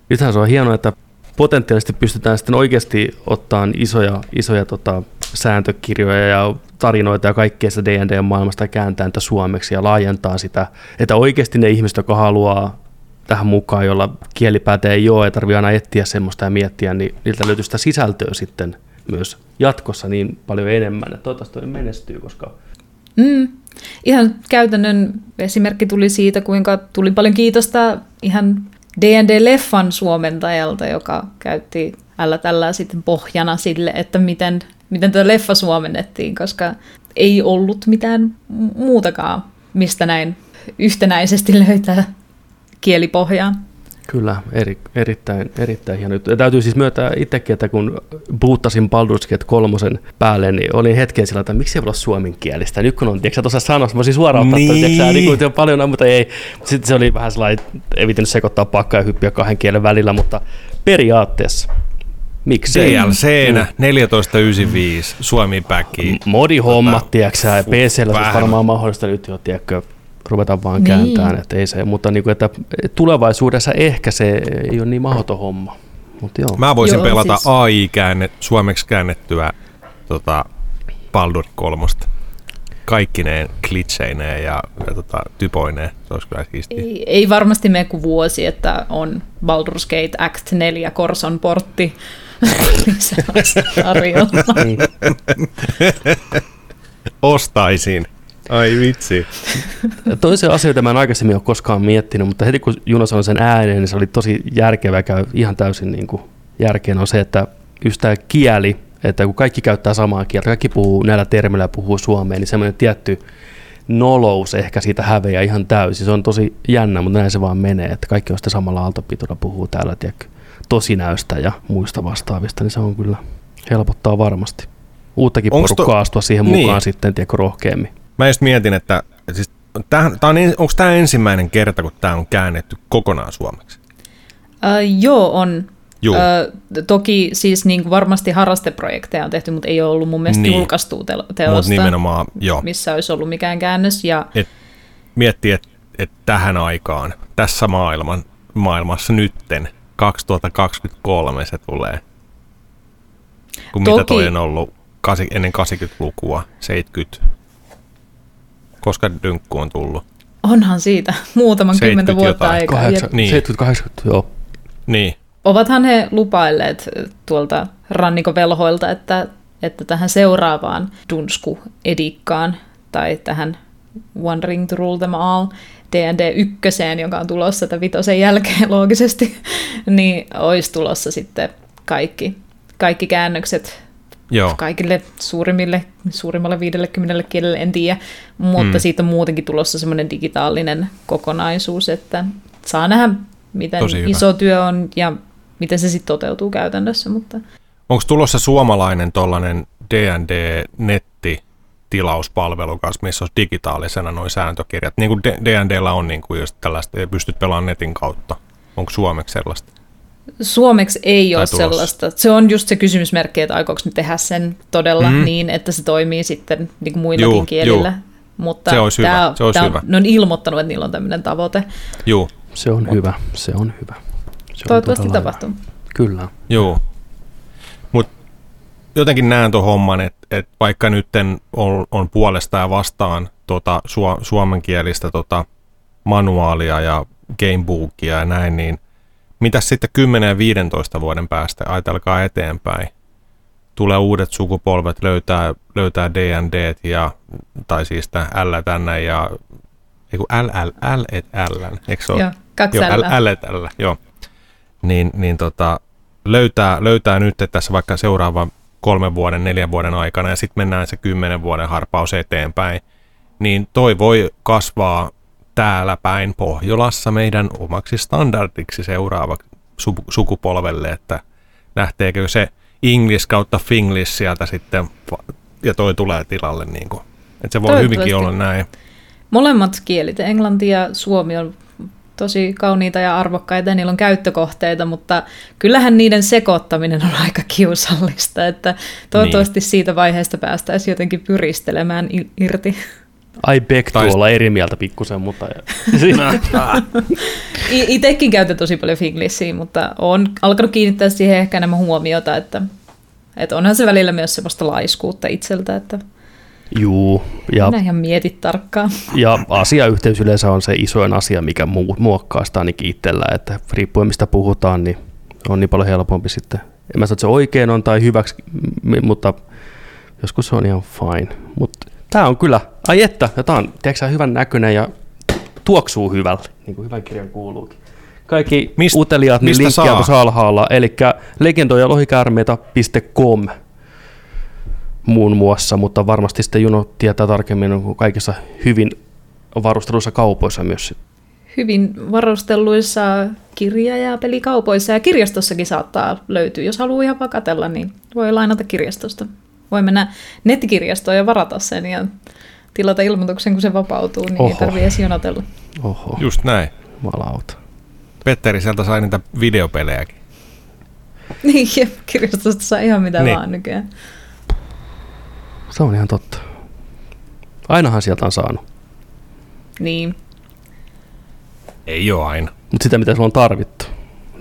nythän se on hienoa, että potentiaalisesti pystytään sitten oikeasti ottamaan isoja, isoja tota, sääntökirjoja ja tarinoita ja kaikkea sitä D&D-maailmasta kääntää niitä suomeksi ja laajentaa sitä, että oikeasti ne ihmiset, jotka haluaa tähän mukaan, jolla kielipäätä ei ole ja tarvitse aina etsiä semmoista ja miettiä, niin niiltä löytyy sitä sisältöä sitten myös jatkossa niin paljon enemmän. Että toivottavasti toi menestyy, koska... Mm. Ihan käytännön esimerkki tuli siitä, kuinka tuli paljon kiitosta ihan D&D-leffan suomentajalta, joka käytti älä tällä sitten pohjana sille, että miten, miten tätä leffa suomennettiin, koska ei ollut mitään muutakaan, mistä näin yhtenäisesti löytää kielipohjaa. Kyllä, eri, erittäin, erittäin hieno juttu. Ja täytyy siis myöntää itsekin, että kun buuttasin Baldur's Gate kolmosen päälle, niin olin hetken sillä, että miksi ei voi olla suomenkielistä. Nyt kun on, tiedätkö tuossa sanossa, mä olisin suoraan ottaa, niin. tiedätkö, niin kuin, paljon, mutta ei. Sitten se oli vähän sellainen, ei vitin sekoittaa pakkaa ja hyppiä kahden kielen välillä, mutta periaatteessa Miksi? DLC-nä mm. 1495 Suomi päki. Modihommat, tota, tiedätkö ja PCllä se varmaan mahdollista nyt jo, tiedätkö, ruveta vaan niin. kääntämään, että ei se, mutta niin kuin, että tulevaisuudessa ehkä se ei ole niin mahdoton homma. Mut joo. Mä voisin joo, pelata siis... AI-käännet, suomeksi käännettyä tota, Baldur kolmosta. Kaikkineen klitseineen ja, ja tota, typoineen. Se olisi kyllä Ei, ei varmasti mene kuin vuosi, että on Baldur's Gate Act 4 Korson portti tarjolla. Niin. Ostaisin. Ai vitsi. Toisia asioita mä en aikaisemmin ole koskaan miettinyt, mutta heti kun Juno sanoi sen ääneen, niin se oli tosi järkevä, käy ihan täysin niin kuin järkeen on se, että just tämä kieli, että kun kaikki käyttää samaa kieltä, kaikki puhuu näillä termillä puhuu suomeen, niin semmoinen tietty nolous ehkä siitä häveää ihan täysin. Se on tosi jännä, mutta näin se vaan menee, että kaikki on sitten samalla aaltopituudella puhuu täällä, tiedätkö, tosinäystä ja muista vastaavista, niin se on kyllä helpottaa varmasti. Uuttakin Onks porukkaa to... astua siihen mukaan niin. sitten, tiedätkö, rohkeammin. Mä just mietin, että siis on, onko tämä ensimmäinen kerta, kun tämä on käännetty kokonaan suomeksi? Uh, joo, on. Joo. Uh, toki siis niin kuin varmasti harrasteprojekteja on tehty, mutta ei ole ollut mun mielestä Niin. julkaistua te- teosta, nimenomaan, joo. missä olisi ollut mikään käännös. Ja Et miettii, että et tähän aikaan, tässä maailman, maailmassa nytten, 2023 se tulee. Kun mitä Toki- toi on ollut kasi, ennen 80-lukua, 70. Koska dynkku on tullut. onhan siitä muutaman 70 kymmentä vuotta jotain. aikaa. Kahdeksan, Niin. niin. 70 joo. Niin, Ovathan he lupailleet tuolta rannikovelhoilta, että, että tähän seuraavaan Dunsku-edikkaan tai tähän One Ring to Rule Them All D&D ykköseen, joka on tulossa tämän vitosen jälkeen loogisesti, niin olisi tulossa sitten kaikki, kaikki käännökset joo. kaikille suurimmille, suurimmalle 50 kielelle, en tiedä, mutta Mm. siitä on muutenkin tulossa semmoinen digitaalinen kokonaisuus, että saa nähdä, miten iso työ on ja miten se sitten toteutuu käytännössä, mutta Onko tulossa suomalainen tollainen D&D-netti tilauspalvelu kanssa, missä olisi digitaalisena nuo sääntökirjat. Niin kuin D&Dllä on niin kuin just tällaista, ja pystyt pelaamaan netin kautta. Onko suomeksi sellaista? suomeksi ei ole tulossa. sellaista. Se on just se kysymysmerkki, että aikooko ne tehdä sen todella mm. niin, että se toimii sitten niin kuin muillakin Juu, kielillä. juu. Mutta Se olisi hyvä, tää- se olisi tää on- hyvä. Ne on ilmoittanut, että niillä on tämmöinen tavoite. Juu, Se on hyvä, se on hyvä. Se on Toivottavasti hyvä. tapahtuu. Kyllä. juu. Jotenkin näen tuon homman, että et vaikka nyt on, on puolesta ja vastaan tota, su, suomenkielistä tota, manuaalia ja gamebookia ja näin, niin mitäs sitten 10 ja 15 vuoden päästä, ajatelkaa eteenpäin, tulee uudet sukupolvet, löytää, löytää D&D ja, tai siis tämä L tänne ja ei kun L, L, L, et L, eikö se ole? Joo, kaksi Joo. L, L, L, joo. Niin, niin tota, löytää, löytää nyt tässä vaikka seuraavan kolmen vuoden, neljän vuoden aikana ja sitten mennään se kymmenen vuoden harpaus eteenpäin, niin toi voi kasvaa täällä päin Pohjolassa meidän omaksi standardiksi seuraava su- sukupolvelle, että lähteekö se English kautta Finglish sieltä sitten ja toi tulee tilalle. Niin kuin. Että se voi hyvinkin olla näin. Molemmat kielit, englanti ja suomi on tosi kauniita ja arvokkaita ja niillä on käyttökohteita, mutta kyllähän niiden sekoittaminen on aika kiusallista, että toivottavasti niin. siitä vaiheesta päästäisiin jotenkin pyristelemään irti. I beg to Tai- olla eri mieltä pikkusen, mutta I- Itekin käytän tosi paljon Finglishia, mutta on alkanut kiinnittää siihen ehkä enemmän huomiota, että, että onhan se välillä myös semmoista laiskuutta itseltä, että juu. Ja, minä ihan mietit tarkkaan. ja asiayhteys yleensä on se isoin asia, mikä mu- muokkaa sitä ainakin itsellä, että riippuen mistä puhutaan, niin on niin paljon helpompi sitten. En mä sano, että se oikein on tai hyväksi, mutta joskus se on ihan fine. Mutta tämä on kyllä, ai että, ja tämä on, tiedätkö hyvän näköinen ja tuoksuu hyvälle, niin kuin hyvän kirjan kuuluukin. Kaikki Mist- uteliaat, niin mistä linkkiä saa? tuossa alhaalla, eli legendojalohikärmeitä.com muun muassa, mutta varmasti sitten Juno tietää tarkemmin kuin kaikissa hyvin varusteluissa kaupoissa myös. Hyvin varustelluissa kirja- ja pelikaupoissa ja kirjastossakin saattaa löytyä. Jos haluaa ihan vakatella, niin voi lainata kirjastosta. Voi mennä nettikirjastoon ja varata sen ja tilata ilmoituksen, kun se vapautuu, niin Oho. ei Oho. tarvitse edes jonotella. Oho, Just näin. jumalauta. Petteri sieltä sai niitä videopelejäkin. Niin, kirjastosta saa ihan mitä niin. vaan nykyään. Se on ihan totta. Ainahan sieltä on saanut, Niin, Ei ole aina. mutta sitä mitä sulla on tarvittu,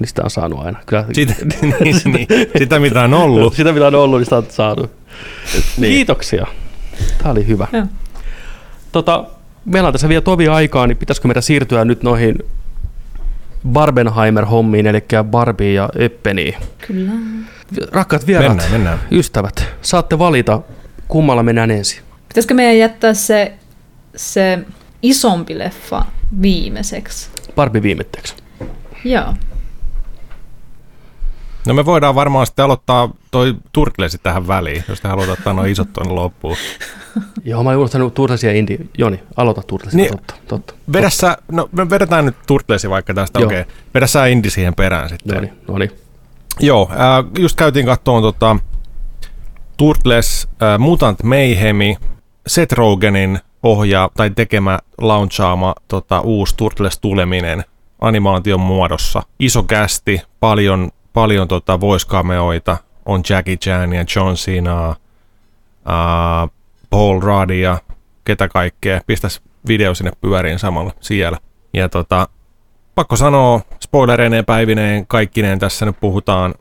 niin sitä on saanut aina. Kyllä, Sitä, niin, niin, sitä mitä on ollut. sitä mitä on ollut, niin sitä on saanut. niin. Kiitoksia. Tämä oli hyvä. joo. Tota, meillä on tässä vielä tovi aikaa, niin pitäisikö meidän siirtyä nyt noihin Barbenheimer-hommiin, eli Barbie ja Eppeniin. Kyllä. Rakkaat vieraat, Mennään, mennään. ystävät, saatte valita, kummalla mennään ensin. Pitäisikö meidän jättää se, se isompi leffa viimeiseksi? Barbie viimetteeksi. Joo. No me voidaan varmaan sitten aloittaa toi Turtlesi tähän väliin, jos te haluatte ottaa noin isot tuonne loppuun. Joo, mä oon unohtanut Turtlesia ja Indi. Joni, aloita Turtlesia, Niin. totta, totta. Vedä sä, no me vedetään nyt Turtlesi vaikka tästä, okei. Okay. Vedä sä Indi siihen perään sitten. No niin, no niin. Joo, äh, just käytiin kattoon tota Turtles, äh, Mutant Mayhemi, Seth Rogenin ohjaa tai tekemä launchaama tota, uusi Turtles tuleminen animaation muodossa. Iso kästi, paljon, paljon tota voice cameoita, on Jackie Chan ja John Cena, uh, Paul Ruddia, ketä kaikkea. Pistäisi video sinne pyöriin samalla siellä. Ja tota, pakko sanoa, spoilereineen päivineen kaikkineen tässä nyt puhutaan.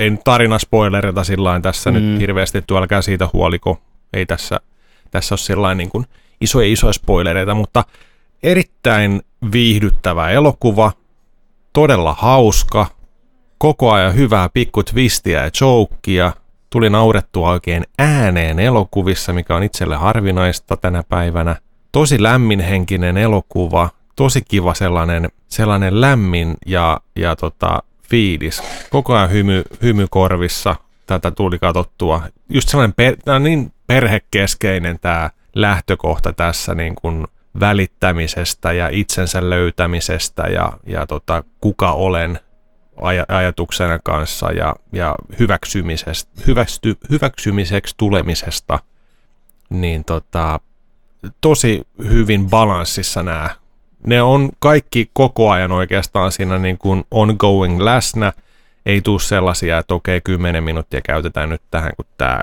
Ei nyt tarinaspoilerita sillä tässä mm. nyt hirveästi, että älkää siitä huoliko. Ei tässä, tässä ole sellainen niin kuin isoja isoja spoilereita, mutta erittäin viihdyttävä elokuva, todella hauska, koko ajan hyvää pikku twistiä ja joukkia, tuli naurettua oikein ääneen elokuvissa, mikä on itselle harvinaista tänä päivänä. Tosi lämminhenkinen elokuva, tosi kiva sellainen, sellainen lämmin ja, ja tota, fiilis. Koko ajan hymy, hymy korvissa tätä tuli katsottua. Just sellainen per, tämä on niin perhekeskeinen tämä lähtökohta tässä niin kuin välittämisestä ja itsensä löytämisestä ja, ja tota, kuka olen aj- ajatuksena kanssa ja, ja hyväksymisestä, hyväksy, hyväksymiseksi tulemisesta, niin tota, tosi hyvin balanssissa nämä. Ne on kaikki koko ajan oikeastaan siinä niin kuin ongoing läsnä. Ei tule sellaisia, että okei, 10 minuuttia käytetään nyt tähän, kun tämä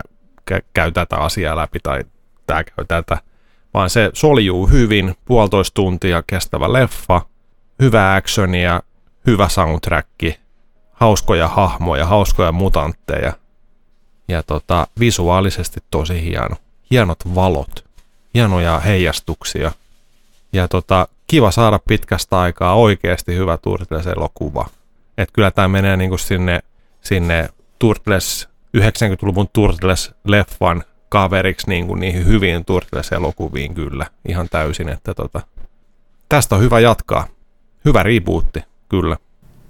käy tätä asiaa läpi tai tämä käy tätä, vaan se soljuu hyvin, puolitoista tuntia kestävä leffa, hyvä actionia, hyvä soundtrack, hauskoja hahmoja, hauskoja mutantteja ja tota, visuaalisesti tosi hieno. Hienot valot, hienoja heijastuksia ja tota, kiva saada pitkästä aikaa oikeasti hyvä Turtles-elokuva. Et kyllä tämä menee niinku sinne, sinne Turtles, 90-luvun Turtles-leffan kaveriksi niin kuin niihin hyviin Turtles-elokuviin kyllä ihan täysin, että tota, tästä on hyvä jatkaa. Hyvä rebootti, kyllä.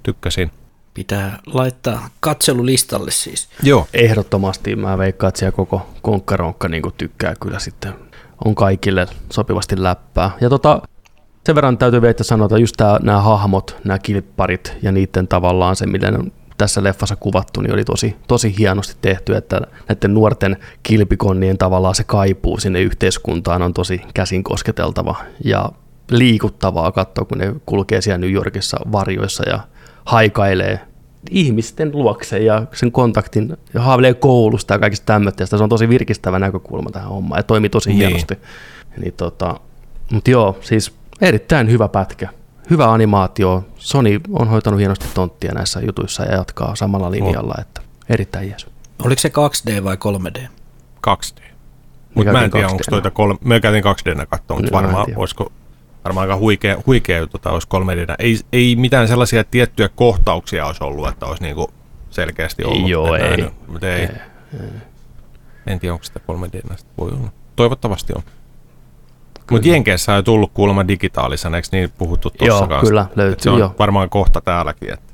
Tykkäsin. Pitää laittaa katselulistalle siis. Joo. Ehdottomasti mä veikkaan, että siellä koko konkkaronkka niin tykkää kyllä sitten. On kaikille sopivasti läppää. Ja tota, sen verran täytyy vielä sanoa, että just nämä hahmot, nämä kilpparit ja niiden tavallaan se, miten tässä leffassa kuvattu, niin oli tosi, tosi hienosti tehty, että näiden nuorten kilpikonnien tavallaan se kaipuu sinne yhteiskuntaan on tosi käsin kosketeltava ja liikuttavaa katsoa, kun ne kulkee siellä New Yorkissa varjoissa ja haikailee ihmisten luokse ja sen kontaktin ja haaveilee koulusta ja kaikista tämmöistä. Se on tosi virkistävä näkökulma tähän hommaan ja toimii tosi niin. hienosti. Niin tota, mutta joo, siis erittäin hyvä pätkä hyvä animaatio. Sony on hoitanut hienosti tonttia näissä jutuissa ja jatkaa samalla linjalla, on. että erittäin jees. Oliko se 2D vai 3D? 2D. Mutta mä en tiedä, onko tuota kolme, me käytiin 2D katsoa, mutta varmaan olisiko varmaan aika huikea, huikea tota, olisi 3D. Ei, ei mitään sellaisia tiettyjä kohtauksia olisi ollut, että olisi niinku selkeästi ollut. Joo, ei. Mutta ei. ei. En tiedä, onko sitä 3D voi olla. Toivottavasti on. Mutta Jenkeissä on tullut kuulemma digitaalisena, eikö niin puhuttu tuossa Joo, kanssa? kyllä löytyy. se on jo. varmaan kohta täälläkin, että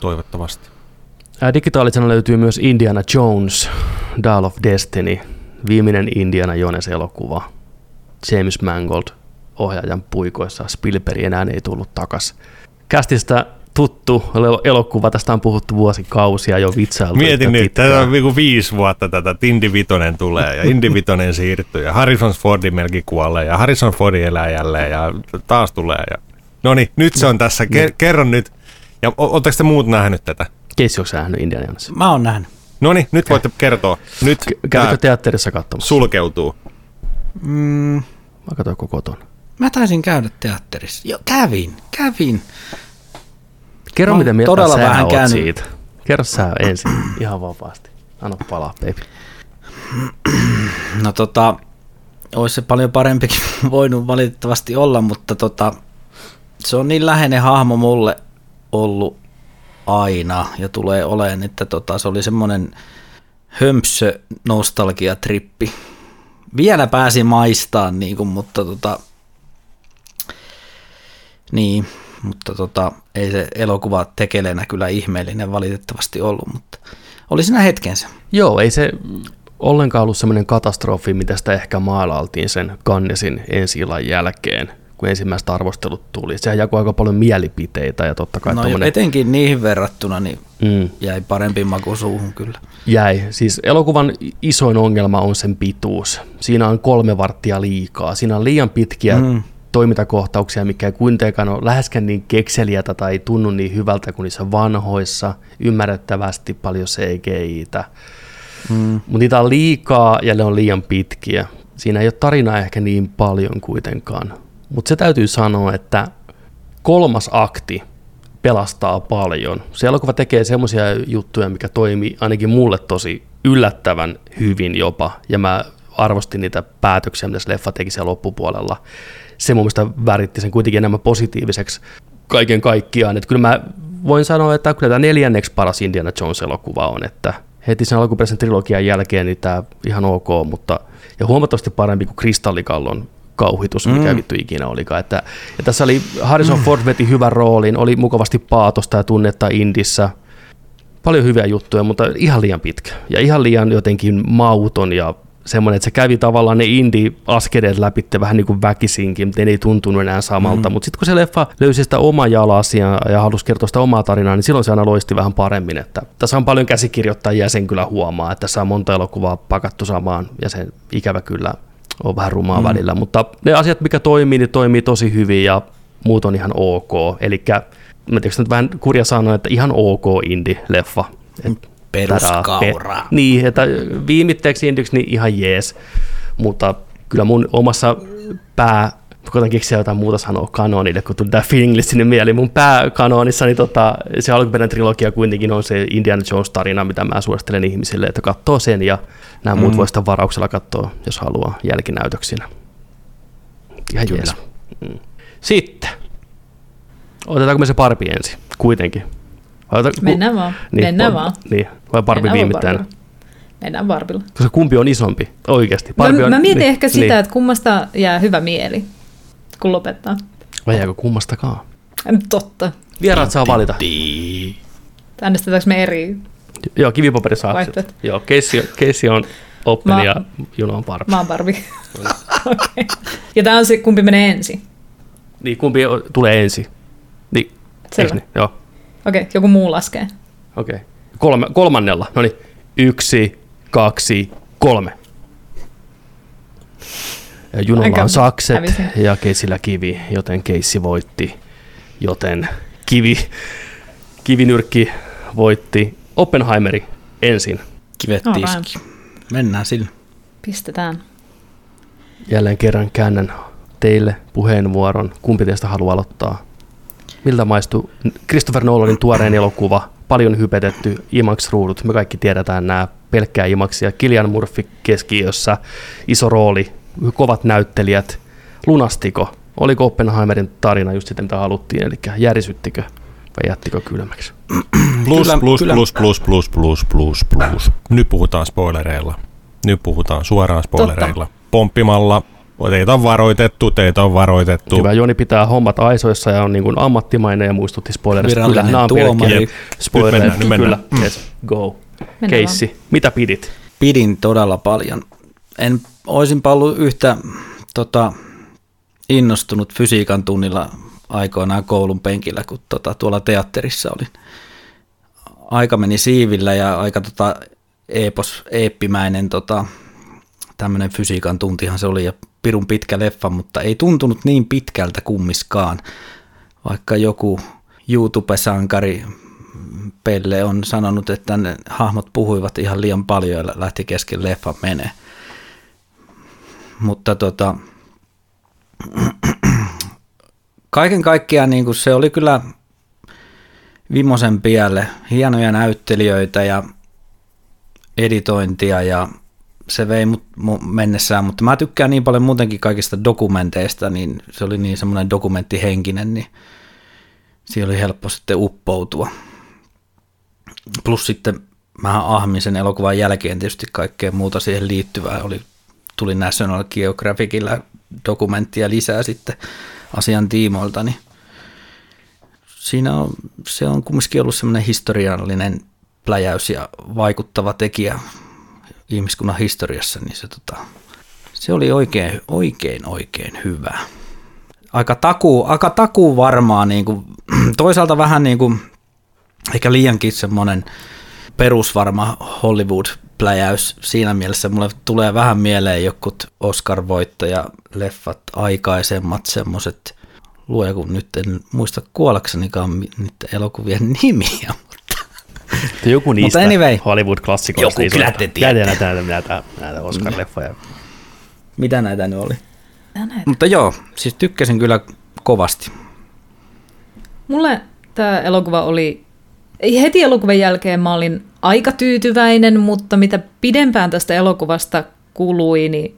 toivottavasti. Ää, digitaalisena löytyy myös Indiana Jones, Dawn of Destiny, viimeinen Indiana Jones-elokuva. James Mangold ohjaajan puikoissa. Spielberg enää ei tullut takas. Kästistä tuttu elokuva, tästä on puhuttu vuosikausia jo vitsailtu. Mietin nyt, tätä on niinku viisi vuotta tätä, että Indy Vitonen tulee ja Indy Vitonen siirtyy ja Harrison Fordi melkein kuolee ja Harrison Fordi elää jälleen ja taas tulee. Ja... No niin, nyt se on tässä, Ker- kerron nyt. Ja oletteko te muut nähnyt tätä? Keissi, onko nähnyt Indiana Jones? Mä oon nähnyt. No niin, nyt voitte kertoa. Nyt Kävikö teatterissa katsomassa? Sulkeutuu. Mm. Mä katsoin koko ton. Mä taisin käydä teatterissa. Joo, kävin, kävin. Kerro, miten mieltä todella sä vähän käynyt. siitä. Kerro sä ensin ihan vapaasti. Anna palaa, baby. No tota, olisi se paljon parempikin voinut valitettavasti olla, mutta tota, se on niin läheinen hahmo mulle ollut aina ja tulee olemaan, että tota, se oli semmoinen hömpsö nostalgiatrippi. Vielä pääsi maistaan, niin kuin, mutta tota, niin, mutta tota, ei se elokuva tekelenä kyllä ihmeellinen valitettavasti ollut, mutta oli siinä hetkensä. Joo, ei se ollenkaan ollut semmoinen katastrofi, mitä sitä ehkä maalailtiin sen Kannesin ensi jälkeen, kun ensimmäiset arvostelut tuli. Sehän jakoi aika paljon mielipiteitä ja totta kai No tommonen- etenkin niihin verrattuna niin mm, jäi parempi maku suuhun kyllä. jäi. Siis elokuvan isoin ongelma on sen pituus. Siinä on kolme varttia liikaa. Siinä on liian pitkiä mm. Toimintakohtauksia, mikä ei kuitenkaan ole läheskään niin kekseliätä tai ei tunnu niin hyvältä kuin niissä vanhoissa. Ymmärrettävästi paljon CGI-tä. Mm. Mutta niitä on liikaa ja ne on liian pitkiä. Siinä ei ole tarinaa ehkä niin paljon kuitenkaan. Mutta se täytyy sanoa, että kolmas akti pelastaa paljon. Se elokuva tekee semmoisia juttuja, mikä toimii ainakin mulle tosi yllättävän hyvin jopa. Ja mä arvostin niitä päätöksiä, mitä se leffa teki siellä loppupuolella. Se mun mielestä väritti sen kuitenkin enemmän positiiviseksi kaiken kaikkiaan. Että kyllä mä voin sanoa, että kyllä tämä neljänneksi paras Indiana Jones-elokuva on, että heti sen alkuperäisen trilogian jälkeen niin tämä ihan ok, mutta ja huomattavasti parempi kuin Kristallikallon kauhitus, mikä Mm. vittu ikinä olikaan. Että, ja tässä oli Harrison Ford veti hyvän roolin, oli mukavasti paatosta ja tunnetta Indissä. Paljon hyviä juttuja, mutta ihan liian pitkä. Ja ihan liian jotenkin mauton ja semmoinen, että se kävi tavallaan ne indie-askeleet läpi vähän niin kuin väkisinkin, mutta ne ei tuntunut enää samalta. Mm. Mutta sitten kun se leffa löysi sitä omaa jalasia ja halusi kertoa sitä omaa tarinaa, niin silloin se aina loisti vähän paremmin. Että tässä on paljon käsikirjoittajia sen kyllä huomaa, että tässä on monta elokuvaa pakattu samaan ja se ikävä kyllä on vähän rumaa mm. välillä. Mutta ne asiat, mikä toimii, niin toimii tosi hyvin ja muut on ihan ok. Eli mä tiedän, nyt vähän kurja sanoa, että ihan ok indie-leffa. Et Peruskaura. Niin, että viimitteeksi indiksi niin ihan jees, mutta kyllä mun omassa pää, koitan keksiä jotain muuta sanoa kanonille, kun tuli tämä Finglish sinne mieliin. Mun pääkanonissa niin tota, se alkuperäinen trilogia kuitenkin on se Indiana Jones-tarina, mitä mä suosittelen ihmisille, että katsoo sen ja nämä muut Mm. voi sitä varauksella katsoa, jos haluaa jälkinäytöksinä. Ihan Kyllä. jees. Mm. Sitten, otetaanko me se parpi ensin, kuitenkin? Vai ota- ku- Mennään vaan. Mennään va- vaan. Niin, vai parpi Mennään vaan viimettäin? Barbilla. Mennään Barbilla. Koska kumpi on isompi, oikeasti. Mä, on, mä mietin ehkä sitä, niin. että kummasta jää hyvä mieli, kun lopettaa. Vai jääkö kummastakaan? Totta. Vieraat saa valita. Äänestetäänkö me eri? Joo, kivipaperi saa. Vaihtoehto. Joo, keissi, keissi on open Mä- ja juna on parpi. Mä oon Barbie. okay. Ja tää on se, kumpi menee ensin. Niin, kumpi tulee ensin? Niin, Selvä. Niin? Joo, Okei, okay, joku muu laskee. okei. Okay. Kolme, kolmannella, no niin. Yksi, kaksi, kolme. Ja junalla Aika on sakset hävisin. ja keisillä kivi, joten keissi voitti. Joten kivi, kivinyrkki voitti Oppenheimeri ensin. Kivet tiski. Mennään sillä. Pistetään. Jälleen kerran käännän teille puheenvuoron. Kumpi teistä haluaa aloittaa? Miltä maistuu Christopher Nolanin tuoreen elokuva, paljon hypetetty IMAX-ruudut. Me kaikki tiedetään nämä pelkkää IMAXia. Kilian Murphy keskiössä, iso rooli, kovat näyttelijät. Lunastiko? Oliko Oppenheimerin tarina just sitä, mitä haluttiin? Eli järisyttikö vai jättikö kylmäksi? Plus, Kyllä, plus, kyllä. plus, plus, plus, plus, plus, plus. Nyt puhutaan spoilereilla. Nyt puhutaan suoraan spoilereilla. Pomppimalla. Teitä on varoitettu, teitä on varoitettu. Hyvä, Joni pitää hommat aisoissa ja on niin kuin ammattimainen ja muistutti spoilerista. Kyllä, nämä on tuomari. pelkkiä spoilereita. Nyt mennään, nyt Kyllä, mennään. yes, go. Mennään Keissi. Mitä pidit? Pidin todella paljon. En olisinpa ollut yhtä tota, innostunut fysiikan tunnilla aikoinaan koulun penkillä, kun tota, tuolla teatterissa olin. Aika meni siivillä ja aika tota, eepos, eeppimäinen tota, tämmöinen fysiikan tuntihan se oli ja pirun pitkä leffa, mutta ei tuntunut niin pitkältä kummiskaan. Vaikka joku YouTube-sankari Pelle on sanonut, että ne hahmot puhuivat ihan liian paljon ja lähti kesken leffa menee. Mutta tota, kaiken kaikkiaan niin kuin se oli kyllä vimosen pielle. Hienoja näyttelijöitä ja editointia ja se vei mut mu- mennessään, mutta mä tykkään niin paljon muutenkin kaikista dokumenteista, niin se oli niin semmoinen dokumenttihenkinen, niin siinä oli helppo sitten uppoutua. Plus sitten mä ahmin sen elokuvan jälkeen tietysti kaikkea muuta siihen liittyvää. Oli, tuli National Geographicilla dokumenttia lisää sitten asian tiimoilta, niin siinä on, se on kumminkin ollut semmoinen historiallinen pläjäys ja vaikuttava tekijä ihmiskunnan historiassa, niin se, tota, se oli oikein, oikein, oikein hyvä. aika takuu, aika takuu varmaa, niin kuin, toisaalta vähän niin kuin, ehkä liiankin semmoinen perusvarma Hollywood-pläjäys siinä mielessä. Mulle tulee vähän mieleen jokut Oscar-voittaja leffat aikaisemmat semmoiset, luoja kun nyt en muista kuollaksenikaan niiden elokuvien nimiä, Joku niistä Mutta anyway, Hollywood-klassikoista. joku kyllä te tiedätte. Näitä, näitä, näitä, näitä Oscar-leffoja. Mitä näitä nyt oli? Näin. Mutta joo, siis tykkäsin kyllä kovasti. Mulle tämä elokuva oli, heti elokuvan jälkeen mä olin aika tyytyväinen, mutta mitä pidempään tästä elokuvasta kului, niin,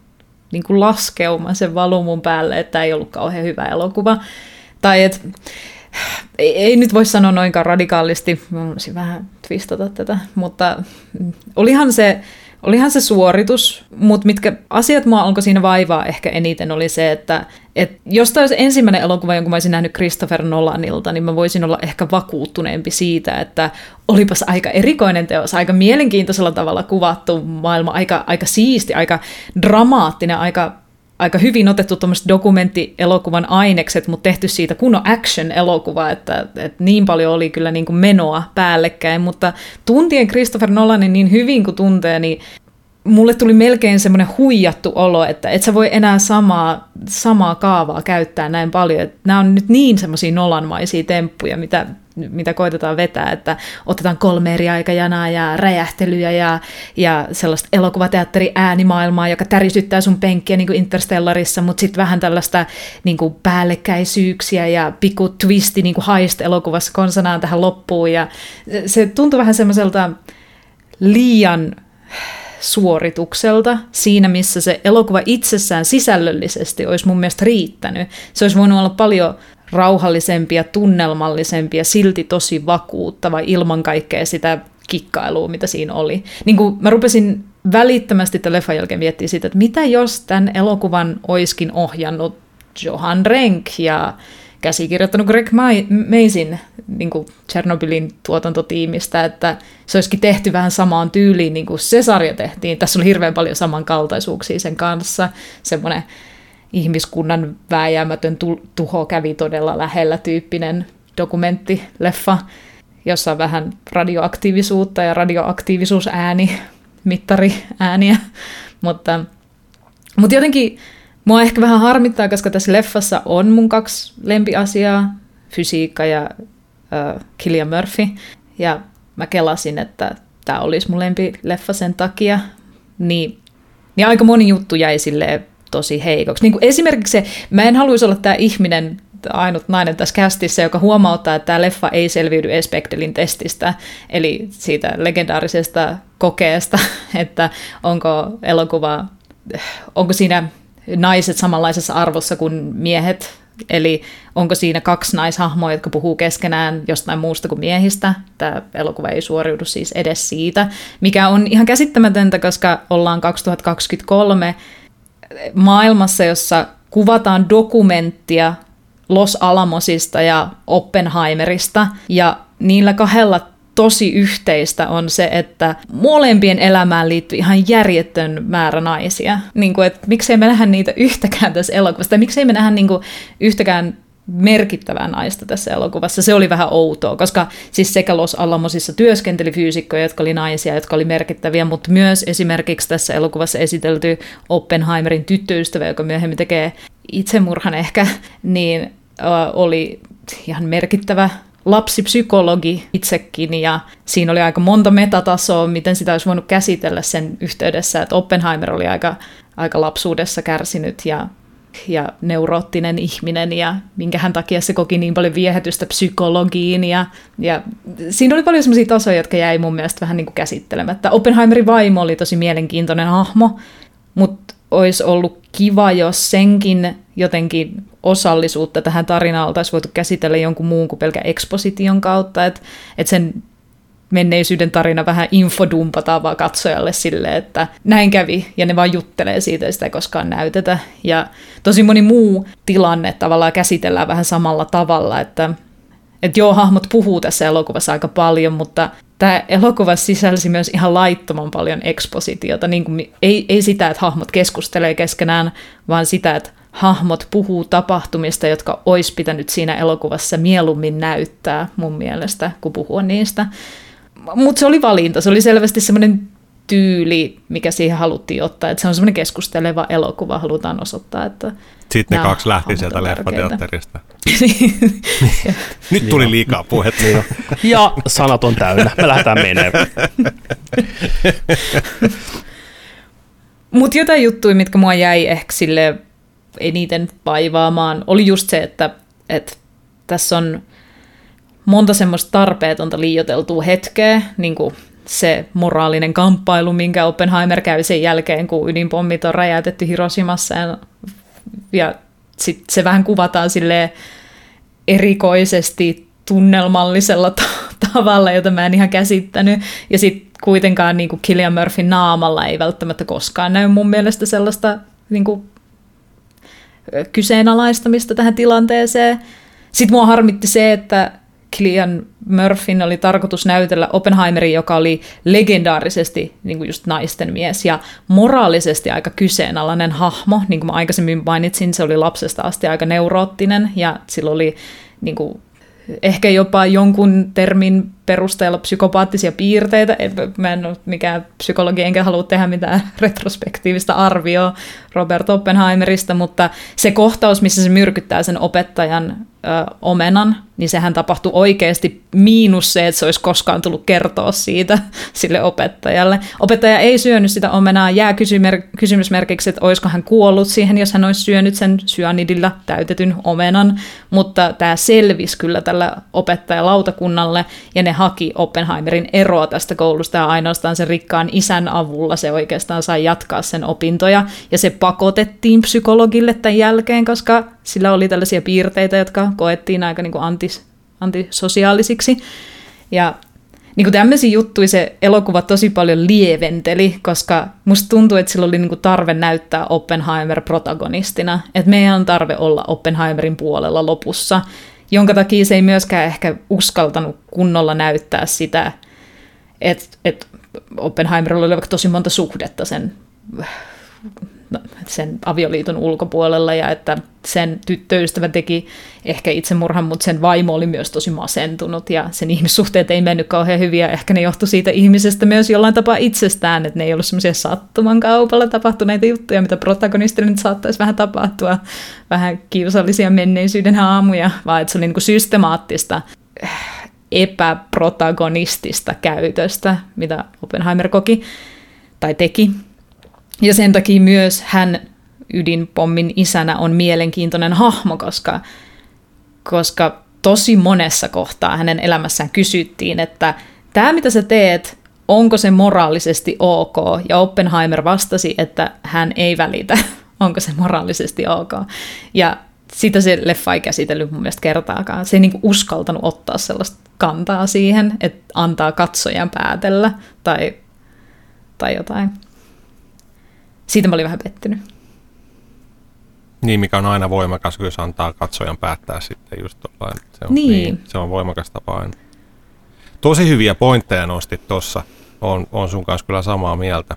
niin kuin laskeuma sen valui mun päälle, että ei ollut kauhean hyvä elokuva. Tai et, ei, ei nyt voi sanoa noinkaan radikaalisti, mä voisin vähän twistata tätä, mutta olihan se, olihan se suoritus, mutta mitkä asiat mua alkoi siinä vaivaa ehkä eniten oli se, että et jos tämä olisi ensimmäinen elokuva, jonka mä olisin nähnyt Christopher Nolanilta, niin mä voisin olla ehkä vakuuttuneempi siitä, että olipas aika erikoinen teos, aika mielenkiintoisella tavalla kuvattu maailma, aika, aika siisti, aika dramaattinen, aika aika hyvin otettu tuommoiset dokumenttielokuvan ainekset, mutta tehty siitä kunnon action-elokuva, että, että niin paljon oli kyllä niin kuin menoa päällekkäin, mutta tuntien Christopher Nolanin niin hyvin kuin tuntee, niin mulle tuli melkein semmoinen huijattu olo, että et sä voi enää samaa, samaa kaavaa käyttää näin paljon. Että nämä on nyt niin semmoisia nolanmaisia temppuja, mitä, mitä koitetaan vetää, että otetaan kolme eri aikajanaa ja räjähtelyjä ja, ja sellaista elokuvateatteri äänimaailmaa, joka tärisyttää sun penkkiä niin kuin Interstellarissa, mutta sitten vähän tällaista niin kuin päällekkäisyyksiä ja pikku twisti niin kuin Heist-elokuvassa konsanaan tähän loppuun. Ja se tuntui vähän semmoiselta liian suoritukselta siinä, missä se elokuva itsessään sisällöllisesti olisi mun mielestä riittänyt. Se olisi voinut olla paljon rauhallisempi ja tunnelmallisempi ja silti tosi vakuuttava ilman kaikkea sitä kikkailua, mitä siinä oli. Niin kuin mä rupesin välittömästi tämän leffan jälkeen miettimään sitä, että mitä jos tämän elokuvan oiskin ohjannut Johan Renck ja käsikirjoittanut Greg Mason niin kuin Chernobylin tuotantotiimistä, että se olisikin tehty vähän samaan tyyliin, niin kuin se sarja tehtiin. Tässä oli hirveän paljon samankaltaisuuksia sen kanssa. Semmoinen ihmiskunnan vääjäämätön tuho kävi todella lähellä tyyppinen dokumenttileffa, jossa on vähän radioaktiivisuutta ja radioaktiivisuusääni, mittari ääniä, mutta, mutta jotenkin Mua ehkä vähän harmittaa, koska tässä leffassa on mun kaksi lempiasiaa, fysiikka ja äh, Killian Murphy. Ja mä kelasin, että tämä olisi mun lempileffa sen takia. Niin, niin aika moni juttu jäi silleen tosi heikoksi. Niin kuin esimerkiksi se, mä en haluaisi olla tämä ihminen, ainut nainen tässä kästissä, joka huomauttaa, että tämä leffa ei selviydy Espektelin testistä, eli siitä legendaarisesta kokeesta, että onko elokuva, onko siinä naiset samanlaisessa arvossa kuin miehet, eli onko siinä kaksi naishahmoa, jotka puhuu keskenään jostain muusta kuin miehistä. Tämä elokuva ei suoriudu siis edes siitä, mikä on ihan käsittämätöntä, koska ollaan 2023 maailmassa, jossa kuvataan dokumenttia Los Alamosista ja Oppenheimerista, ja niillä kahdella tosi yhteistä on se, että molempien elämään liittyy ihan järjettön määrä naisia. Niin kuin, että miksei me nähdä niitä yhtäkään tässä elokuvassa, tai miksei me nähdä niin kuin yhtäkään merkittävää naista tässä elokuvassa. Se oli vähän outoa, koska siis sekä Los Alamosissa työskenteli fyysikkoja, jotka oli naisia, jotka oli merkittäviä, mutta myös esimerkiksi tässä elokuvassa esitelty Oppenheimerin tyttöystävä, joka myöhemmin tekee itsemurhan ehkä, niin oli ihan merkittävä lapsipsykologi itsekin ja siinä oli aika monta metatasoa, miten sitä olisi voinut käsitellä sen yhteydessä, että Oppenheimer oli aika, aika lapsuudessa kärsinyt ja, ja neuroottinen ihminen ja minkähän takia se koki niin paljon viehätystä psykologiin ja, ja siinä oli paljon sellaisia tasoja, jotka jäi mun mielestä vähän niin kuin käsittelemättä. Oppenheimerin vaimo oli tosi mielenkiintoinen hahmo, mutta olisi ollut kiva, jos senkin jotenkin osallisuutta tähän tarinaan oltaisiin voitu käsitellä jonkun muun kuin pelkä eksposition kautta, että et sen menneisyyden tarina vähän infodumpataan vaan katsojalle sille, että näin kävi, ja ne vaan juttelee siitä, ja sitä ei koskaan näytetä. Ja tosi moni muu tilanne tavallaan käsitellään vähän samalla tavalla, että, että joo, hahmot puhuu tässä elokuvassa aika paljon, mutta tämä elokuva sisälsi myös ihan laittoman paljon ekspositiota. Niin kuin, ei, ei sitä, että hahmot keskustelee keskenään, vaan sitä, että hahmot puhuu tapahtumista, jotka olisi pitänyt siinä elokuvassa mieluummin näyttää mun mielestä, kuin puhua niistä. Mutta se oli valinta, se oli selvästi semmoinen tyyli, mikä siihen haluttiin ottaa, että se on semmoinen keskusteleva elokuva, halutaan osoittaa, että Sitten ne kaksi lähti sieltä leffateatterista. Nyt tuli liikaa puhetta. Niin. Ja sanat on täynnä. Me lähdetään menemään. Mutta jotain juttuja, mitkä mua jäi ehkä sille eniten vaivaamaan, oli just se, että, että tässä on monta semmoista tarpeetonta liioteltua hetkeä, niin kuin se moraalinen kamppailu, minkä Oppenheimer käy sen jälkeen, kun ydinpommit on räjäytetty Hiroshimassa, ja, ja sit se vähän kuvataan sille erikoisesti tunnelmallisella ta- tavalla, jota mä en ihan käsittänyt, ja sitten kuitenkaan niin kuin Killian Murphyn naamalla ei välttämättä koskaan näy mun mielestä sellaista niin kuin, kyseenalaistamista tähän tilanteeseen. Sitten mua harmitti se, että Killian Murphyn oli tarkoitus näytellä Oppenheimerin, joka oli legendaarisesti niin kuin just naisten mies ja moraalisesti aika kyseenalainen hahmo. Niin kuin mä aikaisemmin mainitsin, se oli lapsesta asti aika neuroottinen ja sillä oli niin kuin, ehkä jopa jonkun termin perusteella psykopaattisia piirteitä. Mä en ole mikään psykologi, enkä halua tehdä mitään retrospektiivista arvioa Robert Oppenheimerista, mutta se kohtaus, missä se myrkyttää sen opettajan ö, omenan, niin sehän tapahtui oikeasti miinus se, että se olisi koskaan tullut kertoa siitä sille opettajalle. Opettaja ei syönyt sitä omenaa, jää kysymer- kysymysmerkiksi, että olisiko hän kuollut siihen, jos hän olisi syönyt sen syanidilla täytetyn omenan, mutta tämä selvisi kyllä tällä opettajalautakunnalle, ja ne haki Oppenheimerin eroa tästä koulusta, ja ainoastaan sen rikkaan isän avulla se oikeastaan sai jatkaa sen opintoja, ja se pakotettiin psykologille tämän jälkeen, koska sillä oli tällaisia piirteitä, jotka koettiin aika niin kuin antis, antisosiaalisiksi. Ja niin kuin tämmöisiä juttuja se elokuva tosi paljon lieventeli, koska musta tuntuu, että sillä oli niin kuin tarve näyttää Oppenheimer protagonistina, että meidän on tarve olla Oppenheimerin puolella lopussa, jonka takia se ei myöskään ehkä uskaltanut kunnolla näyttää sitä, että, että Oppenheimerilla oli vaikka tosi monta suhdetta sen sen avioliiton ulkopuolella ja että sen tyttöystävä teki ehkä itsemurhan, mutta sen vaimo oli myös tosi masentunut ja sen ihmissuhteet ei mennyt kauhean hyvin ja ehkä ne johtui siitä ihmisestä myös jollain tapaa itsestään, että ne ei ollut semmoisia sattuman kaupalla tapahtuneita juttuja, mitä protagonistille nyt saattaisi vähän tapahtua, vähän kiusallisia menneisyyden aamuja, vaan että se oli niin kuin systemaattista epäprotagonistista käytöstä, mitä Oppenheimer koki tai teki. Ja sen takia myös hän ydinpommin isänä on mielenkiintoinen hahmo, koska, koska tosi monessa kohtaa hänen elämässään kysyttiin, että tämä mitä sä teet, onko se moraalisesti ok? Ja Oppenheimer vastasi, että hän ei välitä, onko se moraalisesti ok. Ja sitä se leffa ei käsitellyt mun mielestä kertaakaan. Se ei niinku uskaltanut ottaa sellaista kantaa siihen, että antaa katsojan päätellä tai, tai jotain. Siitä mä olin vähän pettynyt. Niin, mikä on aina voimakas, jos antaa katsojan päättää sitten just tollain. Se on, Niin. se on voimakas tapa aina. Tosi hyviä pointteja nostit tuossa. On, on sun kanssa kyllä samaa mieltä.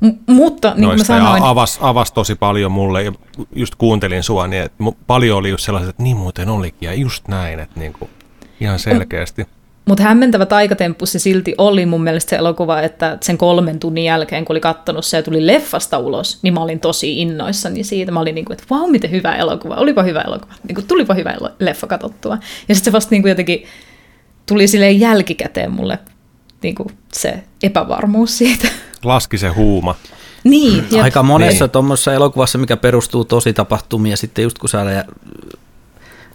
M- mutta niin kuin mä sanoin, ja avas, avas tosi paljon mulle, ja just kuuntelin sua, niin että paljon oli just sellaiset, että niin muuten olikin, ja just näin, että niin kuin, ihan selkeästi. Mutta hämmentävä taikatemppu se silti oli mun mielestä se elokuva, että sen kolmen tunnin jälkeen, kun oli kattonut se ja tuli leffasta ulos, niin mä olin tosi innoissani siitä. Mä olin niin kuin, että vau, miten hyvä elokuva, olipa hyvä elokuva, niin kuin, tulipa hyvä leffa katsottua. Ja sitten se vasta niin kuin jotenkin tuli silleen jälkikäteen mulle niin kuin se epävarmuus siitä. Laski se huuma. niin, jep. Aika monessa Niin. tuommoisessa elokuvassa, mikä perustuu tosi tapahtumiin, ja sitten just kun sä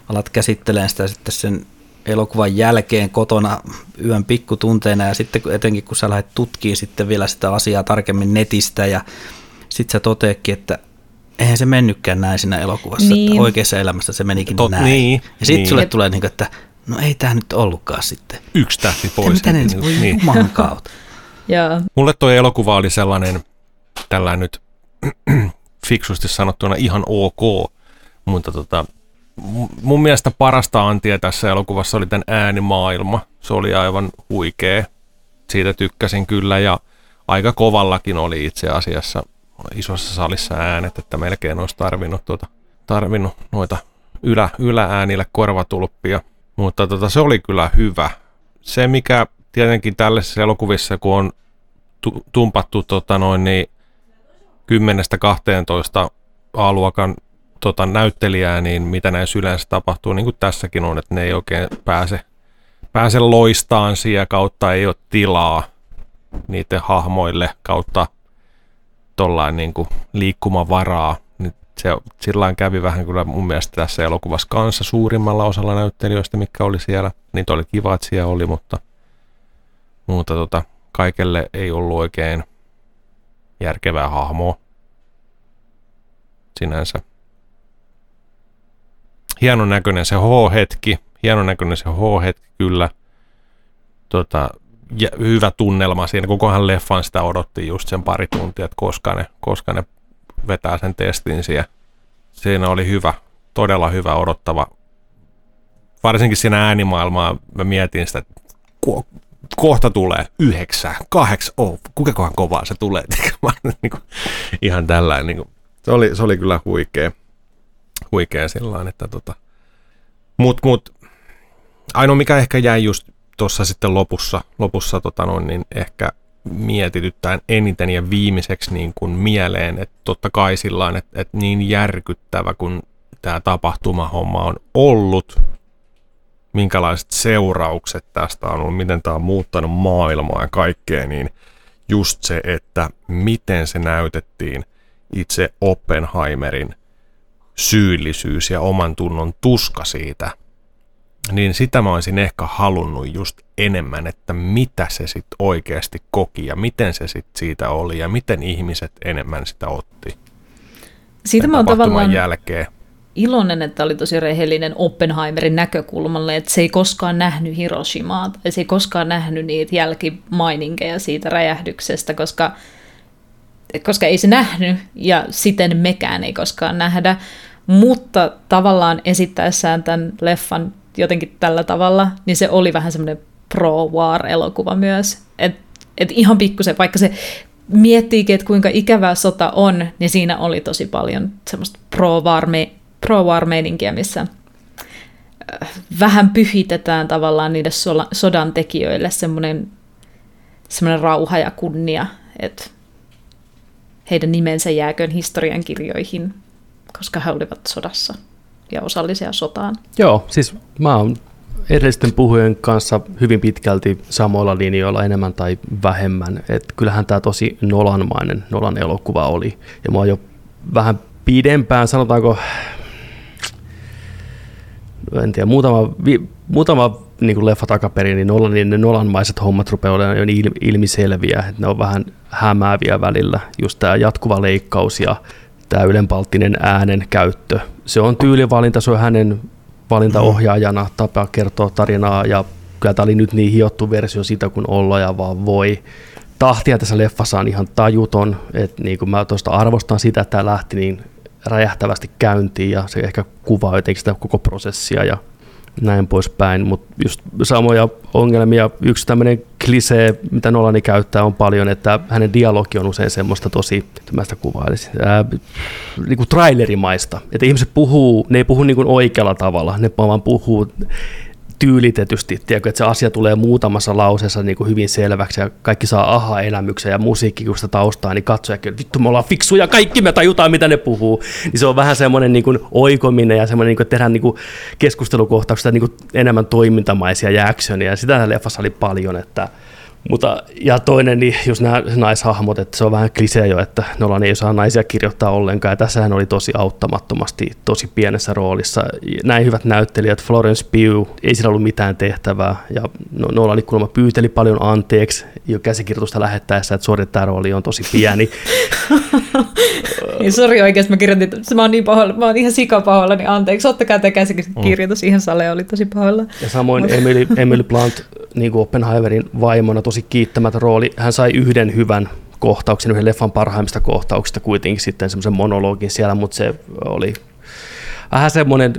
alat käsittelemään sitä sitten sen elokuvan jälkeen kotona yön pikkutunteina, ja sitten etenkin kun sä lähdet tutkimaan sitten vielä sitä asiaa tarkemmin netistä, ja sitten sä toteekin, että eihän se mennytkään näin siinä elokuvassa, Niin. että oikeassa elämässä se menikin Tot- näin. niin, ja sitten niin. sulle tulee niin kuin, että no ei tämä nyt ollutkaan sitten. Yksi tähti pois. mitä ne Niin, voi niin. kautta. ja Mulle tuo elokuva oli sellainen, tällä nyt fiksusti sanottuna ihan ok, mutta tota, mun mielestä parasta antia tässä elokuvassa oli tämän äänimaailma. Se oli aivan huikea. Siitä tykkäsin kyllä ja aika kovallakin oli itse asiassa isossa salissa äänet, että melkein olisi tarvinnut, tuota, tarvinnut noita ylä, ylääänillä korvatulppia. Mutta tota, se oli kyllä hyvä. Se, mikä tietenkin tällaisissa elokuvissa, kun on tu- tumpattu tota noin, niin 10-12 A-luokan tota, näyttelijää, niin mitä näissä yleensä tapahtuu, niin kuin tässäkin on, että ne ei oikein pääse, pääse loistaan siellä kautta, ei ole tilaa niiden hahmoille kautta tollain niin kuin liikkumavaraa. Niin se sillä kävi vähän kyllä mun mielestä tässä elokuvassa kanssa suurimmalla osalla näyttelijöistä, mikä oli siellä. Niitä oli kiva, että siellä oli, mutta, mutta tota, kaikelle ei ollut oikein järkevää hahmoa sinänsä. Hienon näköinen se H-hetki, hienon näköinen se H-hetki kyllä. Tota, ja hyvä tunnelma siinä. Kokohan leffan sitä odotti just sen pari tuntia, että koska ne, koska ne vetää sen testin siellä. Siinä oli hyvä, todella hyvä odottava. Varsinkin siinä äänimaailmaa mä mietin sitä, että kohta tulee yhdeksän, kahdeksan, oh, kuinka kovaa se tulee. niin kuin, ihan tällainen. Niin se, oli, se oli kyllä huikea, huikea sillä että tota, mut, mut, ainoa mikä ehkä jäi just tuossa sitten lopussa, lopussa tota noin, niin ehkä mietityttään eniten ja viimeiseksi niin kuin mieleen, että totta kai sillä että, että niin järkyttävä kun tämä tapahtumahomma on ollut, minkälaiset seuraukset tästä on ollut, miten tämä on muuttanut maailmaa ja kaikkea, niin just se, että miten se näytettiin itse Oppenheimerin syyllisyys ja oman tunnon tuska siitä, niin sitä mä olisin ehkä halunnut just enemmän, että mitä se sitten oikeasti koki ja miten se sitten siitä oli ja miten ihmiset enemmän sitä otti. Siitä mä oon tavallaan jälkeen iloinen, että oli tosi rehellinen Oppenheimerin näkökulmalle, että se ei koskaan nähnyt Hiroshimaa, tai se ei koskaan nähnyt niitä jälkimaininkeja siitä räjähdyksestä, koska, koska ei se nähnyt, ja siten mekään ei koskaan nähdä. Mutta tavallaan esittäessään tämän leffan jotenkin tällä tavalla, niin se oli vähän semmoinen pro-war-elokuva myös. Että et ihan pikkusen, vaikka se miettiikin, että kuinka ikävää sota on, niin siinä oli tosi paljon semmoista pro-war pro-war-meininkiä, missä äh, vähän pyhitetään tavallaan niille sodan tekijöille semmoinen, semmoinen rauha ja kunnia, että heidän nimensä jääköön historian kirjoihin, koska he olivat sodassa ja osallisia sotaan. Joo, siis mä oon edellisten puhujen kanssa hyvin pitkälti samoilla linjoilla enemmän tai vähemmän. Et kyllähän tämä tosi nolanmainen Nolan elokuva oli. Ja mä oon jo vähän pidempään, sanotaanko en tiedä, muutama, vi, muutama niin kuin leffa takaperin, niin Nolan, niin ne Nolanmaiset hommat rupeaa olemaan jo niin ilmiselviä, ne on vähän hämääviä välillä. Just tämä jatkuva leikkaus ja tämä ylenpalttinen äänen käyttö. Se on tyylivalinta, se on hänen valintaohjaajana tapa kertoa tarinaa ja kyllä tämä oli nyt niin hiottu versio siitä, kun olla ja vaan voi. Tahtia tässä leffassa on ihan tajuton, että niin kuin mä tuosta arvostan sitä, että tämä lähti niin räjähtävästi käyntiin ja se ehkä kuvaa jotenkin sitä koko prosessia ja näin poispäin, mutta just samoja ongelmia. Yksi tämmöinen klisee, mitä Nolani käyttää, on paljon, että hänen dialogi on usein semmoista tosi, mä sitä kuvailisin, ää, niin kuin trailerimaista. Että ihmiset puhuu, ne ei puhu niin kuin oikealla tavalla, ne vaan puhuu tyylitetysti, tiedätkö, että se asia tulee muutamassa lauseessa niin kuin hyvin selväksi ja kaikki saa aha-elämyksen ja musiikki, kun sitä taustaa, niin katsojakin, vittu me ollaan fiksuja, kaikki me tajutaan, mitä ne puhuu. Niin se on vähän semmoinen niin kuin oikominen ja semmoinen, niin kuin, että tehdään niin keskustelukohtauksista niin enemmän toimintamaisia ja actionia. Ja sitä leffassa oli paljon, että mutta, ja toinen, niin just nämä naishahmot, että se on vähän klisee jo, että Nolan ei osaa naisia kirjoittaa ollenkaan. Ja tässähän oli tosi auttamattomasti, tosi pienessä roolissa. Näin hyvät näyttelijät, Florence Pugh, ei sillä ollut mitään tehtävää. Ja no, Nolan kuulemma pyyteli paljon anteeksi jo käsikirjoitusta lähettäessä, että sori, tämä rooli on tosi pieni. niin, sori oikeasti, mä kirjoitin, että mä oon niin pahoilla, mä oon ihan sikapahoilla, niin anteeksi, ottakaa tämä käsikirjoitus, mm. ihan sale oli tosi pahoilla. Ja samoin Emily, Emily Blunt, niin kuin Oppenheimerin vaimona, tosi kiittämätön rooli. Hän sai yhden hyvän kohtauksen, yhden leffan parhaimmista kohtauksista kuitenkin sitten semmoisen monologin siellä, mutta se oli vähän semmoinen,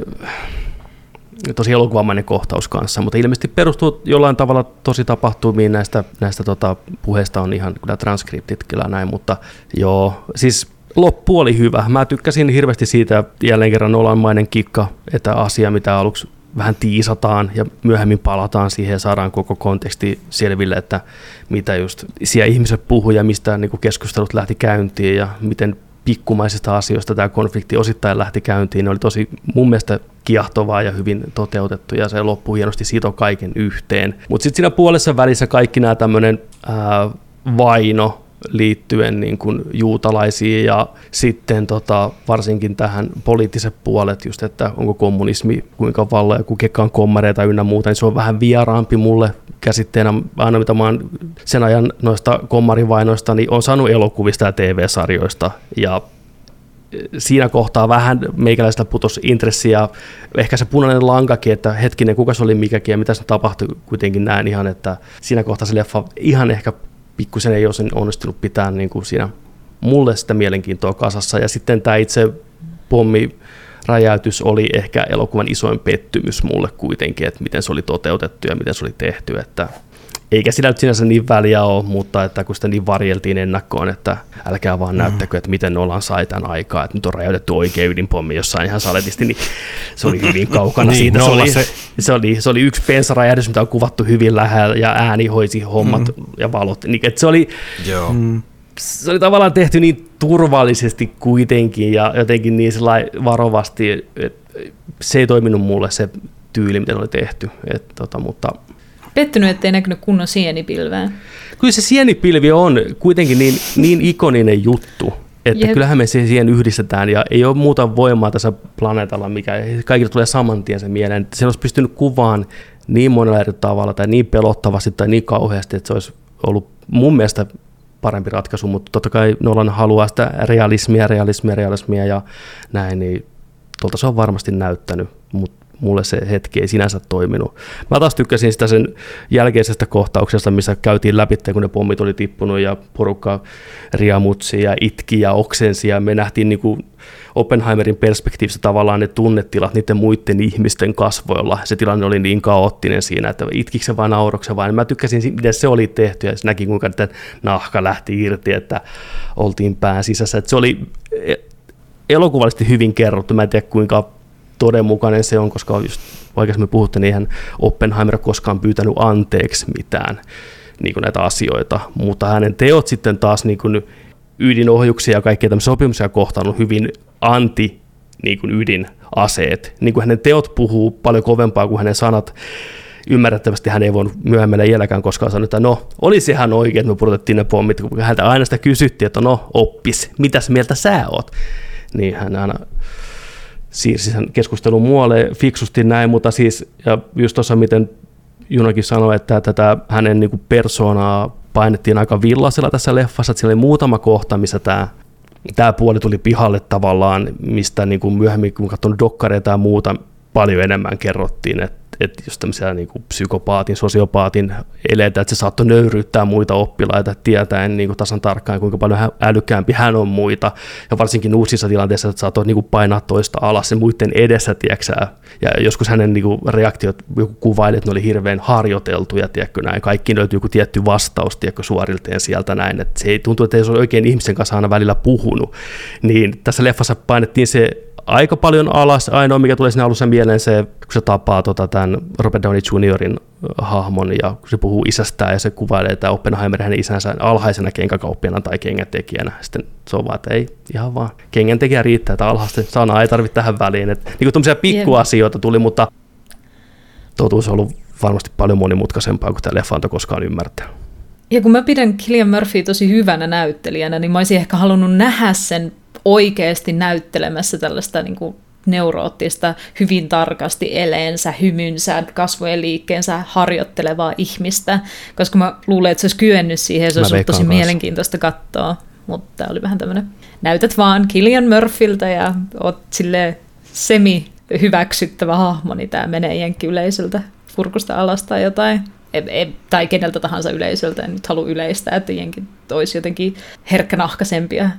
tosi elokuvamainen kohtaus kanssa, mutta ilmeisesti perustuu jollain tavalla tosi tapahtumiin näistä, näistä tota, puheista on ihan kyllä transkriptit kyllä näin, mutta joo, siis loppu oli hyvä. Mä tykkäsin hirveästi siitä jälleen kerran olanmainen kikka, että asia, mitä aluksi vähän tiisataan ja myöhemmin palataan siihen ja saadaan koko konteksti selville, että mitä just siellä ihmiset puhuu ja mistä niin kuin keskustelut lähti käyntiin ja miten pikkumaisista asioista tämä konflikti osittain lähti käyntiin. Ne oli tosi mun mielestä kiahtovaa ja hyvin toteutettu ja se loppui hienosti sito kaiken yhteen. Mutta sitten siinä puolessa välissä kaikki nämä tämmöinen vaino liittyen niin kuin juutalaisiin ja sitten tota, varsinkin tähän poliittiset puolet, just että onko kommunismi kuinka valla ja kuinka on kommareita ynnä muuta, niin se on vähän vieraampi mulle käsitteenä, aina mitä mä oon sen ajan noista kommarivainoista, niin on saanut elokuvista ja TV-sarjoista ja siinä kohtaa vähän meikäläistä putos intressi ja ehkä se punainen lankakin, että hetkinen, kuka se oli mikäkin ja mitä se tapahtui, kuitenkin näin ihan, että siinä kohtaa se leffa ihan ehkä pikkusen ei ole onnistunut pitää niin kuin siinä mulle sitä mielenkiintoa kasassa. Ja sitten tämä itse pommi räjäytys oli ehkä elokuvan isoin pettymys mulle kuitenkin, että miten se oli toteutettu ja miten se oli tehty, että eikä sillä nyt sinänsä niin väliä ole, mutta että kun sitä niin varjeltiin ennakkoon, että älkää vaan mm. näyttäkö, että miten ollaan sai tämän aikaa, että nyt on räjäytetty oikein ydinpommi jossain ihan saletisti, niin se oli hyvin kaukana niin, siitä. Se oli, se... Se, oli, se oli yksi pensaräjähdys, mitä on kuvattu hyvin lähellä ja ääni hoisi hommat mm. ja valot. Niin, että se oli, Joo. Mm, se oli tavallaan tehty niin turvallisesti kuitenkin ja jotenkin niin varovasti, että se ei toiminut mulle se tyyli, miten oli tehty. Et, tota, mutta Pettynyt, ettei näkynyt kunnon sienipilveä. Kyllä se sienipilvi on kuitenkin niin, niin ikoninen juttu, että Jep. kyllähän me siihen yhdistetään ja ei ole muuta voimaa tässä planeetalla, mikä kaikille tulee saman tien sen mieleen. Että se olisi pystynyt kuvaan niin monella eri tavalla tai niin pelottavasti tai niin kauheasti, että se olisi ollut mun mielestä parempi ratkaisu, mutta totta kai Nolan haluaa sitä realismia, realismia, realismia ja näin, niin tuolta se on varmasti näyttänyt, mutta mulle se hetki ei sinänsä toiminut. Mä taas tykkäsin sitä sen jälkeisestä kohtauksesta, missä käytiin läpi, kun ne pommit oli tippunut ja porukka riamutsi ja itki ja oksensi ja me nähtiin niin kuin Oppenheimerin perspektiivistä tavallaan ne tunnetilat niiden muiden ihmisten kasvoilla. Se tilanne oli niin kaoottinen siinä, että itkikö se vain naurokse vain. Mä tykkäsin, miten se oli tehty ja se näki, kuinka nahka lähti irti, että oltiin pään sisässä. Että se oli e- elokuvallisesti hyvin kerrottu. Mä en tiedä, kuinka todenmukainen se on, koska just aikaisemmin puhuttiin, niin eihän Oppenheimer koskaan pyytänyt anteeksi mitään niin kuin näitä asioita, mutta hänen teot sitten taas niin kuin ydinohjuksia ja kaikkia tämmöisiä sopimuksia kohtaan on hyvin anti niin kuin ydinaseet. Niin kuin hänen teot puhuu paljon kovempaa kuin hänen sanat. Ymmärrettävästi hän ei voinut myöhemmällä iälläkään koskaan sanoa, että no, olisi ihan oikein, että me pudotettiin ne pommit, kun häntä aina sitä kysyttiin, että no, oppis, mitäs mieltä sä oot? Niin hän aina siirsi sen keskustelun muualle fiksusti näin, mutta siis, ja just tuossa miten Junakin sanoi, että tätä hänen niin kuin persoonaa painettiin aika villasella tässä leffassa, että siellä oli muutama kohta, missä tämä tämä puoli tuli pihalle tavallaan, mistä niin kuin myöhemmin kun katson dokkareita ja muuta, paljon enemmän kerrottiin, että että just tämmöisiä niin kuin psykopaatin, sosiopaatin eleitä, että se saattoi nöyryyttää muita oppilaita tietäen niin kuin tasan tarkkaan, kuinka paljon älykkäämpi hän on muita, ja varsinkin uusissa tilanteissa, että saattoi niin kuin painaa toista alas sen muiden edessä, tiedätkö, ja joskus hänen niin kuin reaktiot, joku kuvaili, että ne oli hirveän harjoiteltuja, tiedätkö, näin, kaikki löytyy joku tietty vastaus, tiedätkö, suorilteen sieltä näin, että se ei tuntu, että ei se ole oikein ihmisen kanssa aina välillä puhunut, niin tässä leffassa painettiin se aika paljon alas. Ainoa, mikä tulee sinne alussa mieleen, se, kun se tapaa tota, tämän Robert Downey Jr.in hahmon ja kun se puhuu isästään ja se kuvailee tämä Oppenheimer hänen isänsä alhaisena kenkäkauppiana tai kengäntekijänä. Sitten se on vaan, että ei, ihan vaan kengäntekijä riittää, että alhaista sanaa ei tarvitse tähän väliin. Että, niin kuin pikkuasioita tuli, mutta totuus on ollut varmasti paljon monimutkaisempaa kuin tämä leffa antoi koskaan ymmärtää. Ja kun mä pidän Killian Murphy tosi hyvänä näyttelijänä, niin mä olisin ehkä halunnut nähdä sen oikeasti näyttelemässä tällaista niin kuin neuroottista, hyvin tarkasti eleensä, hymynsä, kasvojen liikkeensä harjoittelevaa ihmistä, koska mä luulen, että se olisi kyennyt siihen, se olisi ollut tosi kanssa. mielenkiintoista katsoa, mutta tämä oli vähän tämmöinen, näytät vaan Killian Murphyltä ja oot sille semi hyväksyttävä hahmo, niin tämä menee jenkin yleisöltä furkusta alas tai jotain. E, e, tai keneltä tahansa yleisöltä, en nyt halua yleistää, että jenkin olisi jotenkin herkkänahkaisempia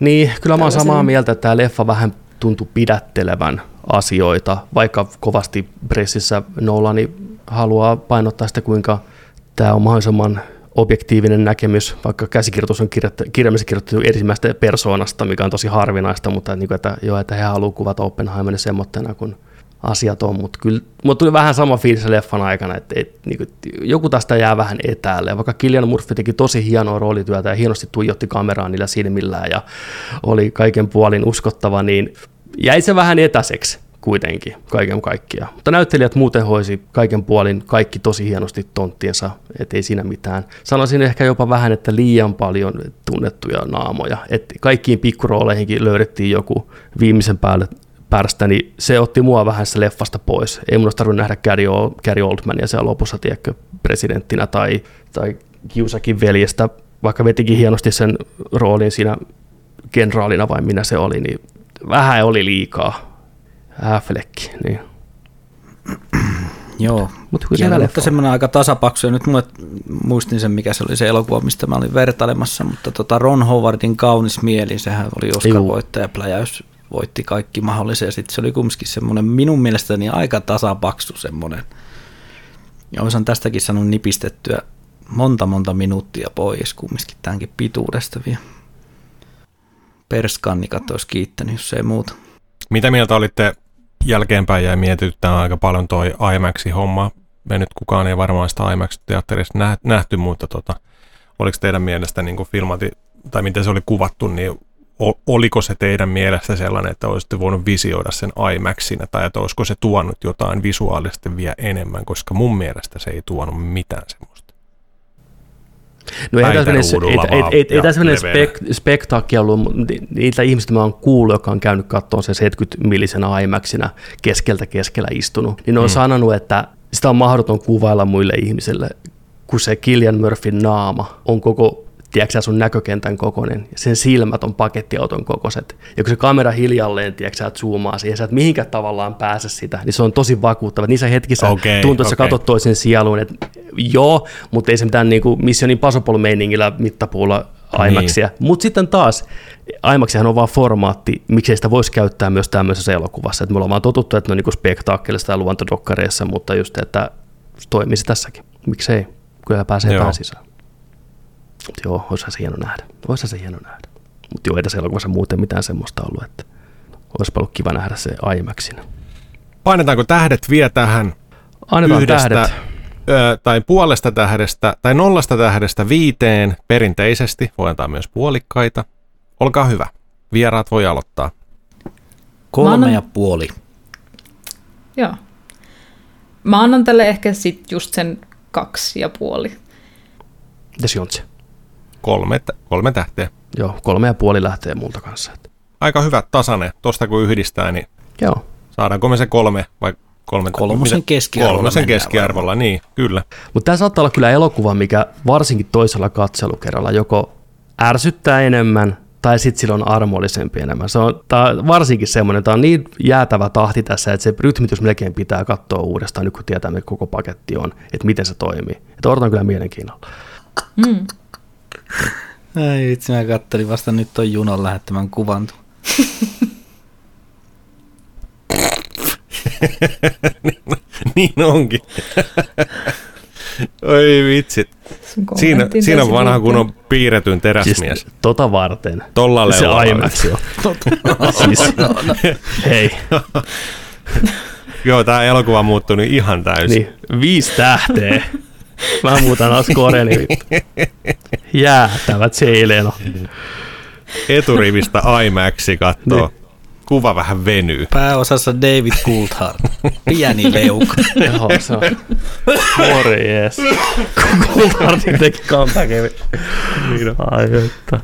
niin, kyllä mä oon samaa mieltä, että tämä leffa vähän tuntui pidättelevän asioita, vaikka kovasti pressissä Nolani haluaa painottaa sitä, kuinka tämä on mahdollisimman objektiivinen näkemys, vaikka käsikirjoitus on kirjaimellisesti kirjoitettu ensimmäistä persoonasta, mikä on tosi harvinaista, mutta että, niin että, joo, että he haluavat kuvata Oppenheimerin semmoittena kuin asiat on, mutta kyllä mulla tuli vähän sama fiilis leffan aikana, että, että niin kuin, joku tästä jää vähän etäälle, vaikka Killian Murphy teki tosi hienoa roolityötä ja hienosti tuijotti kameraan niillä silmillään ja oli kaiken puolin uskottava, niin jäi se vähän etäiseksi kuitenkin kaiken kaikkiaan. Mutta näyttelijät muuten hoisi kaiken puolin kaikki tosi hienosti tonttiensa, ettei siinä mitään. Sanoisin ehkä jopa vähän, että liian paljon tunnettuja naamoja. että kaikkiin pikkurooleihinkin löydettiin joku viimeisen päälle pärstä, niin se otti mua vähän se leffasta pois. Ei mun olisi tarvinnut nähdä Gary, Gary Oldmania siellä lopussa, tiedätkö, presidenttinä tai, tai Kiusakin veljestä, vaikka vetikin hienosti sen roolin siinä kenraalina vai minä se oli, niin vähän oli liikaa. Affleck, niin. Joo, Mut kyllä mutta semmoinen aika tasapaksu, ja nyt mulle muistin sen, mikä se oli se elokuva, mistä mä olin vertailemassa, mutta tota Ron Howardin Kaunis mieli, sehän oli Oscar-voittaja, pläjäys voitti kaikki mahdollisia. Sitten se oli kumminkin semmoinen minun mielestäni aika tasapaksu semmoinen. Ja olisin tästäkin sanonut nipistettyä monta monta minuuttia pois kumminkin tämänkin pituudesta vielä. Perskannikat olisi kiittänyt, jos ei muuta. Mitä mieltä olitte jälkeenpäin ja mietityttää aika paljon toi IMAX-homma? Me nyt kukaan ei varmaan sitä IMAX-teatterissa nähty, mutta tota, oliko teidän mielestä niin kuin filmati, tai miten se oli kuvattu, niin oliko se teidän mielestä sellainen, että olisitte voinut visioida sen IMAXina, tai että olisiko se tuonut jotain visuaalisesti vielä enemmän, koska mun mielestä se ei tuonut mitään semmoista. No ei tässä tässä spek, spektaakki ollut, niitä ihmistä mä oon kuullut, joka on käynyt katsomaan se 70 millisenä IMAXina keskeltä keskellä istunut, niin ne on mm. sanonut, että sitä on mahdoton kuvailla muille ihmisille, kun se Killian Murphyn naama on koko tiedätkö, sun näkökentän kokoinen, ja sen silmät on pakettiauton kokoiset. Ja kun se kamera hiljalleen, tiedätkö, zoomaa siihen, sä et mihinkään tavallaan pääse sitä, niin se on tosi vakuuttava. Niissä hetkissä okay, tuntuu, että okay. sä katsot toisen sieluun, että joo, mutta ei se mitään niin kuin Mission Impossible-meiningillä mittapuulla IMAXia. Niin. Mutta sitten taas, IMAXihan on vaan formaatti, miksei sitä voisi käyttää myös tämmöisessä elokuvassa. Et me ollaan vaan totuttu, että ne on niin spektaakkelista ja luontodokkareissa, mutta just, että toimisi tässäkin. Miksei? Kyllä pääsee Joo. sisään. Mutta joo, olisi se hieno nähdä. Olisi se hieno nähdä. Mutta joo, ei tässä elokuvassa muuten mitään semmoista ollut, että olisi ollut kiva nähdä se IMAXina. Painetaanko tähdet vielä tähän Annetaan yhdestä, tähdet. Ö, tai puolesta tähdestä, tai nollasta tähdestä viiteen perinteisesti. Voi antaa myös puolikkaita. Olkaa hyvä. Vieraat voi aloittaa. Kolme annan... ja puoli. Joo. Mä annan tälle ehkä sit just sen kaksi ja puoli. Mitäs Jontse? Kolme, kolme tähteä. Joo, kolme ja puoli lähtee multa kanssa. Aika hyvä tasane. Tosta kun yhdistää, niin Joo. saadaanko me se kolme vai kolme? Kolmosen keskiarvolla. Kolmosen keskiarvolla, niin, kyllä. Mutta tämä saattaa olla kyllä elokuva, mikä varsinkin toisella katselukerralla joko ärsyttää enemmän tai sitten sillä on armollisempi enemmän. Se on, tää on varsinkin semmoinen, tämä on niin jäätävä tahti tässä, että se rytmitys melkein pitää katsoa uudestaan, nyt kun tietää, mikä koko paketti on, että miten se toimii. Että odotan kyllä mielenkiinnolla. Mm. Ai itse mä kattelin vasta nyt ton junan lähettämän kuvan. niin onkin. Oi vitsit. Siinä, siinä on vanha kun on piirretyn teräsmies. Siis, tota varten. Tolla Se IMAX jo. siis, no, no. Hei. Joo, tämä elokuva on muuttunut ihan täysin. Niin, viisi tähteä. Mä muutan Askoreni. Jäätävät seileno. Eturivistä IMAXi kattoo. Niin. Kuva vähän venyy. Pääosassa David Coulthard. Pieni leuka. Joo, se on. Morjes. Coulthardin teki comebackin. Niin Ai, että.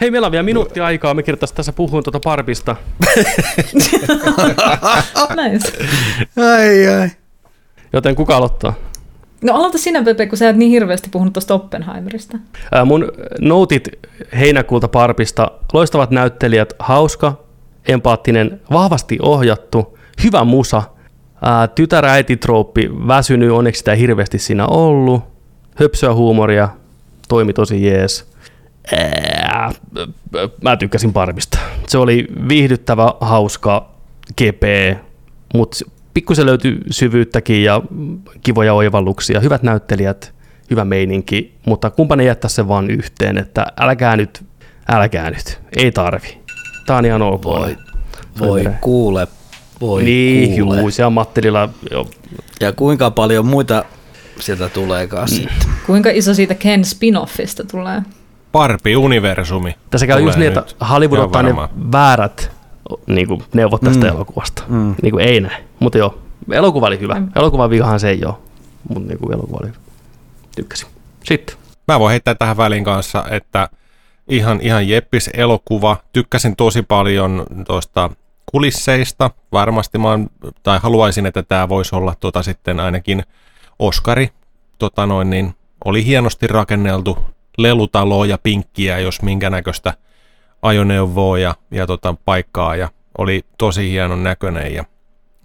Hei, meillä on vielä minuutti aikaa. Me kirjoittaisiin tässä puhuin tuota Barbista. nice. Ai, ai. Joten kuka aloittaa? No aloita sinä, Pepe, kun sä et niin hirveästi puhunut tuosta Oppenheimerista. Ää, mun notit heinäkuulta Parpista, loistavat näyttelijät, hauska, empaattinen, vahvasti ohjattu, hyvä musa, ää, tytäräiti-trooppi, väsynyt, onneksi sitä hirveästi siinä ollut, höpsöä huumoria, toimi tosi jees. Ää, mä tykkäsin Barbista. Se oli viihdyttävä, hauska, kepeä, mutta pikkusen löytyi syvyyttäkin ja kivoja oivalluksia, hyvät näyttelijät, hyvä meininki, mutta kumpani jättää se vaan yhteen, että älkää nyt, älkää nyt, ei tarvi. Tää on ihan ok. Voi, voi kuule, voi niin, kuule. juu, se on Mattililla jo Ja kuinka paljon muita sieltä tuleekaan mm. sitten. Kuinka iso siitä Ken spin-offista tulee? Barbie-universumi. Tässä käy just niin, että Hollywood ottaa ne väärät niin kuin, neuvot tästä Mm. elokuvasta. Niin kuin, ei näin. Mutta joo, elokuva oli hyvä. Mm. Elokuvan vihahan se ei ole, mutta niin kuin, elokuva oli hyvä. Tykkäsin. Sitten. Mä voin heittää tähän väliin kanssa, että ihan, ihan jeppis elokuva. Tykkäsin tosi paljon tuosta kulisseista. Varmasti mä oon, tai haluaisin, että tämä voisi olla tota sitten ainakin Oscari. Tota noin, niin oli hienosti rakenneltu lelutaloa ja pinkkiä, jos minkä näköistä ajoneuvoa ja, ja tota paikkaa ja oli tosi hienon näköinen ja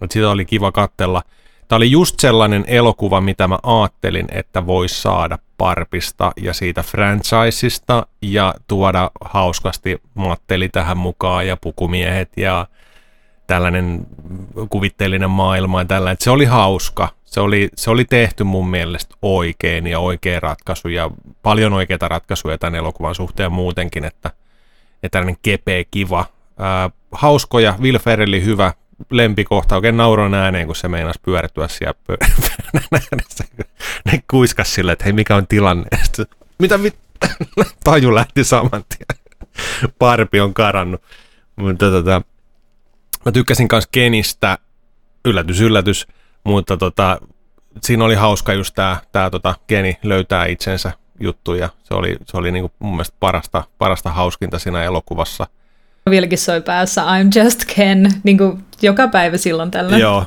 et sitä oli kiva kattella. Tämä oli just sellainen elokuva, mitä mä ajattelin, että voisi saada Parpista ja siitä franchiseista ja tuoda hauskasti Matteli tähän mukaan ja pukumiehet ja tällainen kuvitteellinen maailma ja tällainen. Se oli hauska. Se oli, se oli tehty mun mielestä oikein ja oikea ratkaisu ja paljon oikeita ratkaisuja tämän elokuvan suhteen muutenkin, että, että tällainen kepeä, kiva, ää, hauskoja, Will Ferrelli hyvä, lempikohta, oikein nauroin ääneen, kun se meinasi pyörittyä siellä pöydän äänessä. Ne kuiskas silleen, että hei, mikä on tilanne? Ja sitten, Mitä mit... Taju lähti saman tien. Parpi on karannut. Mutta tota, mä tykkäsin myös Kenistä, yllätys, yllätys, mutta tota, siinä oli hauska just tää tota, Keni löytää itsensä juttu ja se oli, se oli niinku mun mielestä parasta, parasta hauskinta siinä elokuvassa. Vieläkin soi päässä I'm just Ken, niin kuin joka päivä silloin tällä. Joo.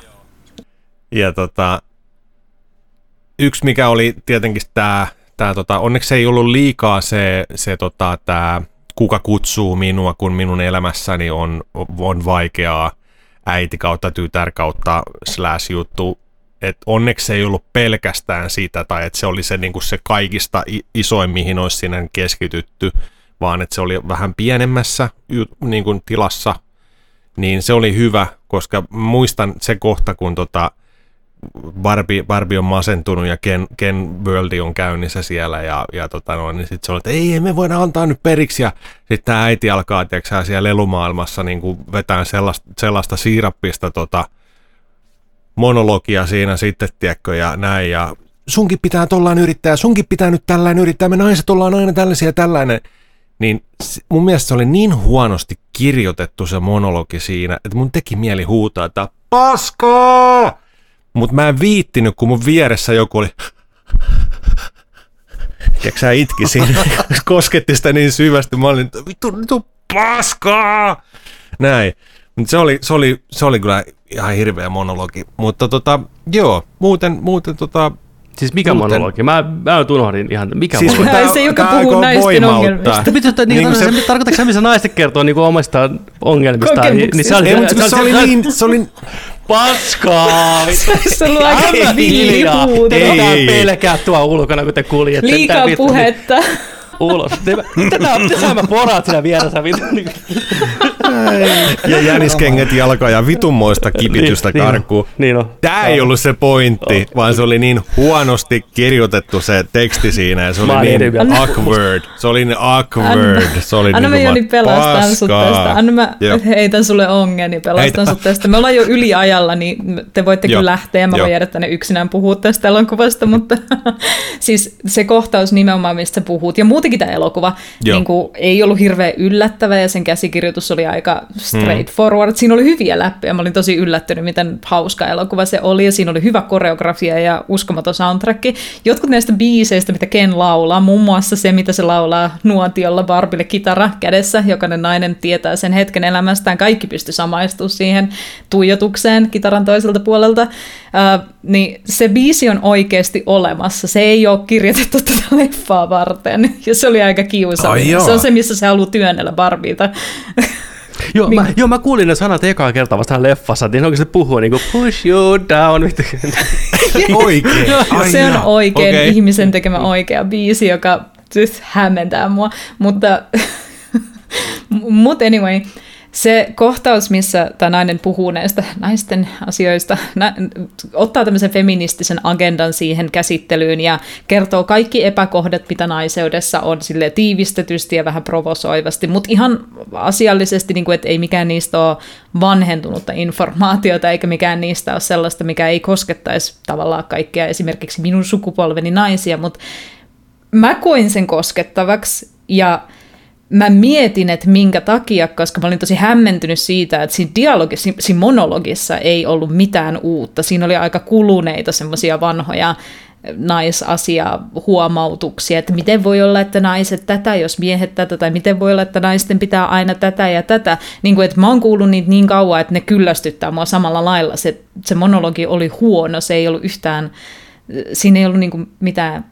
Ja tota, yksi mikä oli tietenkin tämä, tää tota, onneksi ei ollut liikaa se, se tota, tää, kuka kutsuu minua, kun minun elämässäni on, on vaikeaa äiti kautta tytär kautta slash juttu. Et onneksi se ei ollut pelkästään sitä, tai että se oli se, niinku se kaikista isoin, mihin olisi siinä keskitytty, vaan että se oli vähän pienemmässä niin kuin tilassa. Niin se oli hyvä, koska muistan se kohta, kun tota Barbie, Barbie on masentunut ja Ken, Ken Worldi on käynnissä siellä ja, ja tota noin, niin sitten se oli, että ei, me voida antaa nyt periksi ja sitten tämä äiti alkaa, tiedätkö, siellä lelumaailmassa niin kuin vetää sellaista, sellaista siirappista tota, monologia siinä sitten, tiedätkö, ja näin ja sunkin pitää tollaan yrittää, sunkin pitää nyt tällainen yrittää, me naiset ollaan aina tällaisia ja tällainen niin mun mielestä se oli niin huonosti kirjoitettu se monologi siinä, että mun teki mieli huutaa, että paskaa! Mutta mä en viittinyt, kun mun vieressä joku oli Tiedätkö sä itki siinä, kosketti sitä niin syvästi, mä olin, vittu, vittu paskaa! Näin. Mut se oli, se, oli, se oli kyllä ihan hirveä monologi. Mutta tota, joo, muuten, muuten tota, Siis mikä Muuten- monologi? Mä, mä nyt unohdin ihan, mikä Siis kun monologi? Ai se, joka tää puhuu naisten ongelmista. Mitä, niin, Niin niin se, se- tarkoitatko sä, missä naiset kertoo niin omista ongelmistaan? Niin, niin se oli, ei, mutta kun se oli niin, se oli, paskaa! Se on aika villihuuto. Ei, pelkää tuo ulkona, kun te kuljette. Liikaa puhetta. niin Ulos. Tätä, tätä mä poraat siinä vieressä. Ja jäniskengät jalka ja vitunmoista kipitystä Niin, niin on, karkuun. Niin on. Tämä ei ollut se pointti, vaan se oli niin huonosti kirjoitettu se teksti siinä ja se Mä oli niin awkward. Se oli niin awkward. Se oli Anna mä niin Joni pelastan sut tästä. Anna mä Joo. heitän sulle ongen, niin pelastan Heitä. sut tästä. Me ollaan jo yliajalla, niin te voitte Joo. kyllä lähteä. Mä Joo. voin jäädä tänne yksinään puhua tästä elokuvasta, mutta siis se kohtaus nimenomaan, mistä sä puhut, ja muutenkin tämä elokuva, Joo. niin kuin, ei ollut hirveän yllättävä, ja sen käsikirjoitus oli aika straightforward. Siinä oli hyviä läppejä. Mä olin tosi yllättynyt, miten hauska elokuva se oli, ja siinä oli hyvä koreografia ja uskomaton soundtrack. Jotkut näistä biiseistä, mitä Ken laulaa, muun muassa se, mitä se laulaa nuotiolla Barbille kitara kädessä, jokainen nainen tietää sen hetken elämästään, kaikki pysty samaistumaan siihen tuijotukseen kitaran toiselta puolelta, uh, niin se biisi on oikeasti olemassa, se ei ole kirjoitettu tätä leffaa varten, ja se oli aika Ai kiusallinen. se on se, missä se haluaa työnnellä Barbiita. Joo, mä, joo, mä kuulin ne sanat ekaa kertaa vasta leffassa, ne oikeasti puhuu niinku push you down. Oikein. Se on oikein Okei. ihmisen tekemä oikea biisi, joka siis hämmentää mua, mutta mut anyway, se kohtaus, missä tämä nainen puhuu näistä naisten asioista, nä, ottaa tämmöisen feministisen agendan siihen käsittelyyn ja kertoo kaikki epäkohdat, mitä naiseudessa on sille tiivistetysti ja vähän provosoivasti, mutta ihan asiallisesti, niin kuin, että ei mikään niistä ole vanhentunutta informaatiota, eikä mikään niistä ole sellaista, mikä ei koskettaisi tavallaan kaikkia esimerkiksi minun sukupolveni naisia, mutta mä koin sen koskettavaksi ja mä mietin, että minkä takia, koska mä olin tosi hämmentynyt siitä, että siinä dialogissa, siinä monologissa ei ollut mitään uutta. Siinä oli aika kuluneita semmoisia vanhoja naisasia huomautuksia, että miten voi olla, että naiset tätä, jos miehet tätä, tai miten voi olla, että naisten pitää aina tätä ja tätä. Niin kuin, että mä oon kuullut niitä niin kauan, että ne kyllästyttää mua samalla lailla. Se, se monologi oli huono, se ei ollut yhtään, siinä ei ollut niin kuin mitään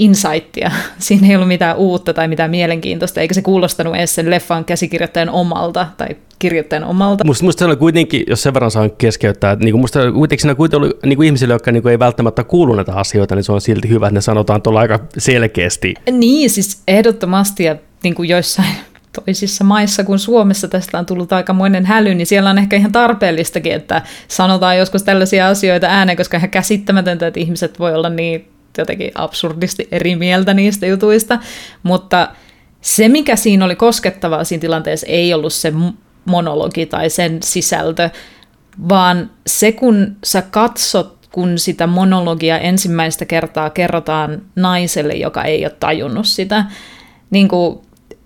insightia. Siinä ei ollut mitään uutta tai mitään mielenkiintoista, eikä se kuulostanut edes sen leffan käsikirjoittajan omalta tai kirjoittajan omalta. Musta, musta se oli kuitenkin, jos sen verran saan keskeyttää, että niinku musta kuitenkin siinä kuitenkin oli niinku ihmisille, jotka niinku ei välttämättä kuulu näitä asioita, niin se on silti hyvä, että ne sanotaan tuolla aika selkeästi. Niin, siis ehdottomasti ja niin kuin joissain toisissa maissa kuin Suomessa tästä on tullut aikamoinen häly, niin siellä on ehkä ihan tarpeellistakin, että sanotaan joskus tällaisia asioita ääneen, koska ihan käsittämätöntä, että ihmiset voi olla niin jotenkin absurdisti eri mieltä niistä jutuista, mutta se, mikä siinä oli koskettavaa siinä tilanteessa, ei ollut se monologi tai sen sisältö, vaan se, kun sä katsot, kun sitä monologia ensimmäistä kertaa kerrotaan naiselle, joka ei ole tajunnut sitä, niin kuin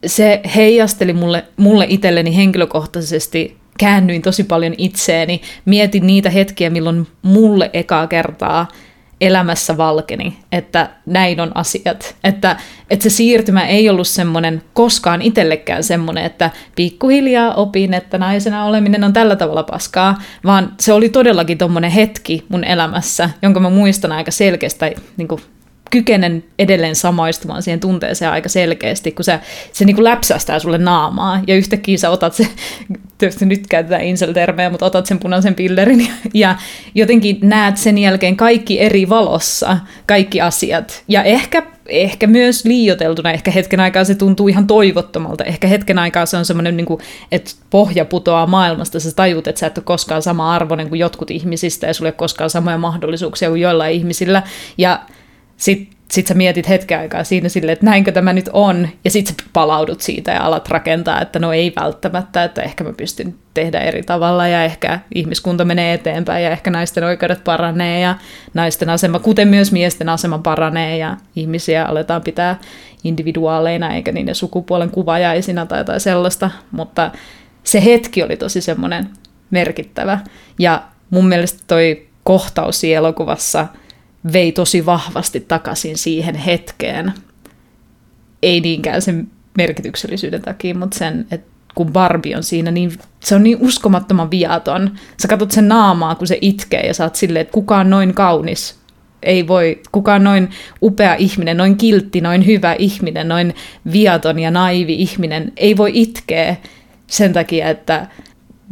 se heijasteli mulle, mulle itselleni henkilökohtaisesti käännyin tosi paljon itseeni, mietin niitä hetkiä, milloin mulle ekaa kertaa elämässä valkeni, että näin on asiat. Että, että se siirtymä ei ollut semmoinen koskaan itsellekään semmoinen, että pikkuhiljaa opin, että naisena oleminen on tällä tavalla paskaa, vaan se oli todellakin tuommoinen hetki mun elämässä, jonka mä muistan aika selkeästi, niin kuin kykenen edelleen samaistumaan siihen tunteeseen aika selkeästi, kun se, se niin kuin läpsästää sulle naamaa, ja yhtäkkiä sä otat se, tietysti nyt käytetään insel-termejä, mutta otat sen punaisen pillerin, ja jotenkin näet sen jälkeen kaikki eri valossa, kaikki asiat, ja ehkä ehkä myös liioteltuna, ehkä hetken aikaa se tuntuu ihan toivottomalta, ehkä hetken aikaa se on semmoinen, niin kuin, että pohja putoaa maailmasta, sä tajut, että sä et ole koskaan sama arvoinen kuin jotkut ihmisistä, ja sulla ei ole koskaan samoja mahdollisuuksia kuin joillain ihmisillä, ja sitten sit sä mietit hetken aikaa siinä silleen, että näinkö tämä nyt on, ja sitten sä palaudut siitä ja alat rakentaa, että no ei välttämättä, että ehkä mä pystyn tehdä eri tavalla, ja ehkä ihmiskunta menee eteenpäin, ja ehkä naisten oikeudet paranee, ja naisten asema, kuten myös miesten asema paranee, ja ihmisiä aletaan pitää individuaaleina, eikä niiden sukupuolen kuvajaisina tai jotain sellaista, mutta se hetki oli tosi semmoinen merkittävä, ja mun mielestä toi kohtaus elokuvassa – vei tosi vahvasti takaisin siihen hetkeen. Ei niinkään sen merkityksellisyyden takia, mutta sen, että kun Barbie on siinä, niin se on niin uskomattoman viaton. Sä katsot sen naamaa, kun se itkee ja sä oot silleen, että kukaan noin kaunis ei voi, kukaan noin upea ihminen, noin kiltti, noin hyvä ihminen, noin viaton ja naivi ihminen ei voi itkeä sen takia, että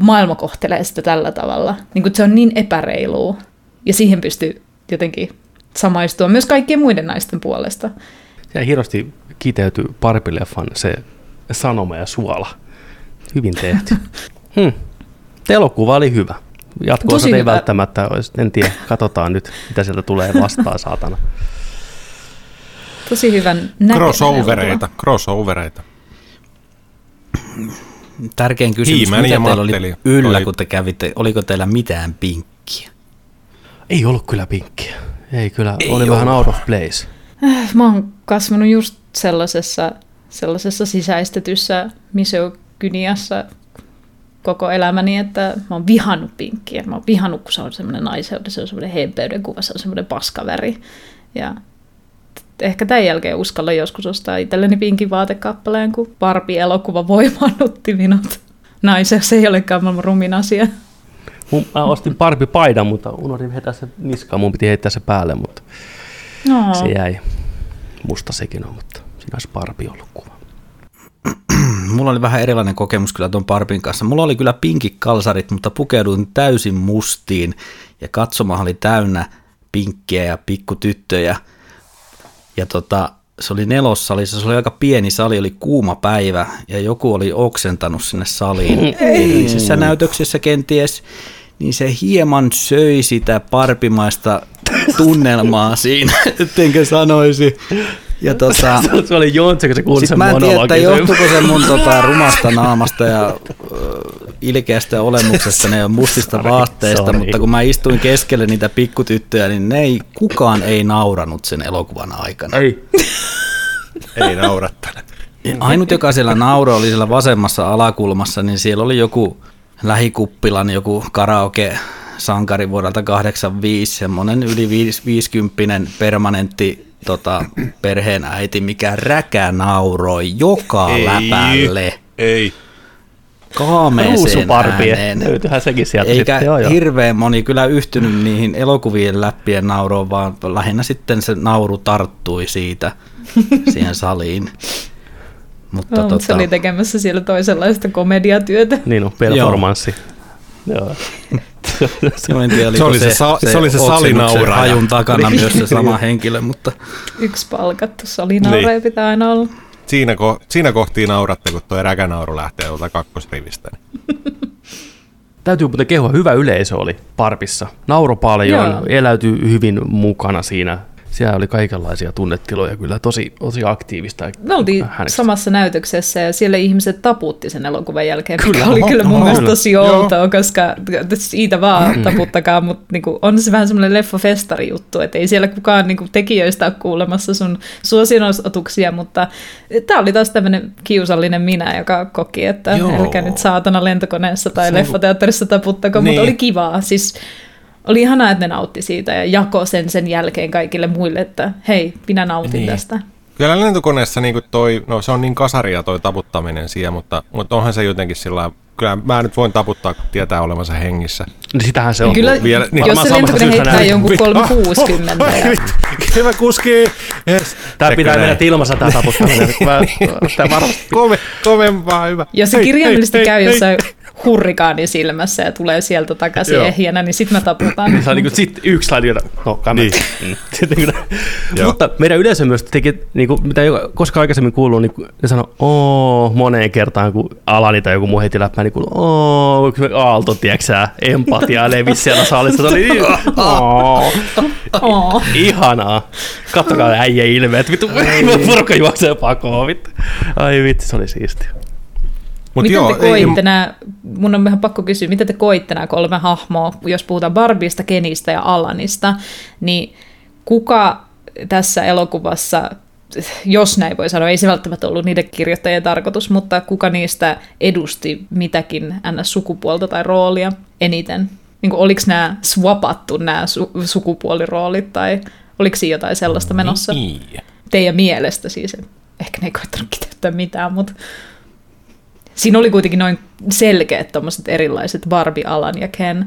maailma kohtelee sitä tällä tavalla. Niin kuin se on niin epäreilua. Ja siihen pystyy jotenkin samaistua myös kaikkien muiden naisten puolesta. Ja hienosti kiteytyy Parpileffan se sanoma ja suola. Hyvin tehty. hmm. Elokuva oli hyvä. Jatkoosa ei hyvä. välttämättä olisi, en tiedä, katsotaan nyt, mitä sieltä tulee vastaan, saatana. Tosi hyvän Crossovereita, crossovereita. Tärkein kysymys, Hiimän mitä teillä oli yllä, oli... kun te kävitte, oliko teillä mitään pinkkiä? Ei ollut kyllä pinkkiä. Ei kyllä, Ei oli ole. vähän out of place. Äh, mä oon kasvanut just sellaisessa, sellaisessa sisäistetyssä misogyniassa koko elämäni, että mä oon vihannut pinkkiä. Mä oon vihannut, kun se on semmoinen naiseuden, se on semmoinen hempeyden kuva, se on semmoinen paskaväri. Ja ehkä tämän jälkeen uskalla joskus ostaa itselleni pinkin vaatekappaleen, kun Barbie-elokuva voimannutti minut. Naiseus ei olekaan maailman rumin asia. Mä ostin parpi paidan, mutta unohdin heittää se niskaan. Mun piti heittää se päälle, mutta no. se jäi. Musta sekin on, mutta siinä olisi parpi ollut kuva. Mulla oli vähän erilainen kokemus kyllä tuon parpin kanssa. Mulla oli kyllä pinkit kalsarit, mutta pukeuduin täysin mustiin ja katsomahan oli täynnä pinkkiä ja pikkutyttöjä. Ja tota, se oli nelossalissa, se oli aika pieni sali, oli kuuma päivä ja joku oli oksentanut sinne saliin. Edellisessä näytöksessä kenties, niin se hieman söi sitä parpimaista tunnelmaa siinä, ettenkö sanoisi. Ja tota, se oli Jontse, kun se kuuli sen mä en tiedä, että johtuuko se mun tota, rumasta naamasta ja ö, ilkeästä olemuksesta ja mustista vaatteista, sorry. mutta kun mä istuin keskelle niitä pikkutyttöjä, niin ne ei, kukaan ei nauranut sen elokuvan aikana. Ei. Ei naurattele. Ainut, joka siellä nauroi, oli siellä vasemmassa alakulmassa, niin siellä oli joku lähikuppilan joku karaoke sankari vuodelta 85, semmoinen yli 50 permanentti tota, perheen äiti, mikä räkä nauroi joka läpälle. Ei. kaameeseen ääneen. Löytyyhän sekin sieltä Eikä sitten. Joo, joo. hirveän moni kyllä yhtynyt niihin elokuvien läppien nauroon, vaan lähinnä sitten se nauru tarttui siitä siihen saliin. Mutta No, mutta se tota, oli tekemässä siellä toisenlaista komediatyötä. Niin on, performanssi. Joo. Joo, en tiedä, Se oli se sa- se oli se salinauraja. hajun takana myös se sama henkilö, mutta Yksi palkattu salinauraja Niin. pitää aina olla. Siinä, ko- siinä kohtiin nauratte, kun tuo räkänauru lähtee tuolta kakkosrivistä. niin Täytyy muuten kehua, hyvä yleisö oli Parpissa. Nauro paljon, Joo. eläytyi hyvin mukana siinä. Siellä oli kaikenlaisia tunnetiloja kyllä, tosi, tosi aktiivista. Me oltiin Hänestä. samassa näytöksessä ja siellä ihmiset taputti sen elokuvan jälkeen, mikä Kyllä. oli kyllä mun mielestä tosi outoa, koska siitä vaan taputtakaa, mutta niinku, on se vähän semmoinen leffafestari juttu, että ei siellä kukaan niinku, tekijöistä ole kuulemassa sun suosionosotuksia, mutta tämä oli taas tämmöinen kiusallinen minä, joka koki, että Joo. älkää nyt saatana lentokoneessa tai Se- leffateatterissa taputtako, Niin. mutta oli kivaa. Siis oli ihanaa, että ne nautti siitä ja jako sen sen jälkeen kaikille muille, että hei, minä nautin Niin. tästä. Kyllä lentokoneessa niin toi, no se on niin kasaria toi taputtaminen siellä, mutta, mutta onhan se jotenkin sillä kyllä mä nyt voin taputtaa, kun tietää olevansa hengissä. Niin sitähän se on. Kyllä, vielä- niin, jos se samasta lentokone heittää näin. jonkun Vi- 360 Ai ja vittu, Hyvä kuski! Yes. Tämä Tekö pitää näin? mennä ilmassa tämä taputtaminen. Mä, tämä varmasti. Kove, kovempaa, hyvä. jos se Hei, kirjaimellisesti hei, käy hei, jossain hurrikaanin silmässä ja tulee sieltä takaisin Joo. ehjänä, niin sitten mä taputan. Se on niin kuin, sit yksi laidi, no Niin. Mm. Sitten niin kuin, mutta meidän yleisö myös teki, niin kuin, mitä ole koskaan aikaisemmin kuullut, niin ne sanoi oo moneen kertaan, kun Alani tai joku muu heiti läppää, niin kuuluu oo, aalto, tiedätkö sä, empatia levisi siellä salissa. Se oli niin, oo, ihanaa. Kattokaa äijä ilmeet, vittu, porukka juoksee pakoon, vittu. Ai vittu, se oli siistiä. Mut Miten joo, te ei- koitte nämä, mun on vähän pakko kysyä, miten te koitte nämä kolme hahmoa, jos puhutaan Barbista, Kenistä ja Alanista, niin kuka tässä elokuvassa, jos näin voi sanoa, ei se välttämättä ollut niiden kirjoittajien tarkoitus, mutta kuka niistä edusti mitäkin ns-sukupuolta tai roolia eniten? Niin oliko nämä swapattu nämä su- sukupuoliroolit tai oliko siinä jotain sellaista menossa? Niin. teidän mielestä siis. Ehkä ne ei koittanut kiteyttää mitään, mutta siinä oli kuitenkin noin selkeät tommoset erilaiset Barbie, Alan ja Ken.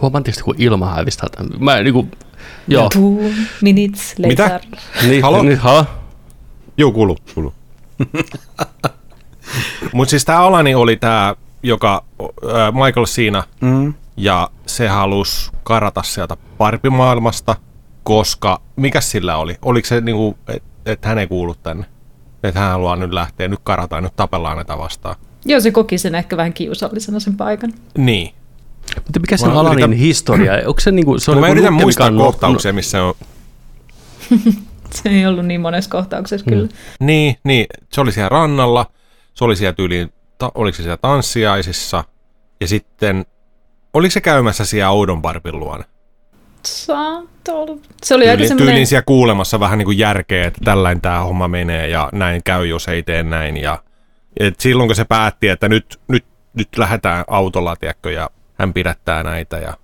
Huomaan tietysti, kun ilma hävisi täältä. Mä niinku, joo. Two minutes later. Mitä? Niin, Halo? Niin, halo? Joo, kuulu, kuulu. Mutta siis tämä Alani oli tämä, joka äh, Michael siinä, mm, ja se halusi karata sieltä parpimaailmasta, koska, mikä sillä oli? Oliko se niinku, että et hän ei kuulu tänne? Että hän haluaa nyt lähteä, nyt karataan, nyt tapellaan näitä vastaan. Joo, se koki sen ehkä vähän kiusallisena sen paikan. Niin. Mutta mikä se Mä Alanin yritän- historia? Onko se niinku, se on No, mä joku yritän muistaa on- kohtauksia, missä on... Se ei ollut niin monessa kohtauksessa kyllä. Niin, niin, se oli siellä rannalla, se oli siellä tyyliin, ta, oliko se siellä tanssiaisissa, ja sitten, oliko se käymässä siellä Oudon Barbin luona? Saattoi olla. Se oli aika semmoinen... tyyliin siellä kuulemassa vähän niin kuin järkeä, että tällainen tämä homma menee ja näin käy, jos ei tee näin. Ja, et silloin kun se päätti, että nyt, nyt, nyt lähdetään autolla, tiedätkö, ja hän pidättää näitä ja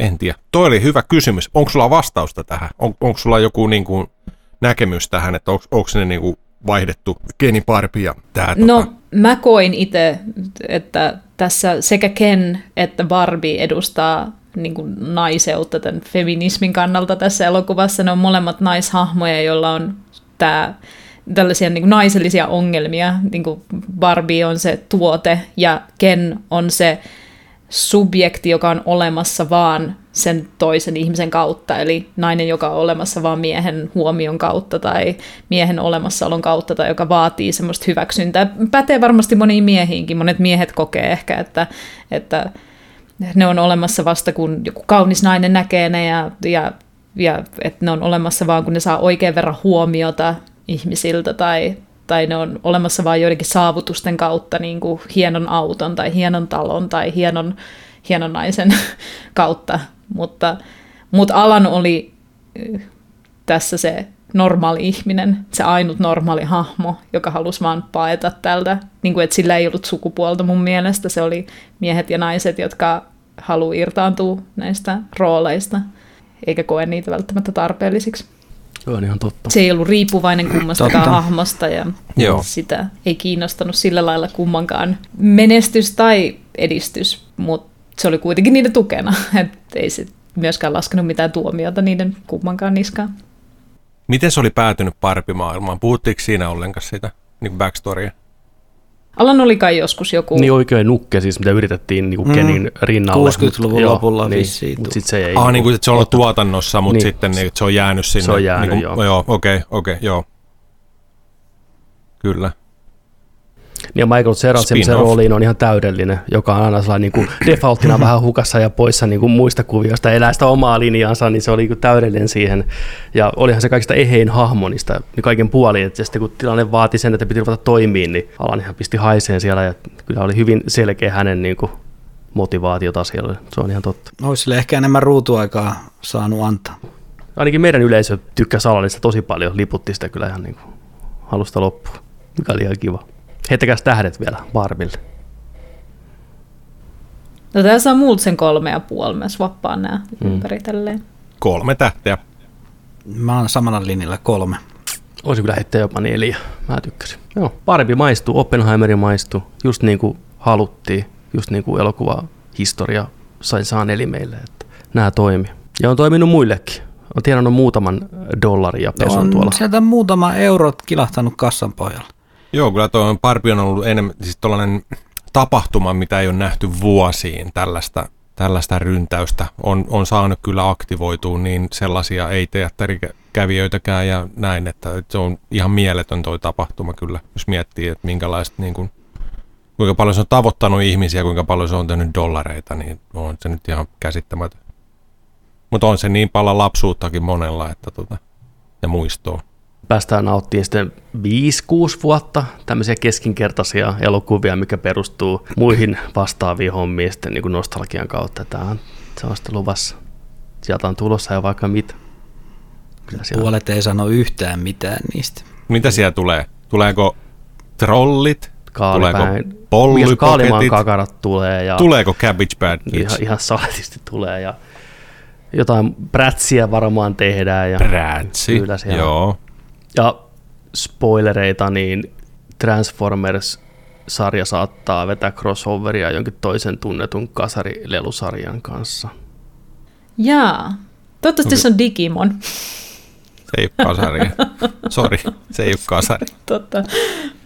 en tiedä. Toi oli hyvä kysymys. Onko sulla vastausta tähän? On, onko sulla joku niin kuin näkemys tähän, että onko, onko ne niin kuin vaihdettu geniparpi ja tämä No, tota, mä koin itse, että tässä sekä Ken että Barbie edustaa niin kuin naiseutta tämän feminismin kannalta tässä elokuvassa. Ne on molemmat naishahmoja, joilla on tämä tällaisia niin kuin naisellisia ongelmia. Niin kuin Barbie on se tuote ja Ken on se subjekti, joka on olemassa vaan sen toisen ihmisen kautta, eli nainen, joka on olemassa vaan miehen huomion kautta tai miehen olemassaolon kautta tai joka vaatii semmoista hyväksyntää. Pätee varmasti moniin miehiinkin. Monet miehet kokee ehkä, että, että ne on olemassa vasta kun joku kaunis nainen näkee ne ja, ja, ja että ne on olemassa vaan kun ne saa oikein verran huomiota ihmisiltä tai, tai ne on olemassa vain joidenkin saavutusten kautta, niin kuin hienon auton tai hienon talon tai hienon, hienon naisen kautta. Mutta, mutta Alan oli tässä se normaali ihminen, se ainut normaali hahmo, joka halusi vaan paeta tältä, niin kuin, että sillä ei ollut sukupuolta mun mielestä, se oli miehet ja naiset, jotka haluaa irtaantua näistä rooleista, eikä koe niitä välttämättä tarpeellisiksi. Se on ihan totta. Se ei ollut riippuvainen kummastakaan totta. hahmosta ja Joo. sitä ei kiinnostanut sillä lailla kummankaan menestys tai edistys, mutta se oli kuitenkin niiden tukena, että ei se myöskään laskenut mitään tuomiota niiden kummankaan niskaan. Miten se oli päätynyt parpimaailmaan? Puhuttiinko siinä ollenkaan sitä niin kuin backstorya? Alan oli kai joskus joku... Niin oikein nukke siis, mitä yritettiin niin kuin Kenin rinnalle. 60-luvun Joo, lopulla niin, vissiin Mutta tuli. sit se ei... Ah, niin kuin että se on ollut tuotannossa, mutta Niin. sitten niin, että se on jäänyt sinne. Se on jäänyt, niin joo. kuin, Joo, okei, okay, okei, okay, joo. Kyllä. Ja Michael Cera se Spin-off. rooliin on ihan täydellinen, joka on aina sellainen niin kuin defaulttina vähän hukassa ja poissa niin kuin muista kuvioista, elää sitä omaa linjaansa, niin se oli niin kuin täydellinen siihen. Ja olihan se kaikista ehein hahmo niistä niin kaiken puolin, että sitten kun tilanne vaati sen, että piti ruveta toimiin, niin Alan ihan pisti haiseen siellä ja kyllä oli hyvin selkeä hänen niin kuin motivaatiota siellä, se on ihan totta. Olisi sille ehkä enemmän ruutuaikaa saanut antaa. Ainakin meidän yleisö tykkäsi Alanista tosi paljon, liputti sitä kyllä ihan niin kuin halusta loppuun, mikä oli ihan kiva. Heittäkääs tähdet vielä Barbille. No tässä on multa sen kolme ja puoli, mä swappaan nämä mm. ympäri tälleen. Kolme tähteä. Mä oon samalla linjalla kolme. Voisin kyllä heittää jopa neljä. Mä tykkäsin. Joo. Barbie maistuu, Oppenheimeri maistuu, just niin kuin haluttiin, just niin kuin elokuva historia sai saaneli meille, että nämä toimii. Ja on toiminut muillekin. On tienannut muutaman dollarin ja peson on tuolla. sieltä muutama eurot kilahtanut kassan pohjalla. Joo, kyllä tuo Barbie on ollut enemmän, siis tuollainen tapahtuma, mitä ei ole nähty vuosiin, tällaista, tällaista ryntäystä. On, on saanut kyllä aktivoitua niin sellaisia ei-teatterikävijöitäkään ja näin, että se on ihan mieletön toi tapahtuma kyllä, jos miettii, että minkälaista niin kuin, kuinka paljon se on tavoittanut ihmisiä, kuinka paljon se on tehnyt dollareita, niin on se nyt ihan käsittämätön. Mutta on se niin paljon lapsuuttakin monella, että tota, ja muistoa. Päästään nauttimaan sitten 5-6 vuotta tämmöisiä keskinkertaisia elokuvia, mikä perustuu muihin vastaaviin hommiin sitten niin kuin nostalgian kautta. Tämä on, se on sitten luvassa. Sieltä on tulossa jo vaikka mitä. Siellä Puolet ei sano yhtään mitään niistä. Mitä siellä tulee? Tuleeko trollit? Kaalipäin. Tuleeko pollypoketit? Kaalimaan kakarat tulee ja Tuleeko Cabbage Bad ihan, ihan saletisti tulee ja jotain prätsiä varmaan tehdään. Ja, Prätsi, Kyllä siellä. joo. Ja spoilereita, niin Transformers-sarja saattaa vetää crossoveria jonkin toisen tunnetun kasarilelusarjan kanssa. Jaa. Toivottavasti se on Digimon. Se ei ole kasari. Sori, se ei ole kasari. Totta.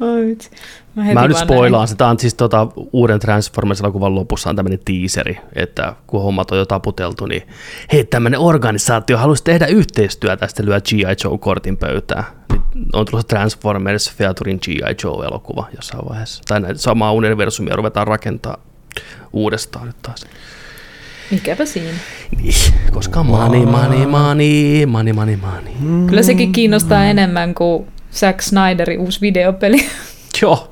Oi vitsi. Mä, Mä nyt spoilaan, sitä on siis tota, uuden Transformers-elokuvan lopussa on tämmöinen teaseri, että kun hommat on jo taputeltu, niin hei, tämmöinen organisaatio haluaisi tehdä yhteistyötä, sitten lyö G.I. Joe-kortin pöytään. Niin on tulossa Transformers Featuring G.I. Joe-elokuva jossain vaiheessa. Tai näitä samaa universumia ruvetaan rakentaa uudestaan nyt taas. Mikäpä siinä. Niin, koska money, money, money, money, money, money. Kyllä sekin kiinnostaa enemmän kuin Zack Snyderin uusi videopeli. Joo,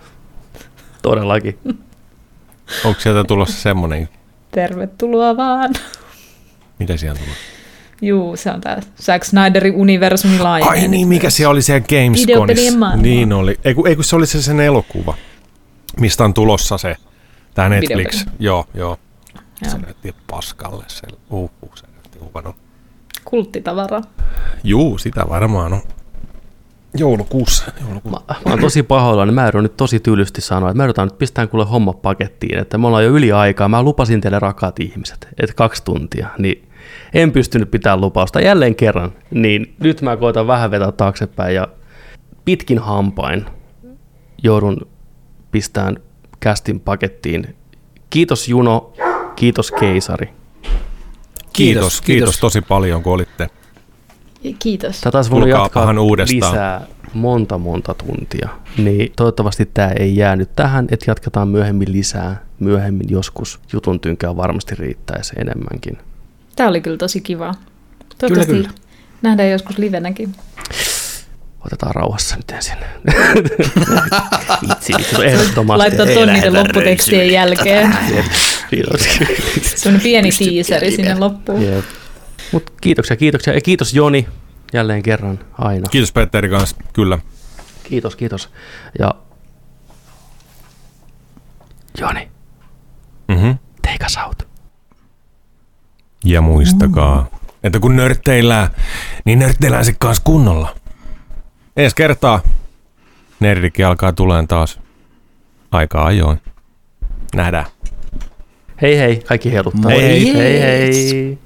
todellakin. Onko sieltä tulossa semmoinen, Tervetuloa vaan. mitä siellä tulee? Juu, se on tää Zack Snyderin universumin laajeneminen. Ai niin, mikä se oli siellä Gamesconissa? Niin oli. Ei kun, ei kun se oli se sen elokuva, mistä on tulossa se, tämä Netflix. Videopeli. Joo, joo. Se näytti paskalle se. Uh, uh, se näytti. Kulttitavara. Juu, sitä varmaan on. Joulukuussa. joulukuussa. Mä, mä oon tosi pahoillani, mä joudun nyt tosi tylysti sanoa, että mä joudutaan nyt pistää kuule homma pakettiin, että me ollaan jo yli aikaa, mä lupasin teille rakkaat ihmiset, että kaksi tuntia, niin en pystynyt pitämään lupausta jälleen kerran, niin nyt mä koitan vähän vetää taaksepäin ja pitkin hampain joudun pistämään kästin pakettiin. Kiitos Juno, Kiitos keisari. Kiitos, kiitos, kiitos tosi paljon, kun olitte. Kiitos. Tätä olisi voinut jatkaa uudestaan. lisää monta monta tuntia. Niin toivottavasti tämä ei jäänyt tähän, että jatketaan myöhemmin lisää. Myöhemmin joskus jutun tynkää varmasti riittäisi enemmänkin. Tämä oli kyllä tosi kiva. Toivottavasti kyllä. nähdään joskus livenäkin. Otetaan rauhassa nyt ensin. Itse, itse ehdottomasti. Laittaa ton niiden lopputekstien jälkeen. Kiitos. Sellainen pieni tiiseri sinne loppuun. Jep. Mut kiitoksia, kiitoksia. Ja kiitos Joni jälleen kerran aina. Kiitos Petteri kanssa, kyllä. Kiitos, kiitos. Ja Joni, Mm-hmm. take us out. Ja muistakaa, että kun nörtteillään, niin nörtteillään se kanssa kunnolla. Ensi kertaa nerdikin alkaa tuleen taas aika ajoin. Nähdään. Hei hei, kaikki heiluttaa. Moi. Hei hei. hei.